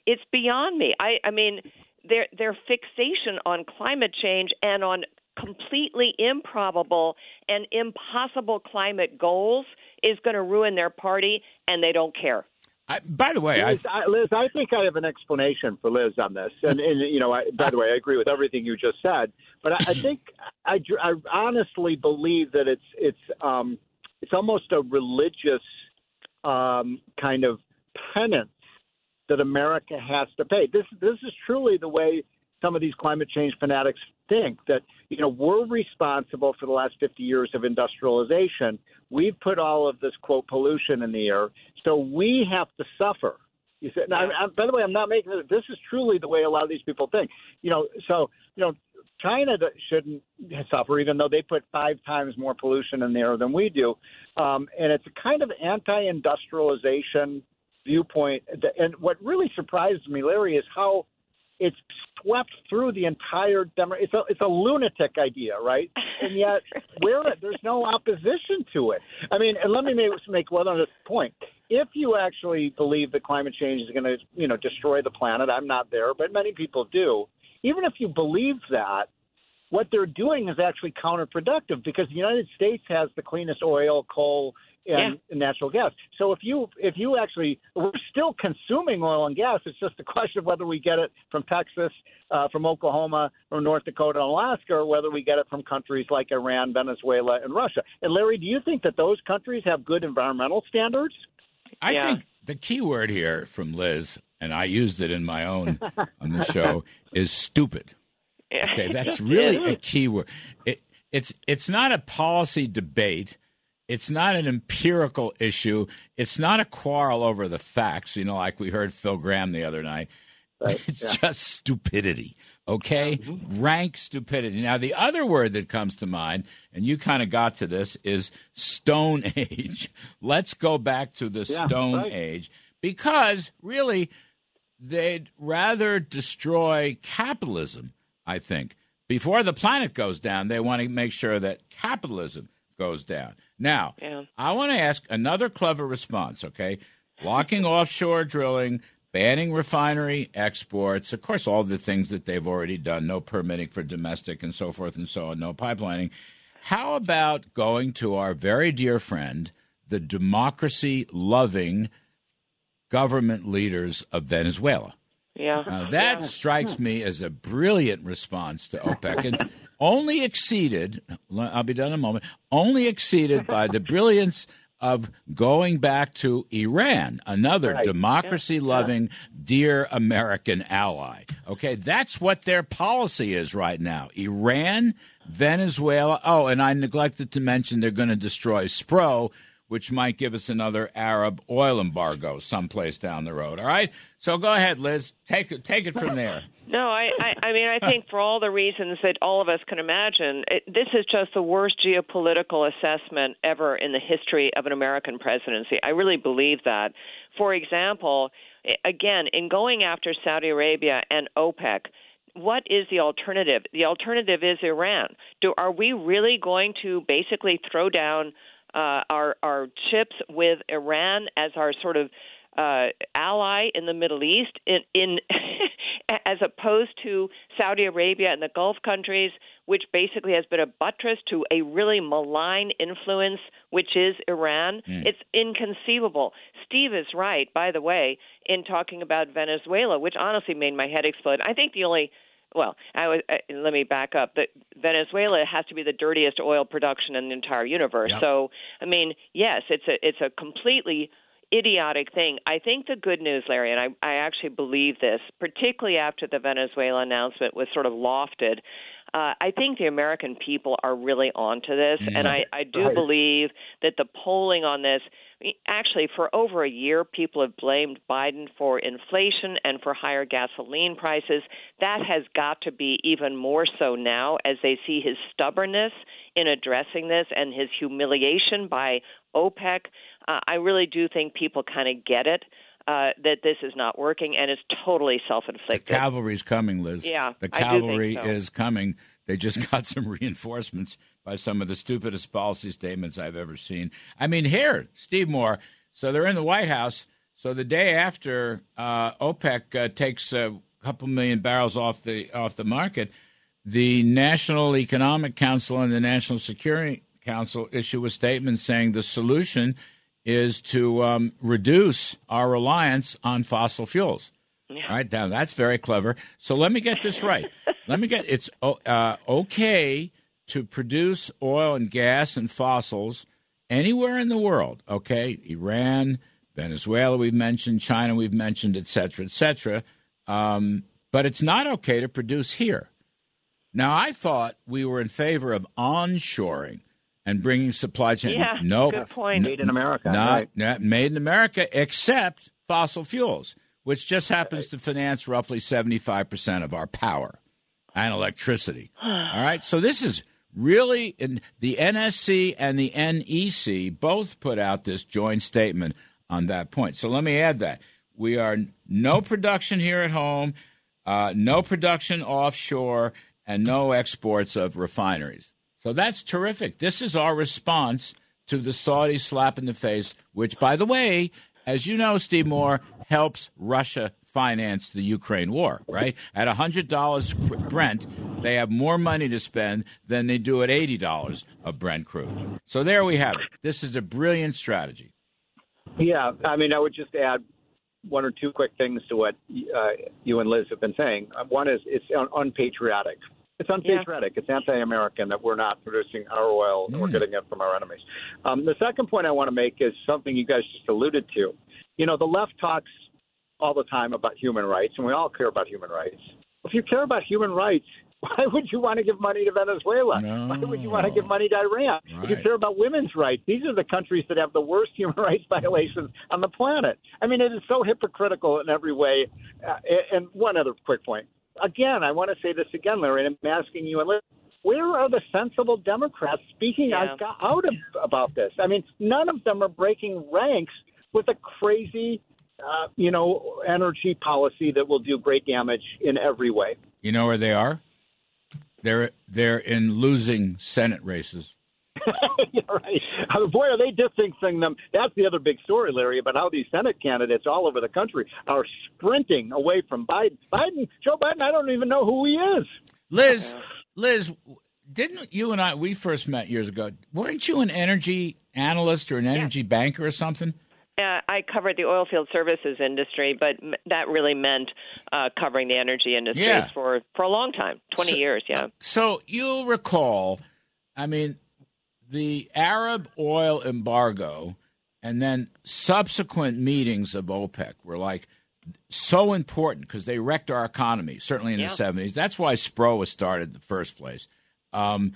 Speaker 9: It's beyond me. I, I mean, their their fixation on climate change and on completely improbable and impossible climate goals is going to ruin their party, and they don't care.
Speaker 2: I, by the way,
Speaker 3: Liz I, Liz, I think I have an explanation for Liz on this, and, and you know, I, by the way, I agree with everything you just said, but I, I think I, I honestly believe that it's it's um, it's almost a religious um, kind of penance that America has to pay. This this is truly the way some of these climate change fanatics think that you know we're responsible for the last 50 years of industrialization. We've put all of this quote pollution in the air, so we have to suffer. You said, now, I, by the way, I'm not making this. This is truly the way a lot of these people think. You know, so you know, China shouldn't suffer, even though they put five times more pollution in the air than we do. Um, and it's a kind of anti-industrialization
Speaker 10: viewpoint. And what really surprised me, Larry, is how it's swept through the entire demo. It's a it's a lunatic idea, right? <laughs> And yet, where there's no opposition to it. I mean, and let me make, make one other point. If you actually believe that climate change is going to, you know, destroy the planet, I'm not there, but many people do. Even if you believe that, what they're doing is actually counterproductive because the United States has the cleanest oil, coal, and yeah. natural gas. So if you if you actually we're still consuming oil and gas, it's just a question of whether we get it from Texas, uh, from Oklahoma, from North Dakota, and Alaska, or whether we get it from countries like Iran, Venezuela, and Russia. And Larry, do you think that those countries have good environmental standards?
Speaker 2: I yeah. think the key word here from Liz, and I used it in my own on the show, <laughs> is stupid. Okay, <laughs> that's really a key word. It, it's it's not a policy debate. It's not an empirical issue. It's not a quarrel over the facts. You know, like we heard Phil Gramm the other night. Right. <laughs> It's yeah. just stupidity. Okay, mm-hmm. rank stupidity. Now, the other word that comes to mind, and you kind of got to this, is Stone <laughs> Age. Let's go back to the yeah, Stone right. Age because really they'd rather destroy capitalism I think. Before the planet goes down, they want to make sure that capitalism goes down. Now, yeah. I want to ask another clever response, okay? Blocking <laughs> offshore drilling, banning refinery exports, of course, all the things that they've already done, no permitting for domestic and so forth and so on, no pipelining. How about going to our very dear friend, the democracy loving government leaders of Venezuela?
Speaker 9: Yeah.
Speaker 2: Now, that yeah. strikes hmm. me as a brilliant response to <laughs> OPEC and only exceeded, I'll be done in a moment, only exceeded by the brilliance of going back to Iran, another right. democracy loving, yeah. dear American ally. Okay, that's what their policy is right now. Iran, Venezuela. Oh, and I neglected to mention they're going to destroy SPRO, which might give us another Arab oil embargo someplace down the road. All right. So go ahead, Liz. Take. Take it from there. <laughs>
Speaker 9: No, I, I, I mean, I think for all the reasons that all of us can imagine, it, this is just the worst geopolitical assessment ever in the history of an American presidency. I really believe that. For example, again, in going after Saudi Arabia and OPEC what is the alternative? The alternative is Iran. Do are we really going to basically throw down uh, our our chips with Iran as our sort of uh, ally in the Middle East, in, in <laughs> as opposed to Saudi Arabia and the Gulf countries, which basically has been a buttress to a really malign influence, which is Iran. Mm. It's inconceivable. Steve is right, by the way, in talking about Venezuela, which honestly made my head explode. I think the only well, I was, uh, let me back up. That Venezuela has to be the dirtiest oil production in the entire universe. Yep. So, I mean, yes, it's a it's a completely idiotic thing. I think the good news, Larry, and I, I actually believe this, particularly after the Venezuela announcement was sort of lofted. Uh, I think the American people are really onto this, mm-hmm. and I, I do right. believe that the polling on this actually, for over a year, people have blamed Biden for inflation and for higher gasoline prices. That has got to be even more so now as they see his stubbornness in addressing this and his humiliation by OPEC. Uh, I really do think people kind of get it. Uh, that this is not working and it's totally self-inflicted.
Speaker 2: The cavalry's coming, Liz.
Speaker 9: Yeah,
Speaker 2: the cavalry
Speaker 9: so.
Speaker 2: is coming. They just <laughs> got some reinforcements by some of the stupidest policy statements I've ever seen. I mean, here, Steve Moore. So they're in the White House. So the day after uh, OPEC uh, takes a couple million barrels off the off the market, the National Economic Council and the National Security Council issue a statement saying the solution is to um, reduce our reliance on fossil fuels. Yeah. All right, now that's very clever. So let me get this right. let me get it's uh, okay to produce oil and gas and fossils anywhere in the world. Okay, Iran, Venezuela, we've mentioned, China, we've mentioned, et cetera, et cetera. Um, but it's not okay to produce here. Now, I thought we were in favor of onshoring and bringing supply chain.
Speaker 9: Yeah,
Speaker 2: nope.
Speaker 9: good point.
Speaker 10: Made in America.
Speaker 2: Not,
Speaker 10: right.
Speaker 2: not made in America, except fossil fuels, which just happens to finance roughly 75% of our power and electricity. <sighs> All right. So this is really the NSC and the NEC both put out this joint statement on that point. So let me add that we are no production here at home, uh, no production offshore, and no exports of refineries. So that's terrific. This is our response to the Saudi slap in the face, which, by the way, as you know, Steve Moore, helps Russia finance the Ukraine war, right? At $100 Brent, they have more money to spend than they do at $80 of Brent crude. So there we have it. This is a brilliant strategy.
Speaker 10: Yeah, I mean, I would just add one or two quick things to what uh, you and Liz have been saying. Uh, one is it's un- unpatriotic. It's unpatriotic. Yeah. It's anti-American that we're not producing our oil and mm. we're getting it from our enemies. Um, the second point I want to make is something you guys just alluded to. You know, the left talks all the time about human rights, and we all care about human rights. If you care about human rights, <laughs> why would you want to give money to Venezuela?
Speaker 2: No.
Speaker 10: Why would you want to give money to Iran?
Speaker 2: Right.
Speaker 10: If you care about women's rights, these are the countries that have the worst <laughs> human rights violations on the planet. I mean, it is so hypocritical in every way. Uh, and one other quick point. Again, I want to say this again, Larry, and I'm asking you, where are the sensible Democrats speaking
Speaker 9: yeah.
Speaker 10: out about this? I mean, none of them are breaking ranks with a crazy uh, you know, energy policy that will do great damage in every way.
Speaker 2: You know where they are? They're they're in losing Senate races. <laughs>
Speaker 10: yeah, right. Uh, boy, are they distancing them. That's the other big story, Larry, about how these Senate candidates all over the country are sprinting away from Biden. Biden, Joe Biden, I don't even know who he is.
Speaker 2: Liz, Liz, didn't you and I, we first met years ago, weren't you an energy analyst or an energy yeah. banker or something?
Speaker 9: Uh, I covered the oil field services industry, but m- that really meant uh, covering the energy industry
Speaker 2: yeah.
Speaker 9: for for a long time, twenty
Speaker 2: so,
Speaker 9: years. Yeah.
Speaker 2: So you'll recall, I mean, the Arab oil embargo and then subsequent meetings of OPEC were like so important because they wrecked our economy. Certainly in
Speaker 9: yeah.
Speaker 2: the seventies. That's why SPRO was started in the first place. Um,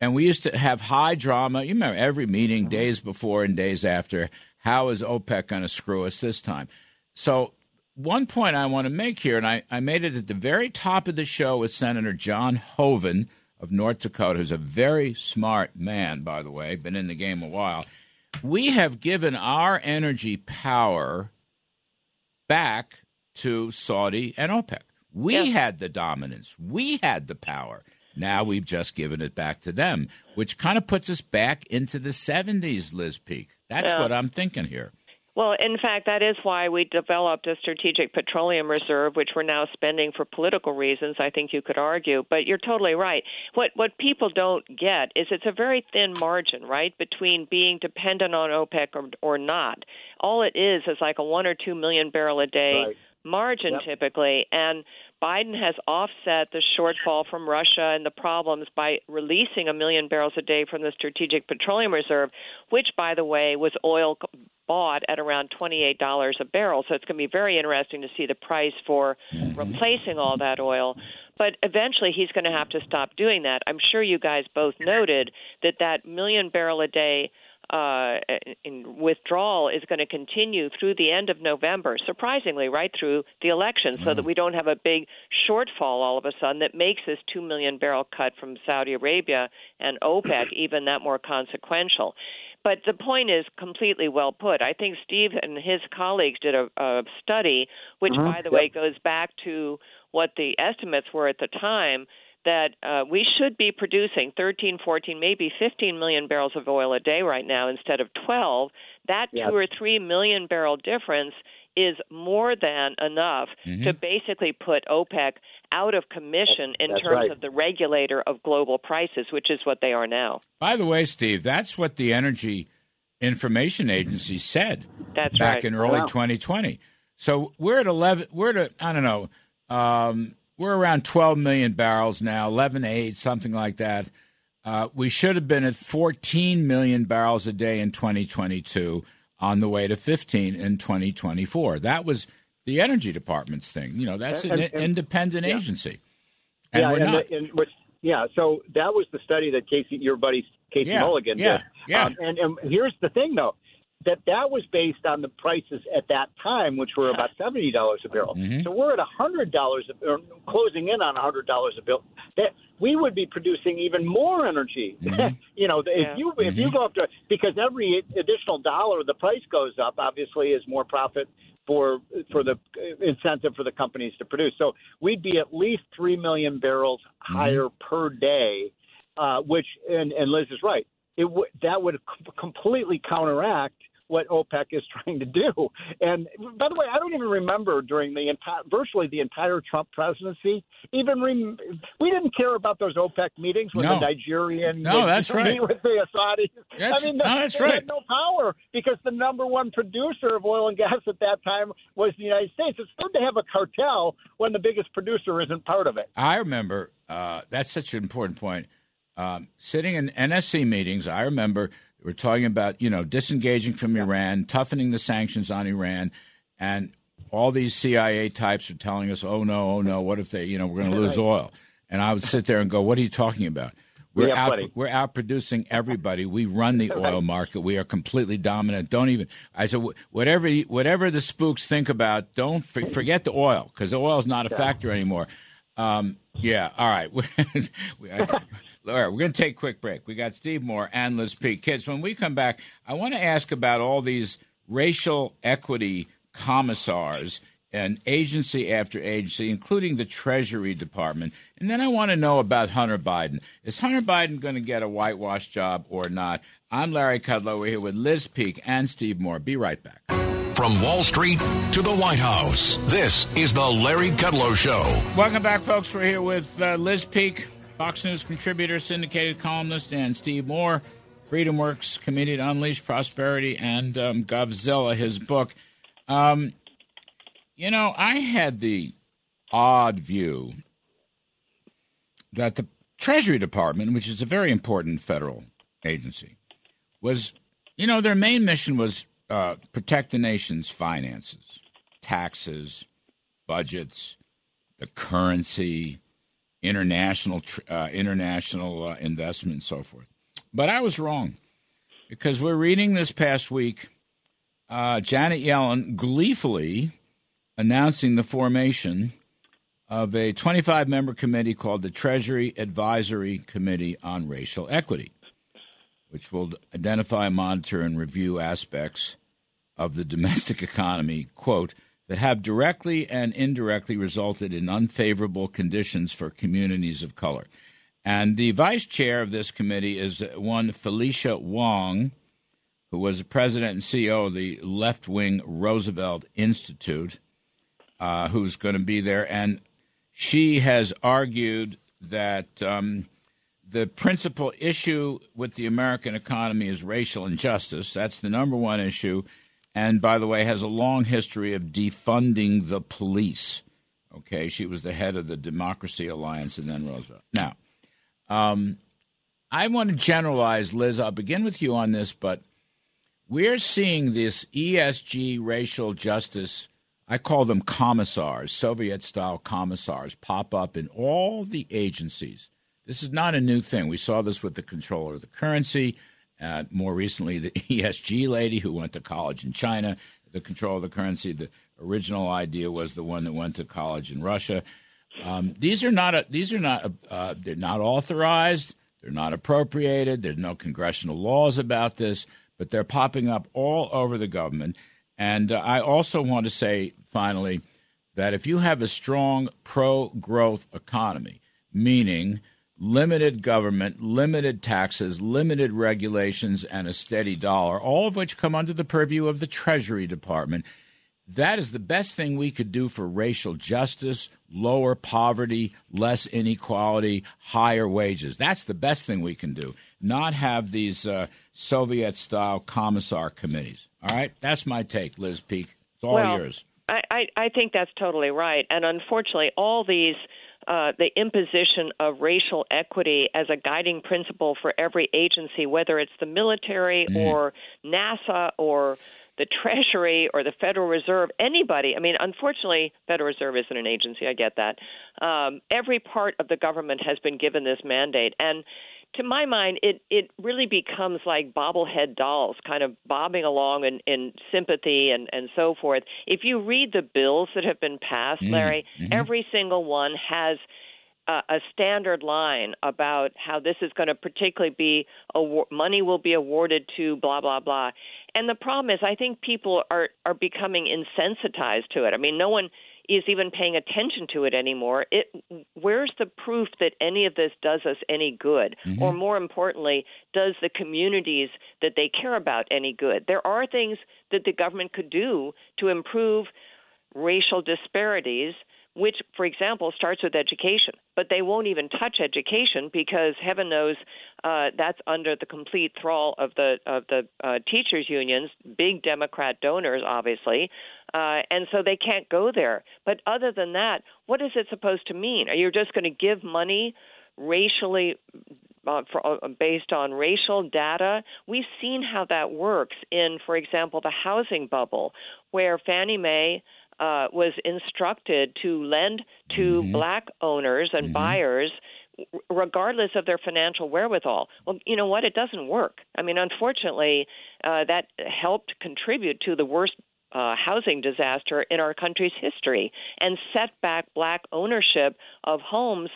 Speaker 2: and we used to have high drama. You remember every meeting, mm-hmm. days before and days after. How is OPEC going to screw us this time? So, one point I want to make here, and I, I made it at the very top of the show with Senator John Hoeven of North Dakota, who's a very smart man, by the way, been in the game a while. We have given our energy power back to Saudi and OPEC. We yeah. had the dominance, we had the power. Now we've just given it back to them, which kind of puts us back into the 70s, Liz Peek. That's yeah. what I'm thinking here.
Speaker 9: Well, in fact, that is why we developed a strategic petroleum reserve, which we're now spending for political reasons. I think you could argue, but you're totally right. What what people don't get is it's a very thin margin, right, between being dependent on OPEC or, or not. All it is is like a one or two million barrel a day
Speaker 10: right.
Speaker 9: Margin
Speaker 10: yep.
Speaker 9: typically, and Biden has offset the shortfall from Russia and the problems by releasing a million barrels a day from the Strategic Petroleum Reserve, which, by the way, was oil bought at around $28 a barrel. So it's going to be very interesting to see the price for mm-hmm. replacing all that oil. But eventually he's going to have to stop doing that. I'm sure you guys both noted that that million barrel a day uh, in withdrawal is going to continue through the end of November, surprisingly, right through the election, so that mm. we don't have a big shortfall all of a sudden that makes this 2 million barrel cut from Saudi Arabia and OPEC <clears throat> even that more consequential. But the point is completely well put. I think Steve and his colleagues did a, a study, which,
Speaker 10: mm-hmm.
Speaker 9: by the
Speaker 10: yep.
Speaker 9: way, goes back to what the estimates were at the time that uh, we should be producing 13, 14, maybe 15 million barrels of oil a day right now instead of 12. That
Speaker 10: yeah.
Speaker 9: two or three million barrel difference is more than enough
Speaker 2: mm-hmm.
Speaker 9: to basically put OPEC out of commission in
Speaker 10: that's
Speaker 9: terms
Speaker 10: right.
Speaker 9: of the regulator of global prices, which is what they are now.
Speaker 2: By the way, Steve, that's what the Energy Information Agency said
Speaker 9: that's
Speaker 2: back
Speaker 9: right.
Speaker 2: in early
Speaker 10: Wow.
Speaker 2: 2020. So we're at 11. We're at I don't know. Um, we're around 12 million barrels now, 11, 8, something like that. Uh, we should have been at 14 million barrels a day in 2022, on the way to 15 in 2024. That was the Energy Department's thing. You know, that's an
Speaker 10: And- and-
Speaker 2: independent
Speaker 10: yeah.
Speaker 2: agency. And
Speaker 10: yeah,
Speaker 2: we're
Speaker 10: and,
Speaker 2: not.
Speaker 10: the- which, yeah. So that was the study that Casey, your buddy Casey
Speaker 2: Yeah,
Speaker 10: Mulligan,
Speaker 2: yeah,
Speaker 10: did.
Speaker 2: yeah.
Speaker 10: Um, and, and here's the thing, though. That that was based on the prices at that time, which were about seventy dollars a barrel.
Speaker 2: Mhm.
Speaker 10: So we're at a hundred dollars, or closing in on a hundred dollars a barrel. That we would be producing even more energy. <laughs> you know, if you if you go up to because every additional dollar the price goes up, obviously is more profit for for the incentive for the companies to produce. So we'd be at least three million barrels higher per day, uh, which and, and Liz is right. It w- that would c- completely counteract what OPEC is <laughs> trying to do. And by the way, I don't even remember during the entire, virtually the entire Trump presidency, even rem- we didn't care about those OPEC meetings with
Speaker 2: No.
Speaker 10: the Nigerian
Speaker 2: No, that's right.
Speaker 10: meet with the Saudis.
Speaker 2: That's-
Speaker 10: I mean,
Speaker 2: no, that's
Speaker 10: they
Speaker 2: right.
Speaker 10: had no power because the number one producer of oil and gas at that time was the United States. It's good to have a cartel when the biggest producer isn't part of it.
Speaker 2: I remember uh, that's such an important point. Um, sitting in NSC meetings, I remember we're talking about you know disengaging from Iran, toughening the sanctions on Iran, and all these CIA types are telling us, "Oh no, oh no, what if they, you know, we're going <laughs> to lose oil?" And I would sit there and go, "What are you talking about?" We're
Speaker 10: Yeah,
Speaker 2: out,
Speaker 10: buddy.
Speaker 2: we're out producing everybody. We run the <laughs> oil market. We are completely dominant. Don't even. I said whatever whatever the spooks think about. Don't <laughs> forget the oil because the oil is not a factor anymore. Um, yeah. All right. All right. We're going to take a quick break. We got Steve Moore and Liz Peek. Kids, when we come back, I want to ask about all these racial equity commissars and agency after agency, including the Treasury Department. And then I want to know about Hunter Biden. Is Hunter Biden going to get a whitewash job or not? I'm Larry Kudlow. We're here with Liz Peek and Steve Moore. Be right back.
Speaker 1: From Wall Street to the White House, this is the Larry Kudlow Show.
Speaker 2: Welcome back, folks. We're here with uh, Liz Peek, Fox News contributor, syndicated columnist, and Steve Moore, Freedom Works Committee to Unleash Prosperity, and um, Govzilla, his book. Um, you know, I had the odd view that the Treasury Department, which is a very important federal agency, was, you know, their main mission was uh, protect the nation's finances, taxes, budgets, the currency, international uh, international uh, investment, and so forth. But I was wrong because we're reading this past week uh, Janet Yellen gleefully announcing the formation of a 25 member committee called the Treasury Advisory Committee on Racial Equity, which will identify, monitor, and review aspects of the domestic <laughs> economy, quote, that have directly and indirectly resulted in unfavorable conditions for communities of color. And the vice chair of this committee is one Felicia Wong, who was the president and CEO of the left wing Roosevelt Institute, uh, who's going to be there. And she has argued that um, the principal issue with the American economy is racial injustice. That's the number one issue. And by the way, has a long history of defunding the police. Okay, she was the head of the Democracy Alliance and then Roosevelt. Now, um, I want to generalize, Liz. I'll begin with you on this, but we're seeing this ESG racial justice. I call them commissars, Soviet style commissars, pop up in all the agencies. This is not a new thing. We saw this with the comptroller of the currency, uh, more recently, the <laughs> ESG lady who went to college in China, the control of the currency. The original idea was the one that went to college in Russia. Um, these are not a, these are not uh, they're not authorized. They're not appropriated. There's no congressional laws about this, but they're popping up all over the government. And uh, I also want to say finally that if you have a strong pro-growth economy, meaning limited government, limited taxes, limited regulations, and a steady dollar, all of which come under the purview of the Treasury Department. That is the best thing we could do for racial justice, lower poverty, less inequality, higher wages. That's the best thing we can do. Not have these uh, Soviet style commissar committees. All right? That's my take, Liz Peek. It's all
Speaker 9: well,
Speaker 2: yours.
Speaker 9: I, I, I think that's totally right. And unfortunately, all these, uh, the imposition of racial equity as a guiding principle for every agency, whether it's the military
Speaker 2: Mm.
Speaker 9: or NASA or the Treasury or the Federal Reserve, anybody. I mean, unfortunately, Federal Reserve isn't an agency. I get that. Um, every part of the government has been given this mandate, and to my mind, it it really becomes like bobblehead dolls, kind of bobbing along in, in sympathy and and so forth. If you read the bills that have been passed,
Speaker 2: Mm,
Speaker 9: Larry,
Speaker 2: mhm.
Speaker 9: every single one has a, a standard line about how this is going to particularly be award, money will be awarded to blah blah blah. And the problem is, I think people are are becoming insensitized to it. I mean, no one is even paying attention to it anymore. It where's the proof that any of this does us any good,
Speaker 11: Mhm.
Speaker 9: or more importantly, does the communities that they care about any good? There are things that the government could do to improve racial disparities which for example starts with education but they won't even touch education because heaven knows uh, that's under the complete thrall of the of the uh, teachers unions big democrat donors obviously uh, and so they can't go there but other than that what is it supposed to mean are you just going to give money racially uh, for, uh, based on racial data. We've seen how that works in, for example, the housing bubble, where Fannie Mae uh, was instructed to lend to black owners and buyers regardless of their financial wherewithal. Well, you know what? It doesn't work. I mean, unfortunately, uh, that helped contribute to the worst uh, housing disaster in our country's history and set back black ownership of homes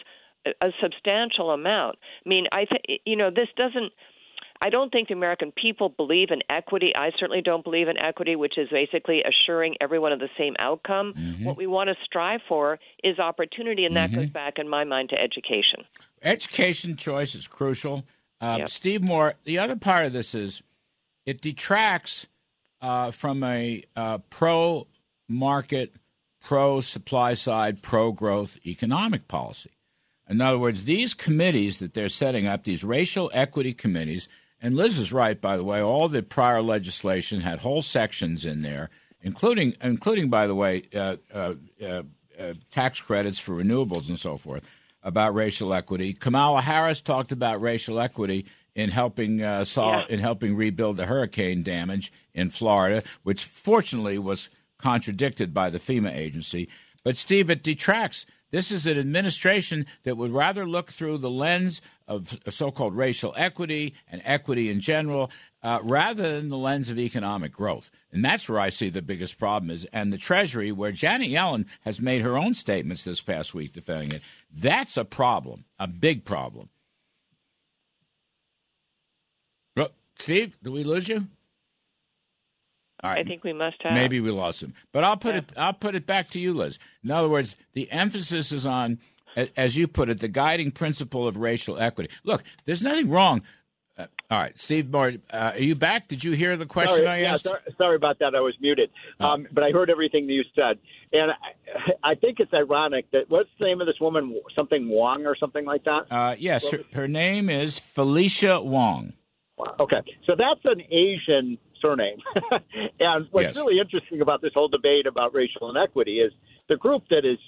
Speaker 9: a, a substantial amount. I mean, I th- you know this doesn't. I don't think the American people believe in equity. I certainly don't believe in equity, which is basically assuring everyone of the same outcome. What we want to strive for is opportunity, and that
Speaker 2: Mhm.
Speaker 9: goes back, in my mind, to education.
Speaker 2: Education choice is crucial. Uh, Steve Moore, the other part of this is it detracts uh, from a uh, pro market, pro supply side, pro growth economic policy. In other words, these committees that they're setting up, these racial equity committees, and Liz is right, by the way, all the prior legislation had whole sections in there, including, including by the way, uh, uh, uh, uh, tax credits for renewables and so forth about racial equity. Kamala Harris talked about racial equity in helping uh, solve, in helping rebuild the hurricane damage in Florida, which fortunately was contradicted by the FEMA agency. But Steve, it detracts. This is an administration that would rather look through the lens of so-called racial equity and equity in general, uh, rather than the lens of economic growth. And that's where I see the biggest problem is. And the Treasury, where Janet Yellen has made her own statements this past week defending it, that's a problem, a big problem. Steve, do we lose you? All right.
Speaker 9: I think we must have.
Speaker 2: Maybe we lost him, but I'll put it. I'll put it back to you, Liz. In other words, the emphasis is on, as you put it, the guiding principle of racial equity. Look, there's nothing wrong. Uh, all right, Steve Moore, uh, are you back? Did you hear the question
Speaker 10: sorry,
Speaker 2: I
Speaker 10: yeah,
Speaker 2: asked?
Speaker 10: sorry, sorry about that. I was muted, um, but I heard everything that you said, and I, I think it's ironic that what's the name of this woman? Something Wong or something like that.
Speaker 2: Uh, yes, her, her name is Felicia Wong.
Speaker 10: Okay, so that's an Asian surname. <laughs> and what's
Speaker 2: Yes.
Speaker 10: really interesting about this whole debate about racial inequity is the group that is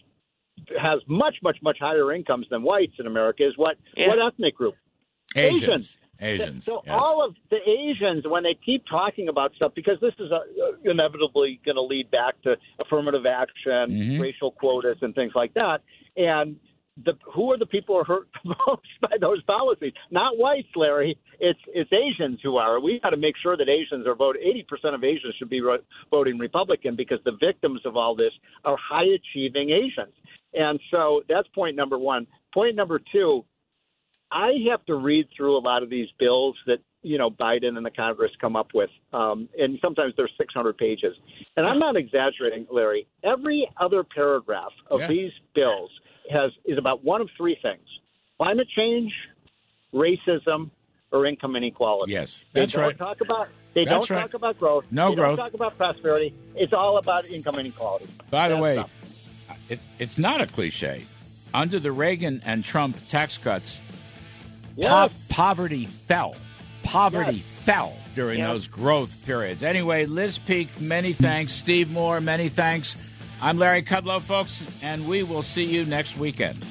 Speaker 10: has much, much, much higher incomes than whites in America is what what ethnic group?
Speaker 2: Asians. Asians.
Speaker 10: So
Speaker 2: yes.
Speaker 10: all of the Asians, when they keep talking about stuff, because this is uh inevitably going to lead back to affirmative action,
Speaker 2: Mm-hmm.
Speaker 10: racial quotas, and things like that, and the who are the people who are hurt <laughs> most by those policies? Not whites, Larry. It's it's Asians who are. We got to make sure that Asians are voting. Eighty percent of Asians should be voting Republican because the victims of all this are high achieving Asians. And so that's point number one. Point number two. I have to read through a lot of these bills that you know Biden and the Congress come up with, um, and sometimes they're 600 pages. And I'm not exaggerating, Larry. Every other paragraph of
Speaker 2: Yeah.
Speaker 10: these bills has is about one of three things: climate change, racism, or income inequality.
Speaker 2: Yes,
Speaker 10: they
Speaker 2: that's
Speaker 10: don't
Speaker 2: right.
Speaker 10: talk about they
Speaker 2: That's
Speaker 10: don't
Speaker 2: right.
Speaker 10: talk about growth.
Speaker 2: No
Speaker 10: they
Speaker 2: growth.
Speaker 10: Don't talk about prosperity. It's all about income inequality.
Speaker 2: By the
Speaker 10: That's
Speaker 2: way, it, it's not a cliche. Under the Reagan and Trump tax cuts, po- poverty fell. Poverty fell during
Speaker 9: Yeah.
Speaker 2: those growth periods. Anyway, Liz Peek, many thanks. Steve Moore, many thanks. I'm Larry Kudlow, folks, and we will see you next weekend.